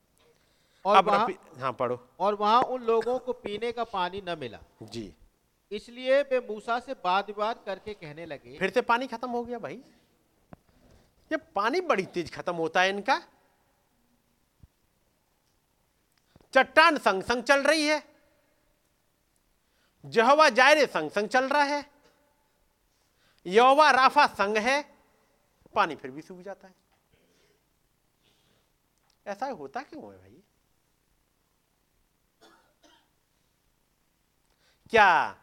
और अब वहाँ हाँ पढ़ो। और वहाँ उन लोगों को पीने का पानी न मिला। जी। इसलिए वे मूसा से बात विवाद करके कहने लगे फिर से पानी खत्म हो गया भाई। ये पानी बड़ी तेज खत्म होता है इनका। चट्टान संग संग चल रही है। जहवा जायरे संग संग चल रहा है। यौवा राफा संग है। पानी फिर भी सूख जाता है। ऐसा होता क्यों है भाई? क्या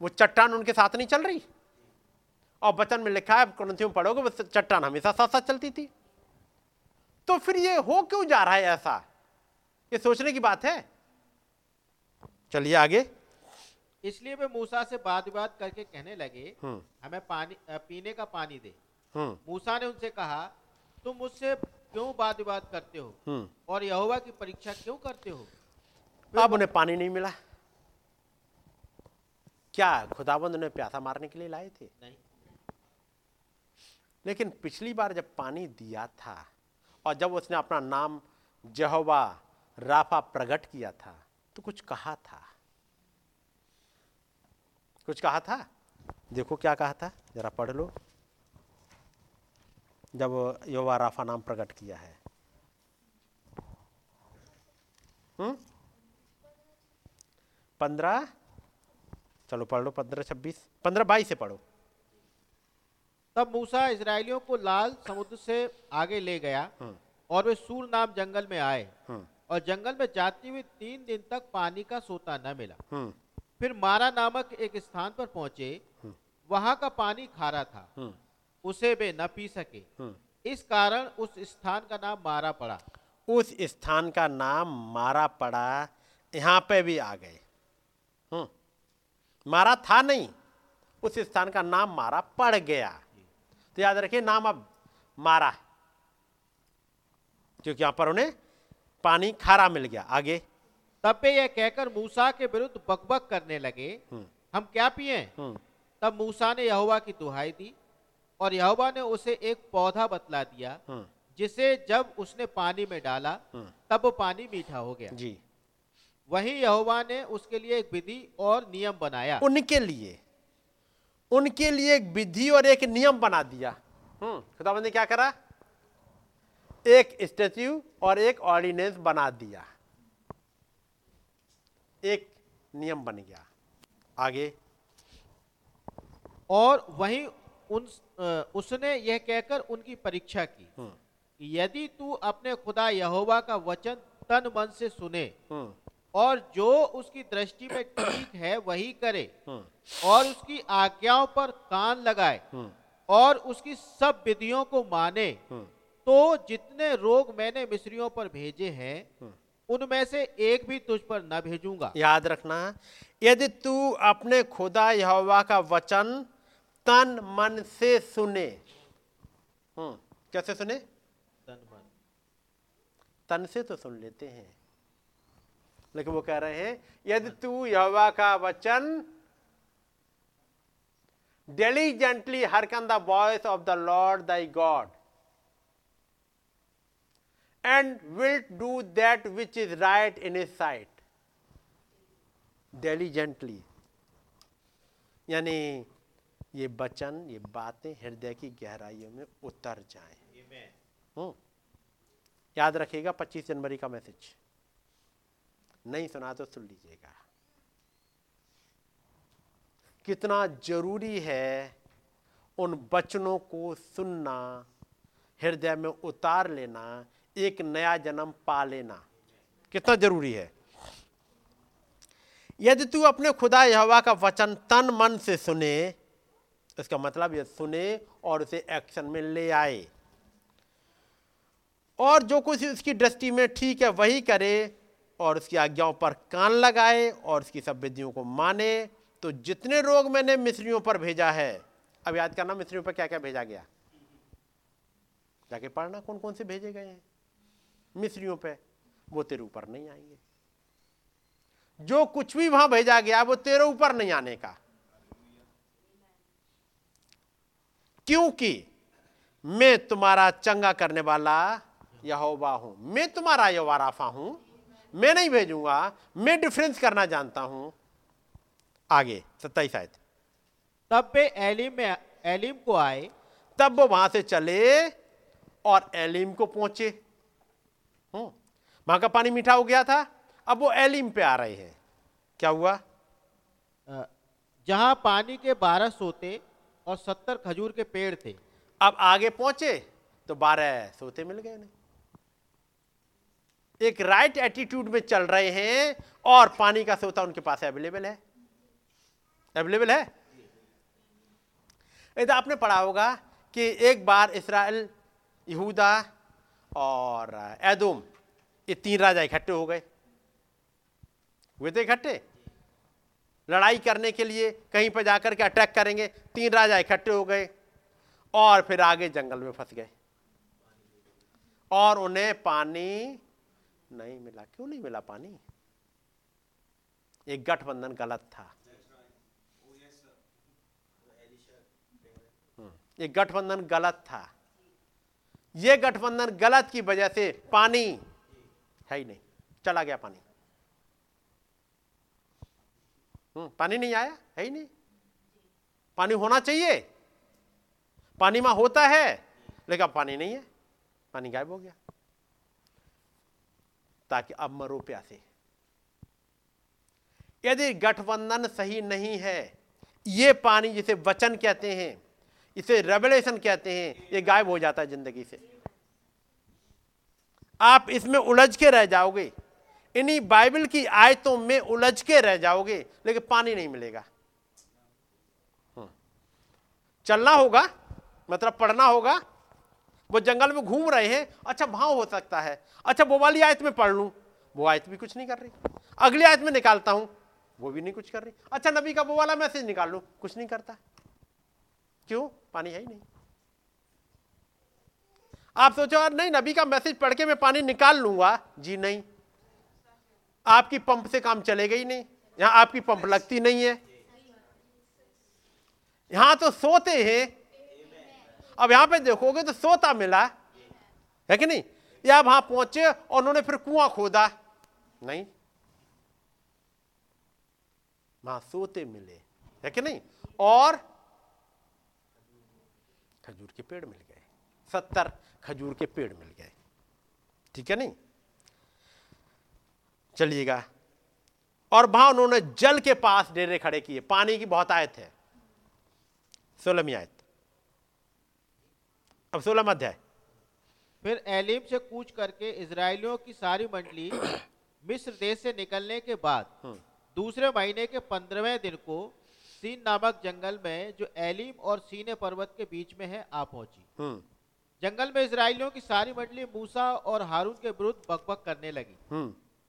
वो चट्टान उनके साथ नहीं चल रही? और वचन में लिखा है क्रंथियों पढ़ोगे वो चट्टान हमेशा साथ साथ चलती थी। तो फिर ये हो क्यों जा रहा है ऐसा? ये सोचने की बात है? चलिए आगे। इसलिए वे मूसा से बात बात करके कहने लगे हम्म। हमें पानी पीने का पानी दे। हम्म। मूसा ने उनसे कहा तुम मुझसे क्यों बात विवाद करते हो? हम्म। और यहोवा की परीक्षा क्यों करते हो? अब उन्हें पानी नहीं मिला? क्या खुदाबंद उन्हें प्यासा मारने के लिए लाए थे? नहीं। लेकिन पिछली बार जब पानी दिया था और जब उसने अपना नाम जहोवा राफा प्रकट किया था तो कुछ कहा था? कुछ कहा था? देखो क्या कहा था? जरा पढ़ लो। जब योवा राफा नाम प्रकट किया है। पंद्रह? चलो पढ़ लो पंद्रह छब्बीस। पंद्रह बाईस से पढ़ो। तब मूसा इसराइलियों को लाल समुद्र से आगे ले गया। और वे सूर नाम जंगल में आए। और जंगल में जाती हुई तीन दिन तक पानी का सोता न मिला। फिर मारा नामक एक स्थान पर पहुँचे। वहाँ का पानी खारा था। उसे वे न पी सके। इस कारण उस स्थान का नाम मारा पड़ा। उस स्थान का नाम मारा पड़ा यहाँ पे भी आ गए। मारा था नहीं उस स्थान का नाम मारा पड़ गया। तो याद रखिए नाम अब मारा क्योंकि यहाँ पर उन्हें पानी खारा मिल गया आगे। तब वे यह कहकर मूसा के विरुद्ध बकबक करने लगे हम्म। हम क्या पिए? हम्म, तब मूसा ने यहोवा की दुहाई दी और यहोवा ने उसे एक पौधा बतला दिया हम्म, जिसे जब उसने पानी में डाला हम्म। तब वो पानी मीठा हो गया। जी। वही यहोवा ने उसके लिए एक विधि और नियम बनाया। उनके लिए। उनके लिए एक विधि और एक नियम बना दिया। हम्म खुदाबंद ने क्या करा? एक स्टेच्यू और एक ऑर्डिनेंस बना दिया। एक नियम बन गया। आगे। और वहीं उन उसने यह कहकर उनकी परीक्षा की। हम्म, कि यदि तू अपने खुदा यहोवा का वचन तन मन से सुने हम्म, और जो उसकी दृष्टि में ठीक है वही करे हम्म, और उसकी आज्ञाओं पर कान लगाए हम्म, और उसकी सब विधियों को माने हम्म, तो जितने रोग मैंने मिस्रियों पर भेजे हैं हम्म। उनमें से एक भी तुझ पर न भेजूँगा। याद रखना यदि तू अपने खुदा यहोवा का वचन तन मन से सुने। हम्म, कैसे सुने? तन मन। तन से तो सुन लेते हैं। लेकिन वो कह रहे हैं यदि हाँ। तू यवा का वचन diligently hearken the voice of the Lord thy God and will do that which is right in his sight diligently यानी ये वचन ये बातें हृदय की गहराइयों में उतर जाएँ। हम्म। याद रखिएगा 25 जनवरी का मैसेज। नहीं सुना तो सुन लीजिएगा। कितना ज़रूरी है उन वचनों को सुनना हृदय में उतार लेना एक नया जन्म पा लेना। कितना ज़रूरी है। यदि तू अपने खुदा यहोवा का वचन तन मन से सुने इसका मतलब ये सुने और उसे एक्शन में ले आए। और जो कुछ उसकी दृष्टि में ठीक है, वही करे और उसकी आज्ञाओं पर कान लगाए और उसकी सब विधियों को माने। तो जितने रोग मैंने मिस्रियों पर भेजा है, अब याद करना मिस्रियों पर क्या क्या भेजा गया? जाके पढ़ना कौन कौन से भेजे गए हैं। मिस्रियों पे, वो तेरे ऊपर नहीं आएँगे। जो कुछ भी वहाँ भेजा गया, वो तेरे ऊपर नहीं आने का। क्योंकि मैं तुम्हारा चंगा करने वाला यहोवा हूँ। मैं तुम्हारा यहोवा राफा हूँ। मैं नहीं भेजूँगा। मैं डिफरेंस करना जानता हूँ। आगे सत्ताईस आयत। तब वे एलिम में एलिम को आए। तब वो वहाँ से चले और एलिम को पहुँचे। हम्म, वहाँ का पानी मीठा हो गया था। अब वो एलिम पे आ रहे हैं। क्या हुआ? जहाँ पानी के बारह सोते और सत्तर खजूर के पेड़ थे। अब आगे पहुँचे तो बारह सोते मिल गए उन्हें। एक राइट एटीट्यूड में चल रहे हैं और पानी का सोता उनके पास अवेलेबल है। अवेलेबल है? तो आपने पढ़ा होगा कि एक बार इसराइल, यहूदा और एदोम, ये तीन राजा इकट्ठे हो गए। हुए थे इकट्ठे? लड़ाई करने के लिए कहीं पर जाकर के अटैक करेंगे। तीन राजा इकट्ठे हो गए और फिर आगे जंगल में फंस गए। और उन्हें पानी नहीं मिला। क्यों नहीं मिला पानी? एक गठबंधन गलत था। हम्म, ये गठबंधन गलत था। ये गठबंधन गलत की वजह से पानी है ही नहीं चला गया पानी हम्म, पानी नहीं आया? है ही नहीं। पानी होना चाहिए। पानी में होता है, लेकिन अब पानी नहीं है। पानी गायब हो गया। ताकि अब मरो प्यासे। यदि गठबंधन सही नहीं है, ये पानी जिसे वचन कहते हैं, इसे रेवलेशन कहते हैं, ये गायब हो जाता है ज़िंदगी से। आप इसमें उलझ के रह जाओगे। इन्हीं बाइबल की आयतों में उलझ के रह जाओगे, लेकिन पानी नहीं मिलेगा। हम्म। चलना होगा मतलब पढ़ना होगा। वो जंगल में घूम रहे हैं अच्छा भाव हो सकता है। अच्छा वो वाली आयत में पढ़ लूँ। वो आयत भी कुछ नहीं कर रही। अगली आयत में निकालता हूँ। वो भी नहीं कुछ कर रही। अच्छा नबी का वो वाला मैसेज निकाल लूँ। कुछ नहीं करता। क्यों? पानी है ही नहीं। आप सोचो यार नहीं, नबी का मैसेज पढ़ के मैं पानी निकाल लूँगा। जी नहीं। आपकी पंप से काम चलेगा ही नहीं, यहाँ आपकी पंप लगती नहीं है। यहाँ तो सोते हैं। अब यहाँ पे देखोगे तो सोता मिला। है कि नहीं? या वहाँ पहुँचे और उन्होंने फिर कुआँ खोदा। नहीं। वहाँ सोते मिले। है कि नहीं? और खजूर के पेड़ मिल गए। सत्तर खजूर के पेड़ मिल गए। ठीक है नहीं? चलिएगा। और वहाँ उन्होंने जल के पास डेरे खड़े किए। पानी की बहुत आयत है। सोलहवीं आयत। अब सोलह अध्याय। फिर एलीम से कूच करके इज़राइलियों की सारी मंडली मिस्र देश से निकलने के बाद हम्म। दूसरे महीने के पंद्रहवें दिन को सीन नामक जंगल में जो एलिम और सीने पर्वत के बीच में है आ पहुँची। हम्म जंगल में इसराइलियों की सारी मंडली मूसा और हारून के विरुद्ध बकबक करने लगी।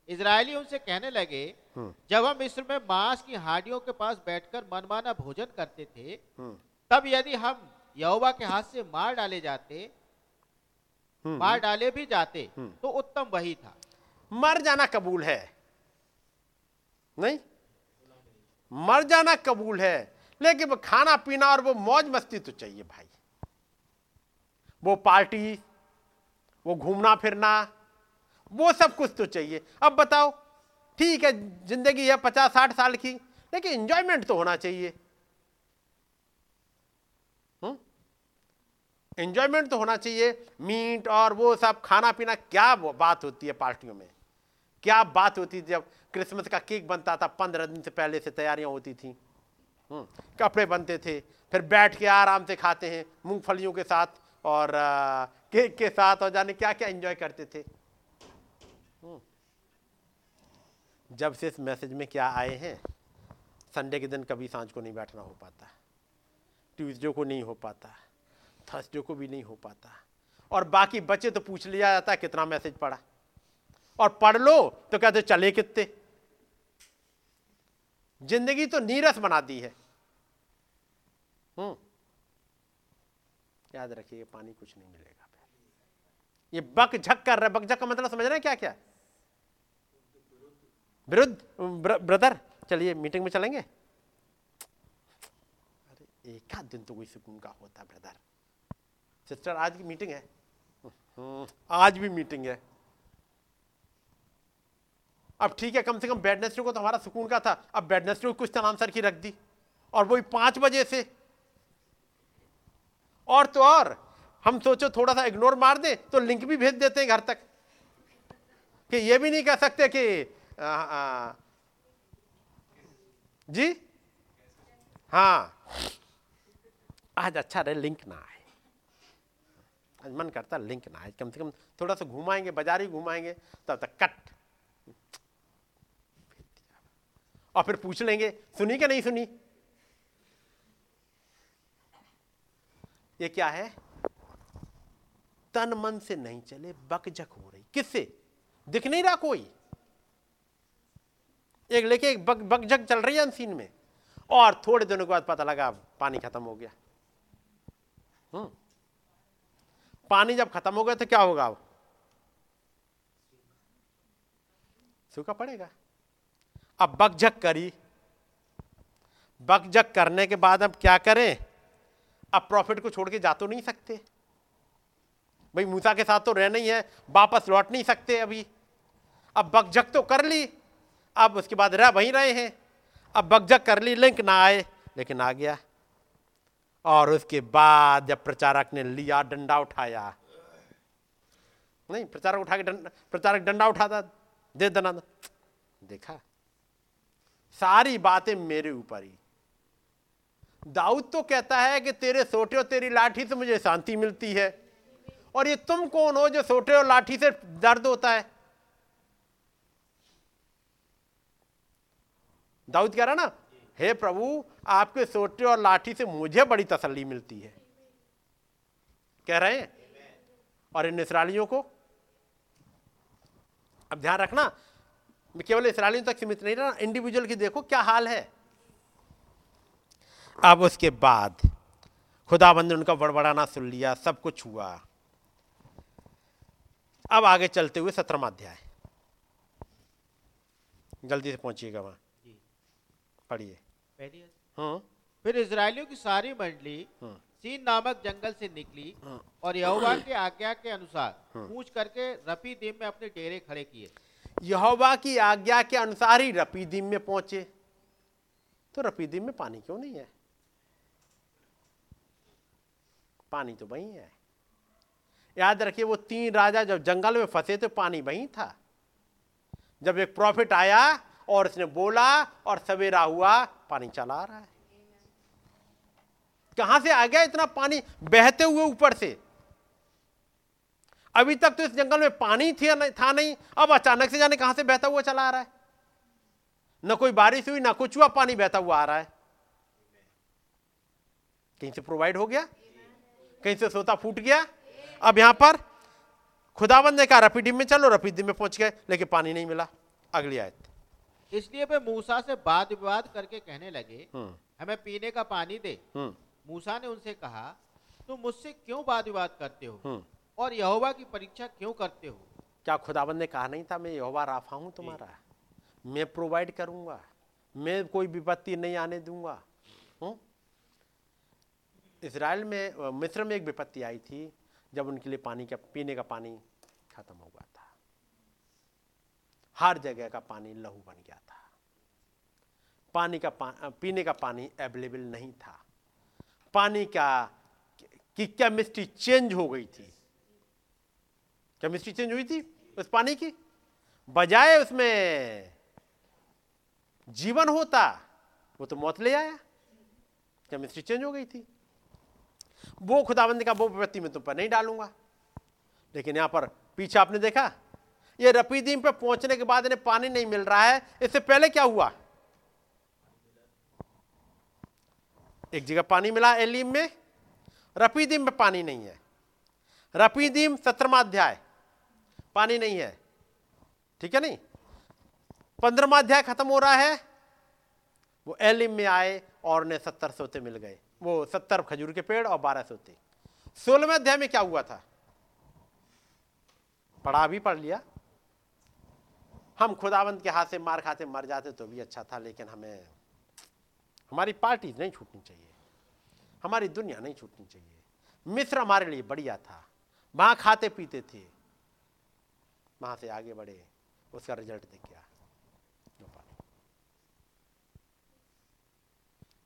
इज़राइली उनसे कहने लगे हम्म। जब हम मिस्र में मांस की हांडियों के पास बैठकर मनमाना भोजन करते थे हम्म तब यदि हम यहोवा के हाथ से मार डाले जाते हम्म। मार डाले भी जाते। तो उत्तम वही था मर जाना कबूल है नहीं मर जाना कबूल है लेकिन वो खाना पीना और वो मौज मस्ती तो चाहिए भाई वो पार्टी वो घूमना फिरना वो सब कुछ तो चाहिए। अब बताओ ठीक है ज़िंदगी है पचास साठ साल की लेकिन इंजॉयमेंट तो होना चाहिए। इंजॉयमेंट तो होना चाहिए। मीट और वो सब खाना पीना क्या बात होती है पार्टियों में? क्या बात होती थी जब क्रिसमस का केक बनता था पंद्रह दिन से पहले से तैयारियाँ होती थी। हम्म, कपड़े बनते थे फिर बैठ के आराम से खाते हैं मूंगफलियों के साथ और केक के साथ और जाने क्या क्या एंजॉय करते थे हम्म। जब से इस मैसेज में क्या आए हैं संडे के दिन कभी साँझ को नहीं बैठना हो पाता ट्यूसडे को नहीं हो पाता थर्सडे को भी नहीं हो पाता। और बाकी बच्चे तो पूछ लिया जाता है कितना मैसेज पढ़ा। और पढ़ लो तो कहते चले कितने। ज़िंदगी तो नीरस बना दी है। हम्म। याद रखिए, पानी कुछ नहीं मिलेगा। ये बक झक कर रहा है, बक झक का मतलब समझ रहे हैं क्या क्या विरुद्ध ब्र, ब्रदर चलिए मीटिंग में चलेंगे। अरे एक आध दिन तो कोई सुकून का होता ब्रदर सिस्टर आज की मीटिंग है। हम्म, आज भी मीटिंग है। अब ठीक है कम से कम बेडनेसडे को तो हमारा सुकून का था। अब बेडनेसडे को कुछ तरह आंसर की रख दी। और वही पाँच बजे से। और तो और हम सोचो थोड़ा सा इग्नोर मार दें तो लिंक भी भेज देते हैं घर तक। कि ये भी नहीं कह सकते कि आ, आ, जी? हाँ। आज अच्छा रहे लिंक ना आए। आज मन करता लिंक ना आए। कम से कम थोड़ा सा घुमाएँगे बाज़ार ही घुमाएँगे तब तक कट। और फिर पूछ लेंगे सुनी कि नहीं सुनी? ये क्या है? तन मन से नहीं चले बकझक हो रही। किससे? दिख नहीं रहा कोई। एक लेके एक बग बकझक चल रही है अनसीन में। और थोड़े दिनों के बाद पता लगा, पानी खत्म हो गया। हम्म। पानी जब खत्म हो गया तो क्या होगा अब? सूखा पड़ेगा। अब बकझक करी। बकझक करने के बाद अब क्या करें? अब प्रॉफिट को छोड़ के जा तो नहीं सकते। भाई, मूसा के साथ तो रहना ही है, वापस लौट नहीं सकते अभी। अब बकझक तो कर ली। अब उसके बाद रह वहीं रहे हैं। अब बकझक कर ली, लिंक ना आए, लेकिन आ गया। और उसके बाद जब प्रचारक ने लिया, डंडा उठाया। नहीं, प्रचारक उठा के डंडा, प्रचारक डंडा उठाता, दे दना। देखा, सारी बातें मेरे ऊपर ही। दाऊद तो कहता है कि तेरे सोटे और तेरी लाठी से मुझे शांति मिलती है। और ये तुम कौन हो जो सोटे और लाठी से दर्द होता है? दाऊद कह रहा ना, हे प्रभु, आपके सोटे और लाठी से मुझे बड़ी तसल्ली मिलती है। कह रहे हैं? और इन इसराइलियों को? अब ध्यान रखना, केवल इसराइलियों तक सीमित नहीं रहा, इंडिविजुअल की देखो क्या हाल है। अब उसके बाद खुदाबंद ने उनका बड़बड़ाना सुन लिया, सब कुछ हुआ। अब आगे चलते हुए सत्रहवा अध्याय। जल्दी से पहुंचिएगा वहाँ। पढ़िए। पहली हम्म फिर इसराइलियों की सारी मंडली सीन नामक जंगल से निकली और यहोवा के आज्ञा के अनुसार पूछ करके रफी दीम में अपने डेरे खड़े किए। यहोवा की आज्ञा के अनुसार ही रपीदीम में पहुँचे। तो रपीदीम में पानी क्यों नहीं है? पानी तो वही है। याद रखिए वो तीन राजा जब जंगल में फंसे तो पानी वही था। जब एक प्रॉफिट आया और उसने बोला और सवेरा हुआ, पानी चला रहा है। कहाँ से आ गया इतना पानी? बहते हुए ऊपर से। अभी तक तो इस जंगल में पानी थी नहीं अब अचानक से जाने कहाँ से बहता हुआ चला आ रहा है। न कोई बारिश हुई, ना कुछ हुआ, पानी बहता हुआ आ रहा है। कहीं से प्रोवाइड हो गया? कहीं से सोता फूट गया? अब यहाँ पर खुदाबंद ने कहा रपीडी में चलो रपीडी में पहुँच गए, लेकिन पानी नहीं मिला। अगली आयत। इसलिए वे मूसा से वाद विवाद करके कहने लगे हम्म। हमें पीने का पानी दे। हम्म। मूसा ने उनसे कहा तुम मुझसे क्यों वाद विवाद करते हो? हम्म। और यहोवा की परीक्षा क्यों करते हो? क्या खुदाबंद ने कहा नहीं था मैं यहोवा राफा हूँ तुम्हारा। मैं प्रोवाइड करूँगा। मैं कोई विपत्ति नहीं आने दूँगा। इसराइल में मिस्र में एक विपत्ति आई थी जब उनके लिए पानी का पीने का पानी खत्म हो गया था हर जगह का पानी लहू बन गया था। पानी का पा, पीने का पानी अवेलेबल नहीं था। पानी का की केमिस्ट्री चेंज हो गई थी। केमिस्ट्री चेंज हुई थी उस पानी की? बजाय उसमें जीवन होता वो तो मौत ले आया। केमिस्ट्री चेंज हो गई थी। वो खुदाबंद का वो विपत्ति में तुम पर नहीं डालूँगा। लेकिन यहाँ पर पीछे आपने देखा ये रपीदीम पे पहुँचने के बाद इन्हें पानी नहीं मिल रहा है। इससे पहले क्या हुआ? एक जगह पानी मिला एलीम में। रपीदीम में पानी नहीं है। रपीदीम सत्रमा अध्याय। पानी नहीं है। ठीक है नहीं? पंद्रमा अध्याय खत्म हो रहा है। वो एलिम में आए और उन्हें सत्तर सोते मिल गए। वो सत्तर खजूर के पेड़ और बारह सोते। सोलहवें अध्याय में क्या हुआ था? पढ़ा भी पढ़ लिया। हम खुदावंत के हाथ से मार खाते, मर जाते तो भी अच्छा था, लेकिन हमें, हमारी पार्टी नहीं छूटनी चाहिए। हमारी दुनिया नहीं छूटनी चाहिए। मिस्र हमारे लिए बढ़िया था। वहाँ खाते पीते थे। वहाँ से आगे बढ़े, उसका रिज़ल्ट देख गया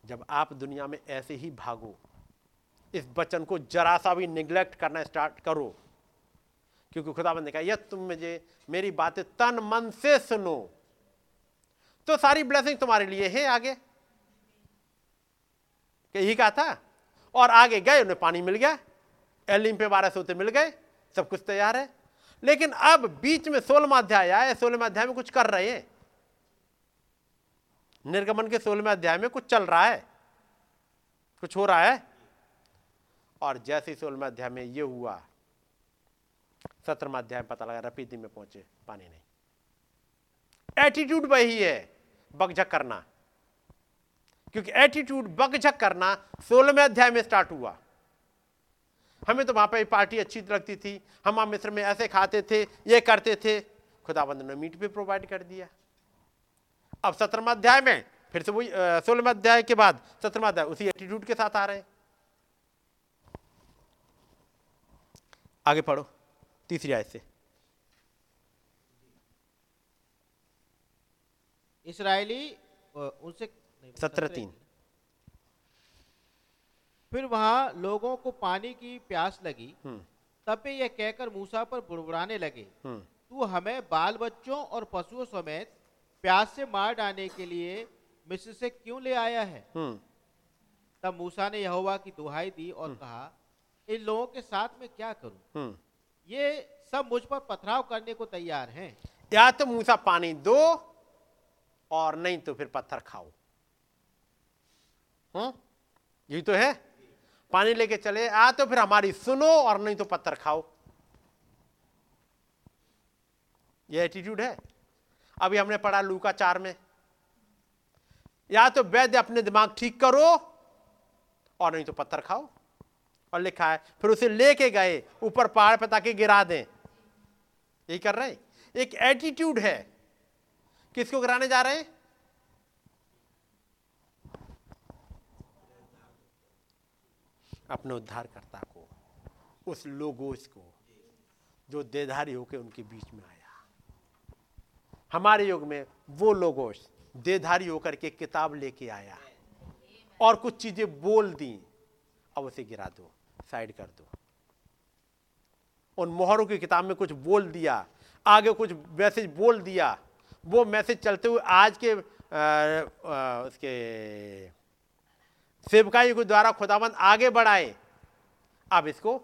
जब आप दुनिया में ऐसे ही भागो, इस बचन को जरा सा भी निग्लेक्ट करना स्टार्ट करो क्योंकि खुदाबंद ने कहा, यह तुम मुझे, मेरी बातें तन मन से सुनो। तो सारी ब्लेसिंग तुम्हारे लिए है आगे। यही कहा था। और आगे गए, उन्हें पानी मिल गया, एलिम पे बारह सोते मिल गए, सब कुछ तैयार है। लेकिन अब बीच में सोलहवा अध्याय आया सोलहवें अध्याय में कुछ कर रहे हैं। निर्गमन के सोलहवें अध्याय में कुछ चल रहा है, कुछ हो रहा है। और जैसे ही सोलहवें अध्याय में ये हुआ सत्रहवा अध्याय पता लगा रपीती में पहुँचे, पानी नहीं। एटीट्यूड वही है बगझक करना। क्योंकि एटीट्यूड बगझक करना सोलहवें अध्याय में स्टार्ट हुआ। हमें तो वहाँ पर पार्टी अच्छी लगती थी। हम मिस्र में ऐसे खाते थे, ये करते थे। खुदाबंद ने मीट भी प्रोवाइड कर दिया। अब सत्रहवा अध्याय में, फिर से वही सोलहवें अध्याय के बाद, सत्रहवा अध्याय, उसी एटीट्यूड के साथ आ रहे हैं। आगे पढ़ो। तीसरी आयत से। इसराइली उनसे सत्रह तीन। फिर वहाँ लोगों को पानी की प्यास लगी। हम्म। तब वे यह कहकर मूसा पर बुड़बुड़ाने लगे हम्म। तू हमें बाल बच्चों और पशुओं समेत प्यास से मार डालने के लिए मिस्र से क्यों ले आया है? हम्म। तब मूसा ने यहोवा की दुहाई दी और कहा इन लोगों के साथ मैं क्या करूँ? ये सब मुझ पर पथराव करने को तैयार हैं। या तो मूसा पानी दो और नहीं तो फिर पत्थर खाओ। हम्म? यही तो है। पानी लेके चले आ तो फिर हमारी सुनो और नहीं तो पत्थर खाओ। ये एटीट्यूड है। अभी हमने पढ़ा लूका चार में। या तो वैद्य अपने दिमाग ठीक करो और नहीं तो पत्थर खाओ। और लिखा है, फिर उसे लेके गए ऊपर पहाड़ पे ताकि गिरा दें। यही कर रहे हैं? एक एटीट्यूड है। किसको गिराने जा रहे हैं? अपने उद्धारकर्ता को, उस लोगोस को, जो देधारी होकर उनके बीच में आया। हमारे युग में वो लोगोस देधारी होकर के किताब लेके आया और कुछ चीज़ें बोल दी, अब उसे गिरा दो। साइड कर दो। उन मोहरों की किताब में कुछ बोल दिया आगे कुछ मैसेज बोल दिया। वो मैसेज चलते हुए आज के आ, आ, उसके सेवकाई के द्वारा खुदाबंद आगे बढ़ाए। अब इसको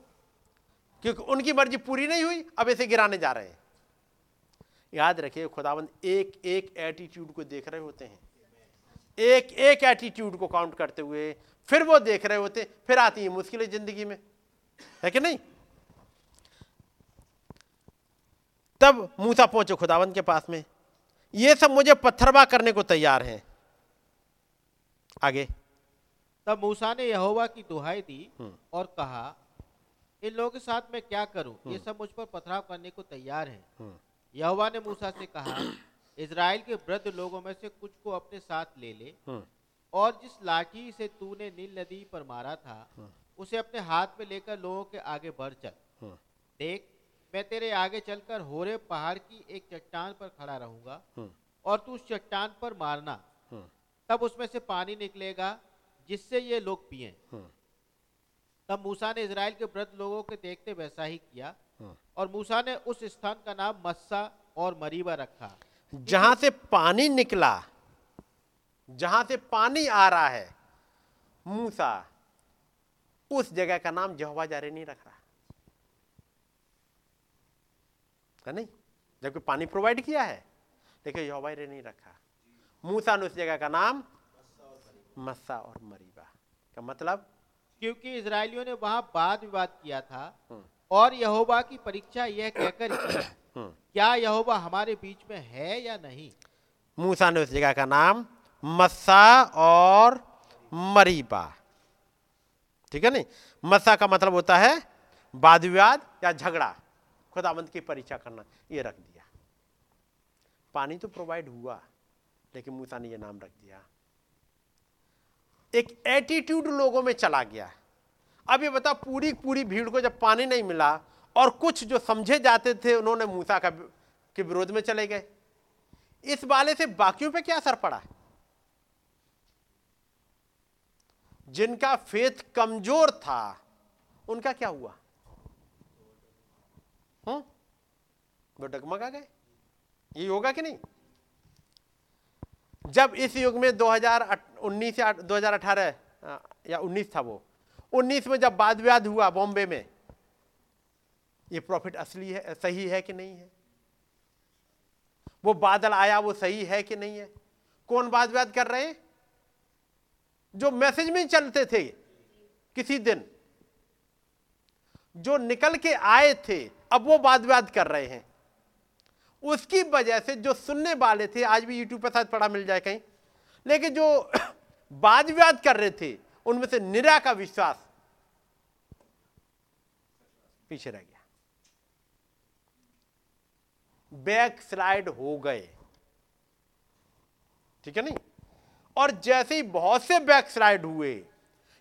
क्योंकि उनकी मर्ज़ी पूरी नहीं हुई अब इसे गिराने जा रहे हैं। याद रखिए खुदाबंद एक एक एटीट्यूड को देख रहे होते हैं। एक एक एटीट्यूड को काउंट करते हुए फिर वो देख रहे होते फिर आती है मुश्किलें ज़िंदगी में। है कि नहीं? तब मूसा पहुँचे खुदावंत के पास में। ये सब मुझे पत्थरबा करने को तैयार हैं। आगे। तब मूसा ने यहोवा की दुहाई दी हम्म। और कहा इन लोगों के साथ मैं क्या करूँ? ये सब मुझ पर पथराव करने को तैयार हैं। हम्म। यहोवा ने मूसा से कहा इज़राइल के वृद्ध लोगों में से कुछ को अपने साथ ले ले। हम्म, और जिस लाठी से तूने नील नदी पर मारा था उसे अपने हाथ में लेकर लोगों के आगे बढ़ चल। हम्म, देख मैं तेरे आगे चलकर होरे पहाड़ की एक चट्टान पर खड़ा रहूँगा हम्म, और तू उस चट्टान पर मारना। हम्म, तब उसमें से पानी निकलेगा जिससे ये लोग पिए। हम्म, तब मूसा ने इसराइल के वृद्ध लोगों के देखते वैसा ही किया हम्म। और मूसा ने उस स्थान का नाम मस्सा और मरीबा रखा। जहाँ से पानी निकला जहाँ से पानी आ रहा है मूसा उस जगह का नाम जहवा जारे नहीं रख रहा। है नहीं? जबकि पानी प्रोवाइड किया है लेकिन यहोवा रे नहीं रखा। मूसा ने उस जगह का नाम मस्सा और मरीबा। का मतलब? क्योंकि इसराइलियों ने वहाँ वाद विवाद किया था हम्म, और यहोवा की परीक्षा यह कहकर हम्म, क्या यहोवा हमारे बीच में है या नहीं? मूसा ने उस जगह का नाम मस्सा और मरीबा। ठीक है नहीं? मस्सा का मतलब होता है वाद विवाद या झगड़ा। खुदाबंद की परीक्षा करना, ये रख दिया। पानी तो प्रोवाइड हुआ, लेकिन मूसा ने ये नाम रख दिया। एक एटीट्यूड लोगों में चला गया। अब ये बता पूरी पूरी भीड़ को जब पानी नहीं मिला, और कुछ जो समझे जाते थे, उन्होंने मूसा का के विरोध में चले गए। इस वाले से बाकियों पे क्या असर पड़ा? जिनका फेथ कमज़ोर था उनका क्या हुआ? हम्म? वो डगमगा गए। ये होगा कि नहीं? जब इस युग में 2019 या 2018 अ, या 19 था वो 19 में जब वाद विवाद हुआ बॉम्बे में ये प्रॉफिट असली है सही है कि नहीं है? वो बादल आया वो सही है कि नहीं है? कौन वाद विवाद कर रहे हैं? जो मैसेज में चलते थे किसी दिन, जो निकल के आए थे, अब वो वाद विवाद कर रहे हैं। उसकी वजह से जो सुनने वाले थे, आज भी यूट्यूब पर शायद पढ़ा मिल जाए कहीं, लेकिन जो वाद विवाद कर रहे थे, उनमें से निरा का विश्वास पीछे रह गया। बैक स्लाइड हो गए। ठीक है नहीं? और जैसे ही बहुत से बैक स्लाइड हुए,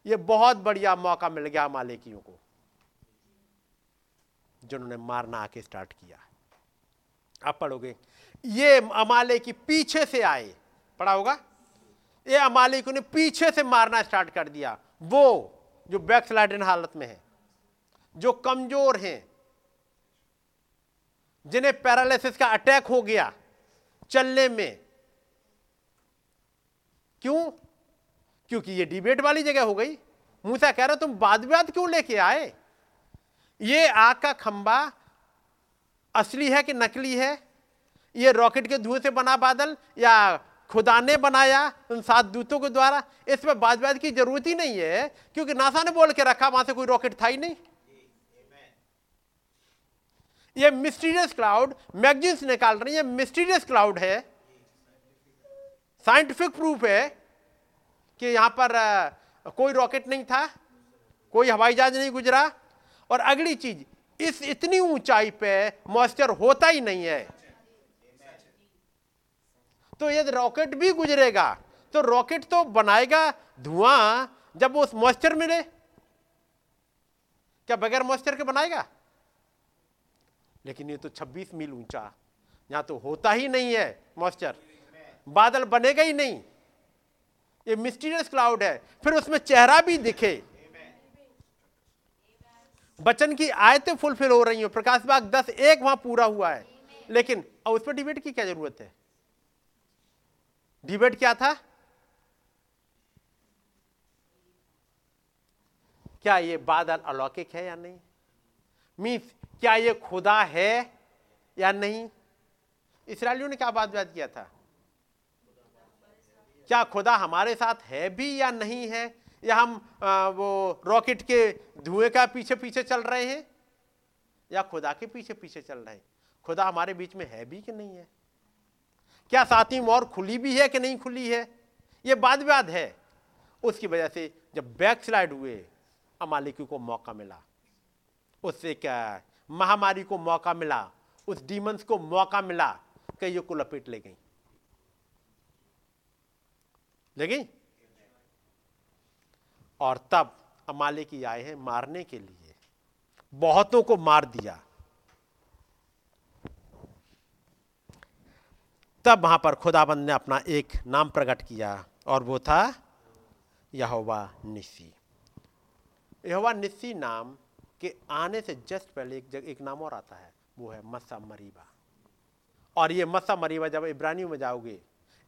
ये बहुत बढ़िया मौका मिल गया मालिकियों को, जिन्होंने मारना आके स्टार्ट किया आप पढ़ोगे, ये अमाले की पीछे से आए, पढ़ा होगा? ये अमालिकों ने पीछे से मारना स्टार्ट कर दिया। वो जो बैक स्लाइड हालत में है, जो कमज़ोर हैं, जिन्हें पैरालिसिस का अटैक हो गया, चलने में क्यों? क्योंकि ये डिबेट वाली जगह हो गई। मूसा कह रहा, तुम वाद विवाद क्यों लेके आए? ये आग का खंबा असली है कि नकली है? ये रॉकेट के धुएँ से बना बादल या खुदा ने बनाया उन सात दूतों के द्वारा? इसमें वाद विवाद की ज़रूरत ही नहीं है, क्योंकि नासा ने बोल के रखा, वहाँ से कोई रॉकेट था ही नहीं। ये मिस्टीरियस क्लाउड मैगजीन्स निकाल रही है मिस्टीरियस क्लाउड है। साइंटिफिक प्रूफ है कि यहाँ पर कोई रॉकेट नहीं था, कोई हवाई जहाज़ नहीं गुजरा। और अगली चीज़, इस इतनी ऊंचाई पे मॉइस्चर होता ही नहीं है। तो यदि रॉकेट भी गुजरेगा तो रॉकेट तो बनाएगा धुआँ जब वो मॉइस्चर मिले। क्या बगैर मॉइस्चर के बनाएगा? लेकिन ये तो 26 मील ऊँचा, यहाँ तो होता ही नहीं है मॉइस्चर बादल बनेगा ही नहीं। ये मिस्टीरियस क्लाउड है। फिर उसमें चेहरा भी दिखे। बचन की आयतें फुलफिल हो रही हो। प्रकाश बाग दस एक वहाँ पूरा हुआ है। लेकिन अब उस पर डिबेट की क्या ज़रूरत है? डिबेट क्या था? क्या ये बादल अलौकिक है या नहीं? मीन्स क्या ये खुदा है या नहीं? इसराइलियों ने क्या बात बात किया था? क्या खुदा हमारे साथ है भी या नहीं है? या हम आ, वो रॉकेट के धुएँ का पीछे पीछे चल रहे हैं? या खुदा के पीछे पीछे चल रहे हैं? खुदा हमारे बीच में है भी कि नहीं है? क्या सातवीं मोर खुली भी है कि नहीं खुली है? ये बाद विवाद है। उसकी वजह से जब बैक स्लाइड हुए अमालिकी को मौका मिला। उससे क्या महामारी को मौका मिला। उस डीमंस को मौका मिला कईयों को लपेट ले गई। ले और तब अमालिकी आए हैं मारने के लिए। बहुतों को मार दिया। तब वहाँ पर खुदाबंद ने अपना एक नाम प्रकट किया, और वो था यहोवा निसी यहोवा निसी नाम के आने से जस्ट पहले एक जगह एक नाम और आता है, वो है मसा मरीबा और ये मसा मरीबा जब इब्रानियों में जाओगे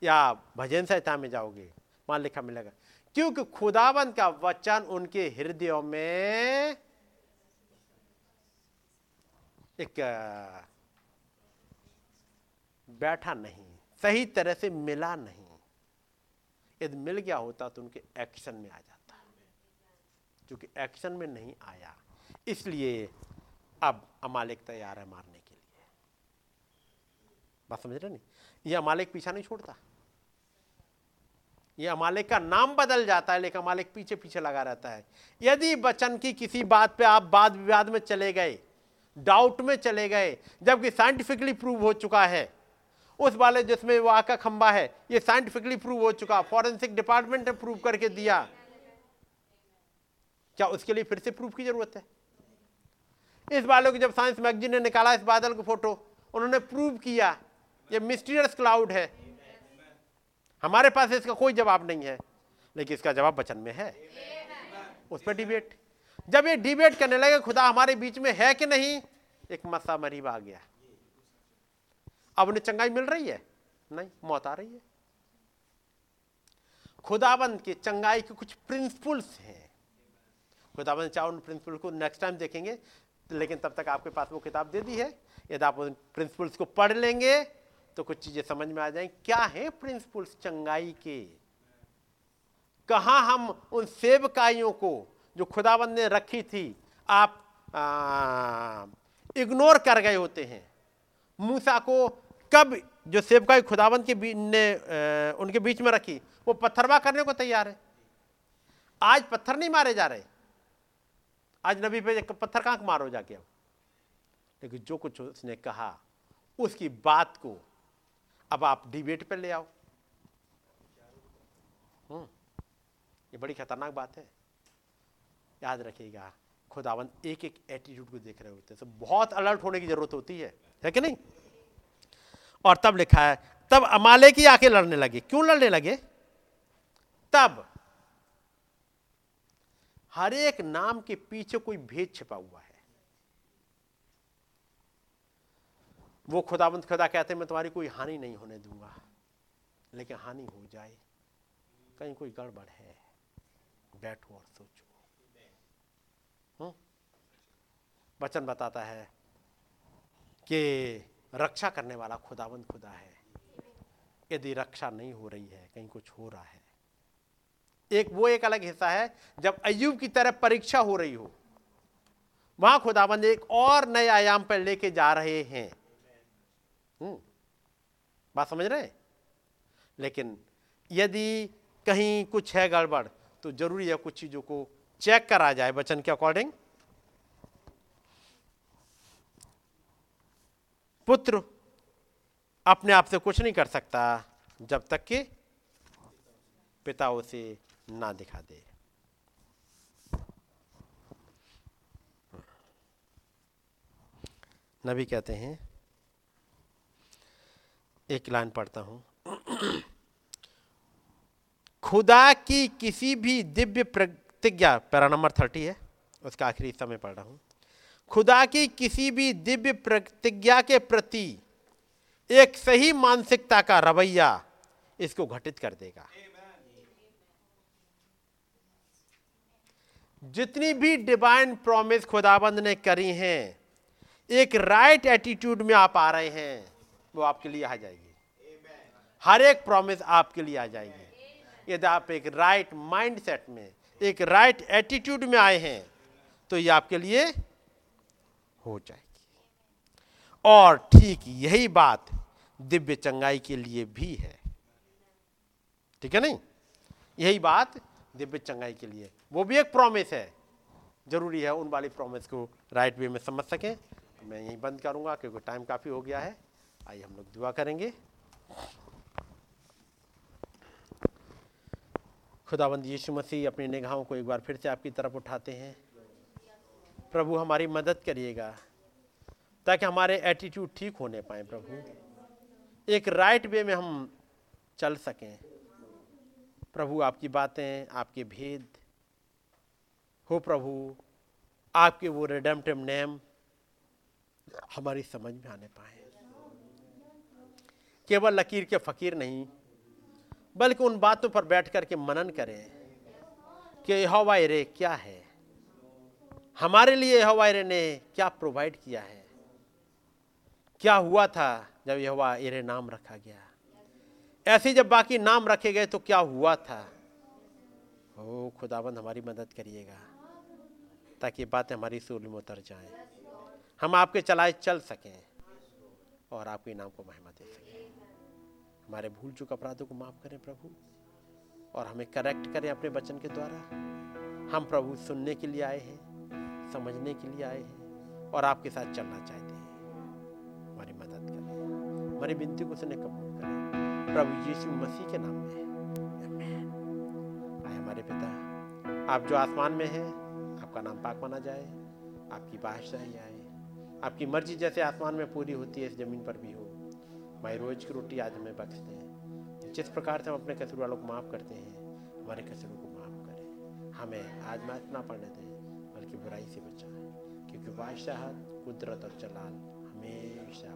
या भजन संहिता में जाओगे वहाँ लिखा मिलेगा। क्योंकि खुदाबंद का वचन उनके हृदयों में एक बैठा नहीं, सही तरह से मिला नहीं। यदि मिल गया होता तो उनके एक्शन में आ जाता, क्योंकि एक्शन में नहीं आया। इसलिए अब अमालिक तैयार है मारने के लिए। बात समझ रहे नहीं ये अमालिक पीछा नहीं छोड़ता? ये अमालिक का नाम बदल जाता है, लेकिन अमालिक पीछे पीछे लगा रहता है। यदि बचन की किसी बात पे आप वाद विवाद में चले गए डाउट में चले गए, जबकि साइंटिफिकली प्रूव हो चुका है, उस वाले जिसमें वो आका खंबा है, ये साइंटिफिकली प्रूव हो चुका फॉरेंसिक डिपार्टमेंट ने प्रूव करके दिया, क्या उसके लिए फिर से प्रूफ की ज़रूरत है? इस वाले को जब साइंस मैगजीन ने निकाला, इस बादल को फ़ोटो उन्होंने प्रूव किया, ये मिस्टीरियस क्लाउड है। हमारे पास इसका कोई जवाब नहीं है, लेकिन इसका जवाब बचन में है। उस पर डिबेट जब ये डिबेट करने लगे, खुदा हमारे बीच में है कि नहीं, एक मसा मरीब आ गया। अब उन्हें चंगाई मिल रही है? नहीं, मौत आ रही है। खुदाबंद के चंगाई के कुछ प्रिंसिपल्स हैं। खुदाबंद चाहो उन प्रिंसिपल को नेक्स्ट टाइम देखेंगे, लेकिन तब तक आपके पास वो किताब दे दी है। यदि आप उन प्रिंसिपल्स को पढ़ लेंगे तो कुछ चीज़ें समझ में आ जाएँगी क्या है प्रिंसिपल्स चंगाई के? कहा हम उन सेवकाइयों को जो खुदाबंद ने रखी थी आप इग्नोर कर गए होते हैं? मूसा को कब जो सेवकाई खुदाबंद के बीच ने आ, उनके बीच में रखी? वो पत्थरवा करने को तैयार है। आज पत्थर नहीं मारे जा रहे। आज नबी पे पत्थर कहाँ मारो जाके अब लेकिन जो कुछ उसने कहा उसकी बात को अब आप डिबेट पर ले आओ। हम्म, ये बड़ी खतरनाक बात है। याद रखिएगा खुदावन एक एक एटीट्यूड को देख रहे होते हैं। तो बहुत अलर्ट होने की ज़रूरत होती है। है कि नहीं? और तब लिखा है तब अमाले की आके लड़ने लगे। क्यों लड़ने लगे? तब हर एक नाम के पीछे कोई भेद छिपा हुआ है। वो खुदाबंद खुदा कहते हैं, मैं तुम्हारी कोई हानि नहीं होने दूँगा, लेकिन हानि हो जाए कहीं कोई गड़बड़ है, बैठो और सोचो हम्म? वचन बताता है कि रक्षा करने वाला खुदाबंद खुदा है यदि रक्षा नहीं हो रही है, कहीं कुछ हो रहा है एक, वो एक अलग हिस्सा है, जब अयुब की तरह परीक्षा हो रही हो, वहाँ खुदाबंद एक और नए आयाम पर लेके जा रहे हैं। बात समझ रहे हैं? लेकिन यदि कहीं कुछ है गड़बड़ तो ज़रूरी है कुछ चीज़ों को चेक करा जाए वचन के अकॉर्डिंग। पुत्र अपने आप से कुछ नहीं कर सकता जब तक कि पिता उसे ना दिखा दे। नबी कहते हैं एक लाइन पढ़ता हूँ। खुदा की किसी भी दिव्य प्रतिज्ञा, पैरा नंबर थर्टी है, उसका आखिरी हिस्सा में पढ़ रहा हूँ। खुदा की किसी भी दिव्य प्रतिज्ञा के प्रति एक सही मानसिकता का रवैया इसको घटित कर देगा। जितनी भी डिवाइन प्रॉमिस खुदाबंद ने करी हैं, एक राइट एटीट्यूड में आप आ रहे हैं। वो आपके लिए आ जाएगी। हर एक प्रॉमिस आपके लिए आ जाएगी। यदि आप एक राइट माइंड सेट में एक राइट एटीट्यूड में आए हैं तो ये आपके लिए हो जाएगी। और ठीक यही बात दिव्य चंगाई के लिए भी है। ठीक है नहीं? यही बात दिव्य चंगाई के लिए। वो भी एक प्रॉमिस है। ज़रूरी है उन वाली प्रॉमिस को राइट वे में समझ सकें। मैं यहीं बंद करूँगा क्योंकि टाइम काफ़ी हो गया है। आइए हम लोग दुआ करेंगे। खुदाबंद यीशु मसीह अपनी निगाहों को एक बार फिर से आपकी तरफ़ उठाते हैं। प्रभु, हमारी मदद करिएगा, ताकि हमारे एटीट्यूड ठीक होने पाए प्रभु। एक राइट वे में हम चल सकें। प्रभु, आपकी बातें, आपके भेद। हो प्रभु, आपके वो रिडेम्टिव नेम हमारी समझ में आने पाए। केवल लकीर के फकीर नहीं, बल्कि उन बातों पर बैठ करके मनन करें कि हवायरे क्या है। हमारे लिए हवायरे ने क्या प्रोवाइड किया है? क्या हुआ था जब यह एरे नाम रखा गया? ऐसे जब बाकी नाम रखे गए तो क्या हुआ था? ओ खुदाबंद हमारी मदद करिएगा, ताकि बातें हमारी सूल में उतर जाएँ। हम आपके चलाए चल सकें और आपके नाम को महिमा दे सकें। हमारे भूल चुक अपराधों को माफ़ करें प्रभु, और हमें करेक्ट करें अपने वचन के द्वारा। हम प्रभु सुनने के लिए आए हैं, समझने के लिए आए हैं, और आपके साथ चलना चाहते हैं। हमारी मदद करें, हमारी विनती को सुने कबूल करें। प्रभु यीशु मसीह के नाम में आए हमारे पिता, आप जो आसमान में हैं, आपका नाम पाक माना जाए, आपकी बादशाही आए। आपकी मर्ज़ी जैसे आसमान में पूरी होती है, इस ज़मीन पर भी हो। हमारी रोज की रोटी आज हमें बख्श दें जिस प्रकार से हम अपने कसर वालों को माफ़ करते हैं, हमारे कसरों को माफ़ करें। हमें आज मैच ना पढ़ने दें, बल्कि बुराई से बचाएँ, क्योंकि बादशाह कुदरत और चलाल हमेशा